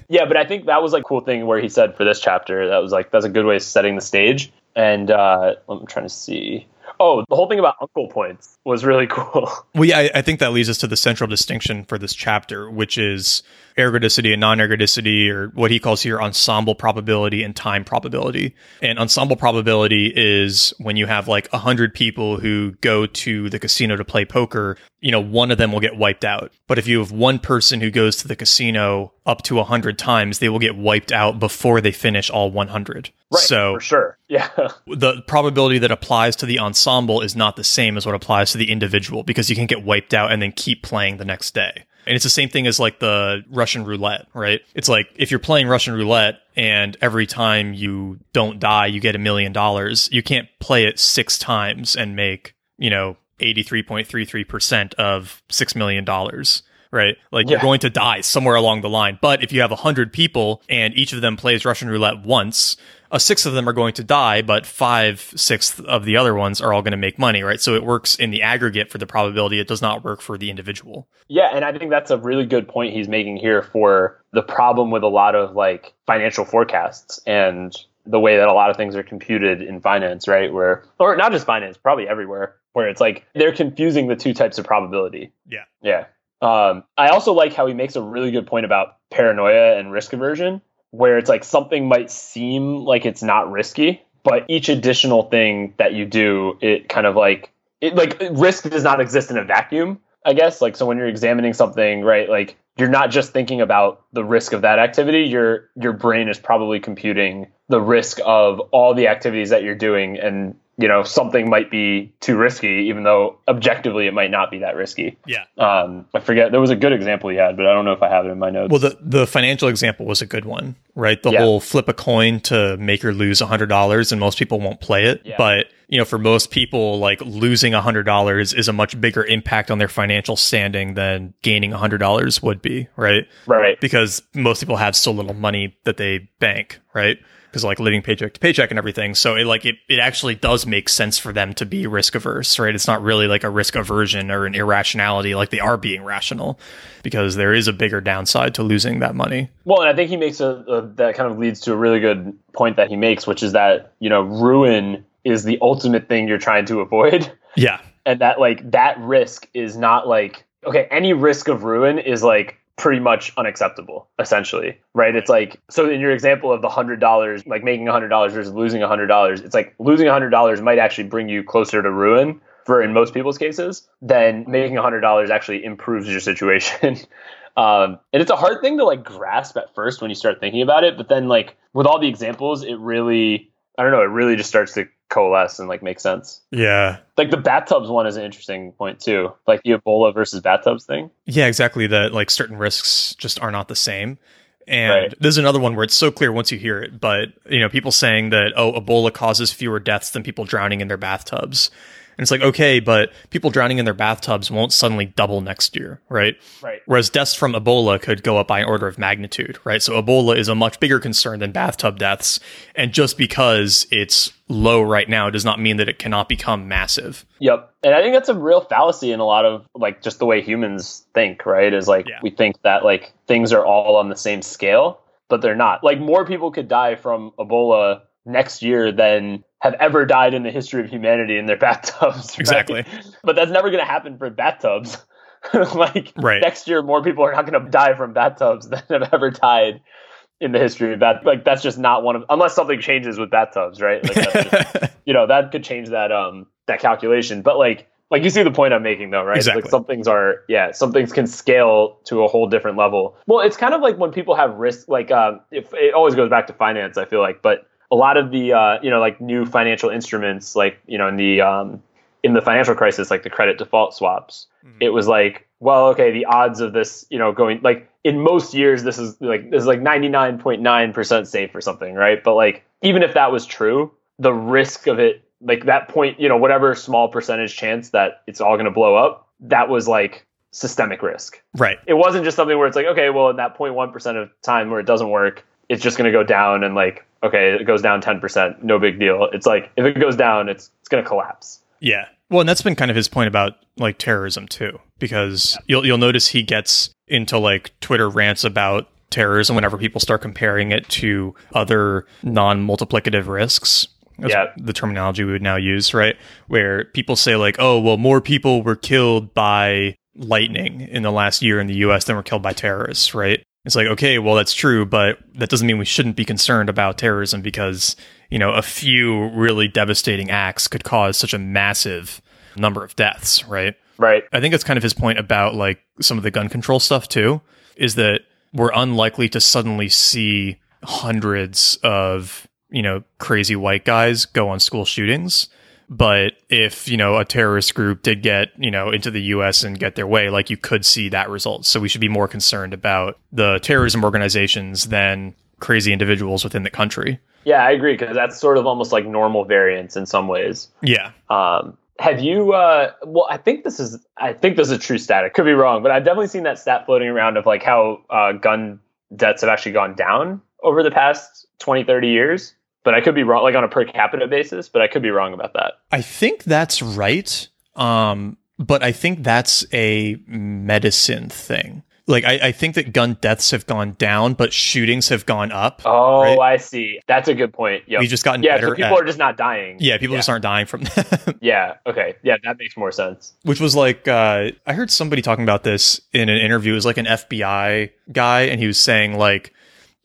yeah, but I think that was like a cool thing where he said for this chapter that was like that's a good way of setting the stage. And uh, I'm trying to see. Oh, the whole thing about uncle points was really cool. Well, yeah, I, I think that leads us to the central distinction for this chapter, which is ergodicity and non-ergodicity, or what he calls here ensemble probability and time probability. And ensemble probability is when you have like a hundred people who go to the casino to play poker, you know, one of them will get wiped out. But if you have one person who goes to the casino up to a hundred times, they will get wiped out before they finish all 100. Right, so for sure. Yeah. the probability that applies to the ensemble is not the same as what applies to the individual because you can get wiped out and then keep playing the next day. And it's the same thing as like the Russian roulette, right? It's like if you're playing Russian roulette and every time you don't die, you get a million dollars, you can't play it six times and make, you know, 83.33% of $6 million right? Like yeah. you're going to die somewhere along the line. But if you have 100 people and each of them plays Russian roulette once, a sixth of them are going to die, but five sixths of the other ones are all going to make money, right? So it works in the aggregate for the probability. It does not work for the individual. Yeah, and I think that's a really good point he's making here for the problem with a lot of like financial forecasts and the way that a lot of things are computed in finance, right? Where, or not just finance, probably everywhere, where it's like they're confusing the two types of probability. Yeah. Yeah. Um, I also like how he makes a really good point about paranoia and risk aversion where it's like something might seem like it's not risky, but each additional thing that you do, it kind of like it like risk does not exist in a vacuum. I guess like so when you're examining something, right? Like you're not just thinking about the risk of that activity. Your your brain is probably computing the risk of all the activities that you're doing and you know something might be too risky even though objectively it might not be that risky. Yeah. Um i forget there was a good example he had but i don't know if i have it in my notes. Well the the financial example was a good one right? The yeah. whole flip a coin to make or lose a hundred dollars and most people won't play it. Yeah. but you know for most people like losing a hundred dollars is a much bigger impact on their financial standing than gaining a hundred dollars would be right? Right. Because most people have so little money that they bank right because like living paycheck to paycheck and everything. So it like it, it actually does make sense for them to be risk averse, right? It's not really like a risk aversion or an irrationality like they are being rational because there is a bigger downside to losing that money. Well, and I think he makes a, a that kind of leads to a really good point that he makes, which is that, you know, ruin is the ultimate thing you're trying to avoid. Yeah. And that like that risk is not like okay, any risk of ruin is like pretty much unacceptable essentially right? It's like so in your example of the hundred dollars like making a hundred dollars versus losing a hundred dollars it's like losing a hundred dollars might actually bring you closer to ruin for in most people's cases then making a hundred dollars actually improves your situation. Um, and it's a hard thing to like grasp at first when you start thinking about it but then like with all the examples it really i don't know it really just starts to coalesce and like make sense. Yeah. Like the bathtubs one is an interesting point too. Like the Ebola versus bathtubs thing. Yeah, exactly. That like certain risks just are not the same. And right. there's another one where it's so clear once you hear it, but you know, people saying that oh, Ebola causes fewer deaths than people drowning in their bathtubs. And it's like, okay, but people drowning in their bathtubs won't suddenly double next year, right? Right. Whereas deaths from Ebola could go up by an order of magnitude, right? So Ebola is a much bigger concern than bathtub deaths. And just because it's low right now does not mean that it cannot become massive. Yep. And I think that's a real fallacy in a lot of like just the way humans think, right? Is like Yeah. we think that like things are all on the same scale, but they're not. Like more people could die from Ebola next year than have ever died in the history of humanity in their bathtubs. right? Exactly. But that's never going to happen for bathtubs. like Right. next year, more people are not going to die from bathtubs than have ever died in the history of bat. Like that's just not one of unless something changes with bathtubs, right? Like just, you know that could change that um that calculation. But like like you see the point I'm making though, right? Exactly. Like some things are yeah, some things can scale to a whole different level. Well, it's kind of like when people have risk. Like um, if it always goes back to finance, I feel like, but a lot of the uh, you know like new financial instruments, like you know in the um in the financial crisis, like the credit default swaps, it was like, well, okay, the odds of this, you know, going like in most years, this is like this is like ninety nine point nine percent safe or something, right? But like even if that was true, the risk of it, like that point, you know, whatever small percentage chance that it's all going to blow up, that was like systemic risk. right. It wasn't just something where it's like, okay, well, in that 0.1 percent of time where it doesn't work, it's just going to go down and like, okay, it goes down ten percent, no big deal. It's like if it goes down, it's it's going to collapse. Yeah. Well, and that's been kind of his point about like terrorism too, because you'll you'll notice he gets into like Twitter rants about terrorism whenever people start comparing it to other non-multiplicative risks. That's Yeah. the terminology we would now use, right? Where people say like, "Oh, well, more people were killed by lightning in the last year in the U.S. than were killed by terrorists," right? It's like, okay, well, that's true, but that doesn't mean we shouldn't be concerned about terrorism because you know a few really devastating acts could cause such a massive number of deaths, right? Right. I think that's kind of his point about like some of the gun control stuff too, is that we're unlikely to suddenly see hundreds of, you know, crazy white guys go on school shootings. But if, you know, a terrorist group did get, you know, into the US and get their way, like you could see that result. So we should be more concerned about the terrorism organizations than crazy individuals within the country. Yeah, I agree because that's sort of almost like normal variance in some ways. Yeah. Um, have you? Uh, well, I think this is. I think this is a true stat. It could be wrong, but I've definitely seen that stat floating around of like how uh, gun deaths have actually gone down over the past 20, 30 years. But I could be wrong, like on a per capita basis. But I could be wrong about that. I think that's right. Um, but I think that's a medicine thing. Like I, I think that gun deaths have gone down, but shootings have gone up. Oh, Right. I see. That's a good point. Yep. We've just gotten yeah, better. so people at- are just not dying. yeah, people yeah. just aren't dying from them. Yeah. Okay. Yeah, that makes more sense. Which was like uh, I heard somebody talking about this in an interview. It was like an FBI guy, and he was saying like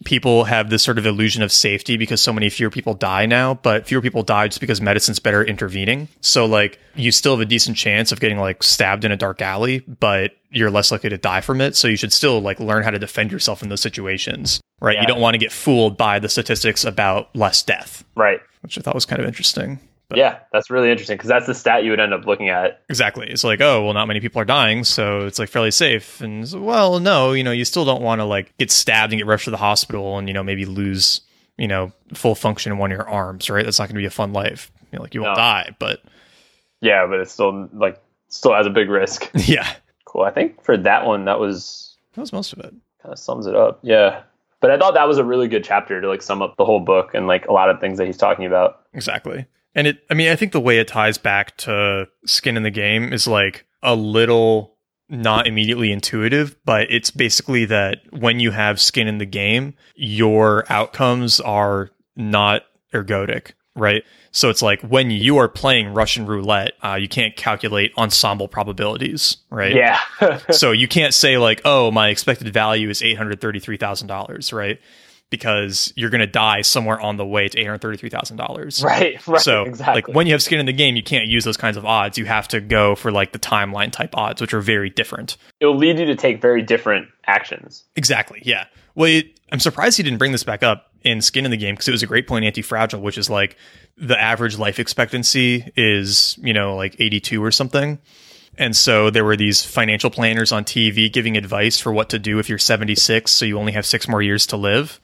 people have this sort of illusion of safety because so many fewer people die now, but fewer people die just because medicine's better intervening. So like you still have a decent chance of getting like stabbed in a dark alley, but you're less likely to die from it. So you should still like learn how to defend yourself in those situations. Right. Yeah. You don't want to get fooled by the statistics about less death, Right. which I thought was kind of interesting. But- Yeah, that's really interesting because that's the stat you would end up looking at. Exactly. It's like, oh, well, not many people are dying, so it's like fairly safe. And well, no, you know, you still don't want to like get stabbed and get rushed to the hospital and you know maybe lose you know full function in one of your arms, right? That's not going to be a fun life. You know, like you won't No. die, but Yeah, but it's still like still has a big risk. yeah, Cool. I think for that one, that was that was most of it. kind of sums it up. Yeah. But I thought that was a really good chapter to like sum up the whole book and like a lot of things that he's talking about. Exactly. And it, I mean, I think the way it ties back to skin in the game is like a little not immediately intuitive, but it's basically that when you have skin in the game, your outcomes are not ergodic, right? So it's like when you are playing Russian roulette, uh, you can't calculate ensemble probabilities, right? Yeah. so you can't say like, oh, my expected value is eight hundred thirty-three thousand dollars, right? Because you're going to die somewhere on the way to eight hundred thirty-three thousand dollars. right. Right. So, exactly. like when you have skin in the game, you can't use those kinds of odds. You have to go for like the timeline type odds, which are very different. it will lead you to take very different actions. Exactly. Yeah. Well, it, I'm surprised he didn't bring this back up in Skin in the Game because it was a great point in Anti-Fragile, which is like the average life expectancy is, you know, like 82 or something. And so there were these financial planners on TV giving advice for what to do if you're 76, so you only have six more years to live.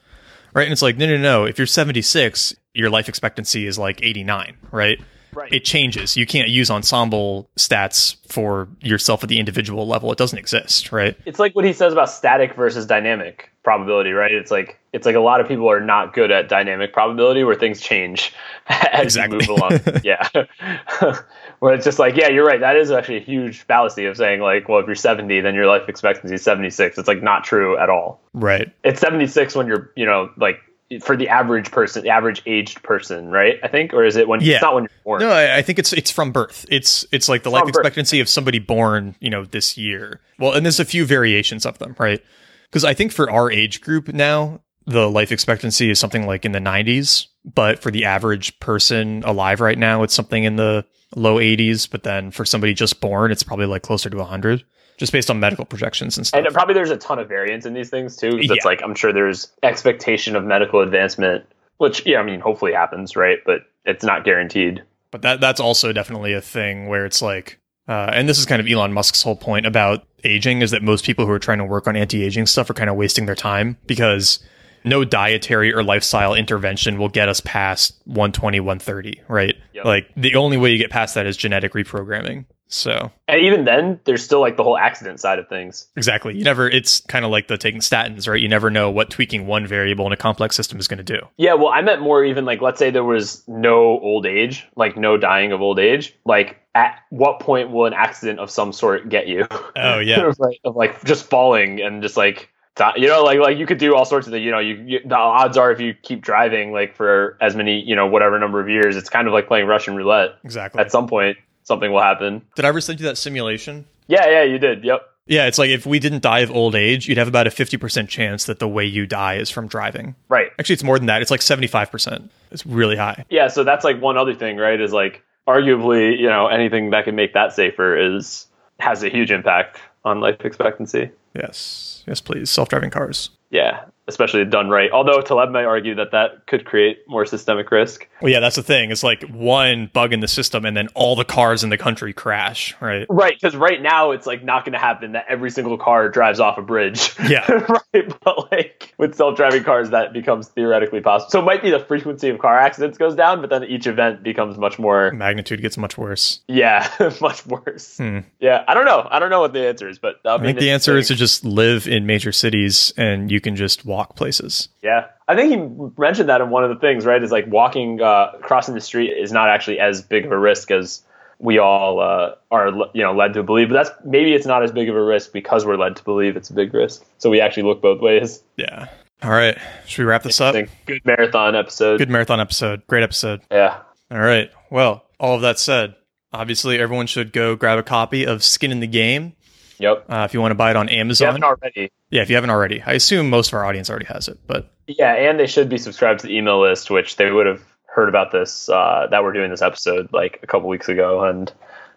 Right. And it's like, no, no, no. If you're 76, your life expectancy is like 89, right? Right. it changes. You can't use ensemble stats for yourself at the individual level. It doesn't exist, right? It's like what he says about static versus dynamic probability, right? It's like it's like a lot of people are not good at dynamic probability where things change as Exactly. you move along. yeah. where it's just like, yeah, you're right. That is actually a huge fallacy of saying like, well, if you're 70, then your life expectancy is 76. It's like not true at all. Right. It's 76 when you're, you know, like for the average person, the average aged person, right? I think, or is it when Yeah. it's not when you're born? No, I, I think it's it's from birth. It's it's like the life From birth. expectancy of somebody born, you know, this year. Well, and there's a few variations of them, right? Because I think for our age group now, the life expectancy is something like in the 90s, but for the average person alive right now, it's something in the low 80s. But then for somebody just born, it's probably like closer to 100, just based on medical projections and stuff. And probably there's a ton of variance in these things too. It's Yeah. like I'm sure there's expectation of medical advancement, which yeah, I mean, hopefully happens, right? But it's not guaranteed. But that that's also definitely a thing where it's like, uh, and this is kind of Elon Musk's whole point about aging is that most people who are trying to work on anti-aging stuff are kind of wasting their time because no dietary or lifestyle intervention will get us past 120, 130, right? Yep. Like the only way you get past that is genetic reprogramming. So And even then, there's still like the whole accident side of things. exactly, you never. It's kind of like the taking statins, right? You never know what tweaking one variable in a complex system is going to do. Yeah, well, I meant more even like let's say there was no old age, like no dying of old age. Like at what point will an accident of some sort get you? Oh yeah, right, of like just falling and just like you know like like you could do all sorts of the you know you, you the odds are if you keep driving like for as many you know whatever number of years it's kind of like playing Russian roulette exactly. at some point something will happen Did I ever send you that simulation? yeah yeah you did yep Yeah, it's like if we didn't die of old age, you'd have about a 50% chance that the way you die is from driving. right Actually, it's more than that. It's like 75%. It's really high. yeah so that's like one other thing right is like arguably you know anything that can make that safer is has a huge impact on life expectancy Yes. Yes, please. Self driving cars. yeah especially done right although Taleb may argue that that could create more systemic risk Well, yeah, that's the thing. It's like one bug in the system and then all the cars in the country crash, right? Right, because right now it's like not going to happen that every single car drives off a bridge. Yeah. right. But like with self-driving cars, that becomes theoretically possible. So it might be the frequency of car accidents goes down, but then each event becomes much more, Magnitude gets much worse. yeah, much worse. Hmm. Yeah, I don't know. I don't know what the answer is, but I think the answer is to just live in major cities and you can just walk places. Yeah, I think he mentioned that in one of the things. Right, is like walking, uh, crossing the street is not actually as big of a risk as we all uh, are, you know, led to believe. But that's maybe it's not as big of a risk because we're led to believe it's a big risk. So we actually look both ways. Yeah. All right. Should we wrap this up? Good marathon episode. Good marathon episode. Great episode. Yeah. All right. Well, all of that said, obviously everyone should go grab a copy of Skin in the Game. Yep. Uh, if you want to buy it on If you Amazon. haven't already. yeah, if you haven't already. I assume most of our audience already has it, but Yeah, and they should be subscribed to the email list, which they would have heard about this uh, that we're doing this episode like a couple weeks ago, and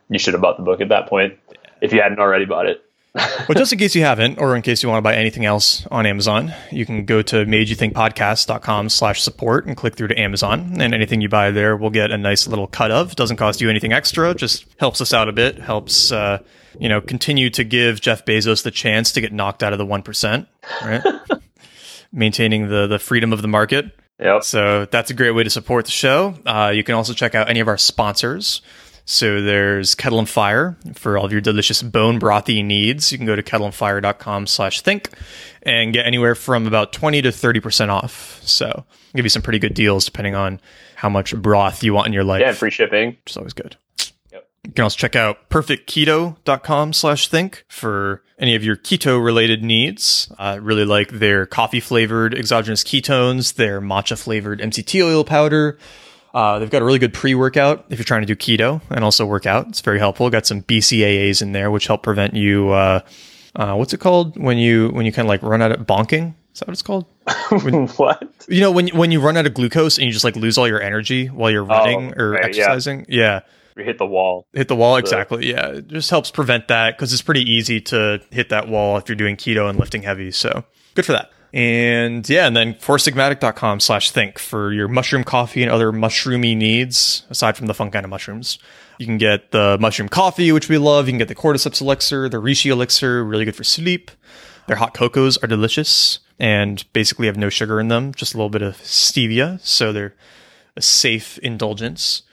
you should have bought the book at that point if you hadn't already bought it. But just in case you haven't, or in case you want to buy anything else on Amazon, you can go to madeyouThinkPodcast.com slash support and click through to Amazon. And anything you buy there will get a nice little cut of. Doesn't cost you anything extra, just helps us out a bit, helps uh, you know, continue to give Jeff Bezos the chance to get knocked out of the one percent, right? Maintaining the the freedom of the market. Yep. So that's a great way to support the show. Uh, you can also check out any of our sponsors. So there's Kettle and Fire for all of your delicious bone brothy needs. You can go to kettleandfire.com slash think and get anywhere from about 20 to 30% off. So give you some pretty good deals depending on how much broth you want in your life, Yeah, free shipping. which is always good. Yep. You can also check out perfectketo.com slash think for any of your keto related needs. I really like their coffee flavored exogenous ketones, their matcha flavored MCT oil powder. Uh, they've got a really good pre workout if you're trying to do keto and also work out. It's very helpful. Got some BCAAs in there, which help prevent you. Uh, uh, what's it called when you when you kind of like run out of bonking? Is that what it's called? what? You know, when when you run out of glucose and you just like lose all your energy while you're running or right, exercising. yeah We hit the wall. hit the wall exactly yeah it just helps prevent that because it's pretty easy to hit that wall if you're doing keto and lifting heavy so good for that and yeah and then foursigmatic.com slash think for your mushroom coffee and other mushroomy needs aside from the fun kind of mushrooms. You can get the mushroom coffee which we love. You can get the cordyceps elixir the reishi elixir really good for sleep. Their hot cocos are delicious and basically have no sugar in them just a little bit of stevia. So they're a safe indulgence.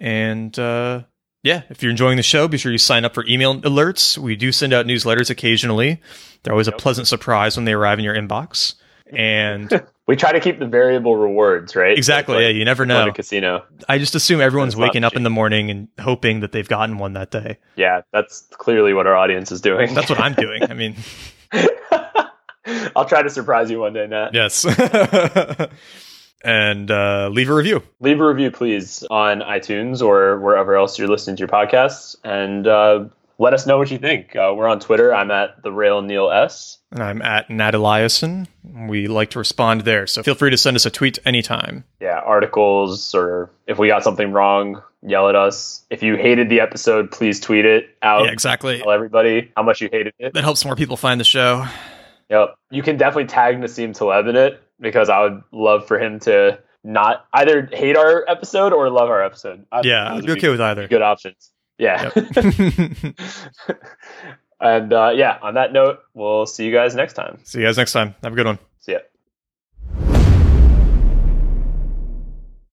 And uh, yeah, if you're enjoying the show, be sure you sign up for email alerts. We do send out newsletters occasionally. They're always a pleasant surprise when they arrive in your inbox. And we try to keep the variable rewards, right? Exactly. Like, yeah, you never know. casino. I just assume everyone's waking up in the morning and hoping that they've gotten one that day. Yeah, that's clearly what our audience is doing. That's what I'm doing. I mean, I'll try to surprise you one day, Nat. Yes. and uh, leave a review. Leave a review, please, on iTunes or wherever else you're listening to your podcasts. And uh, let us know what you think. Uh, we're on Twitter. I'm at the Real Neil S. And I'm at Nat Eliason. We like to respond there. So feel free to send us a tweet anytime. Yeah, articles or if we got something wrong, yell at us. If you hated the episode, please tweet it out. Yeah, exactly. Tell everybody how much you hated it. That helps more people find the show. Yep. You can definitely tag Nassim Taleb in it because I would love for him to not either hate our episode or love our episode. yeah, I'd be okay with either. Good options. Yeah. Yep. and uh, yeah, on that note, we'll see you guys next time. See you guys next time. Have a good one.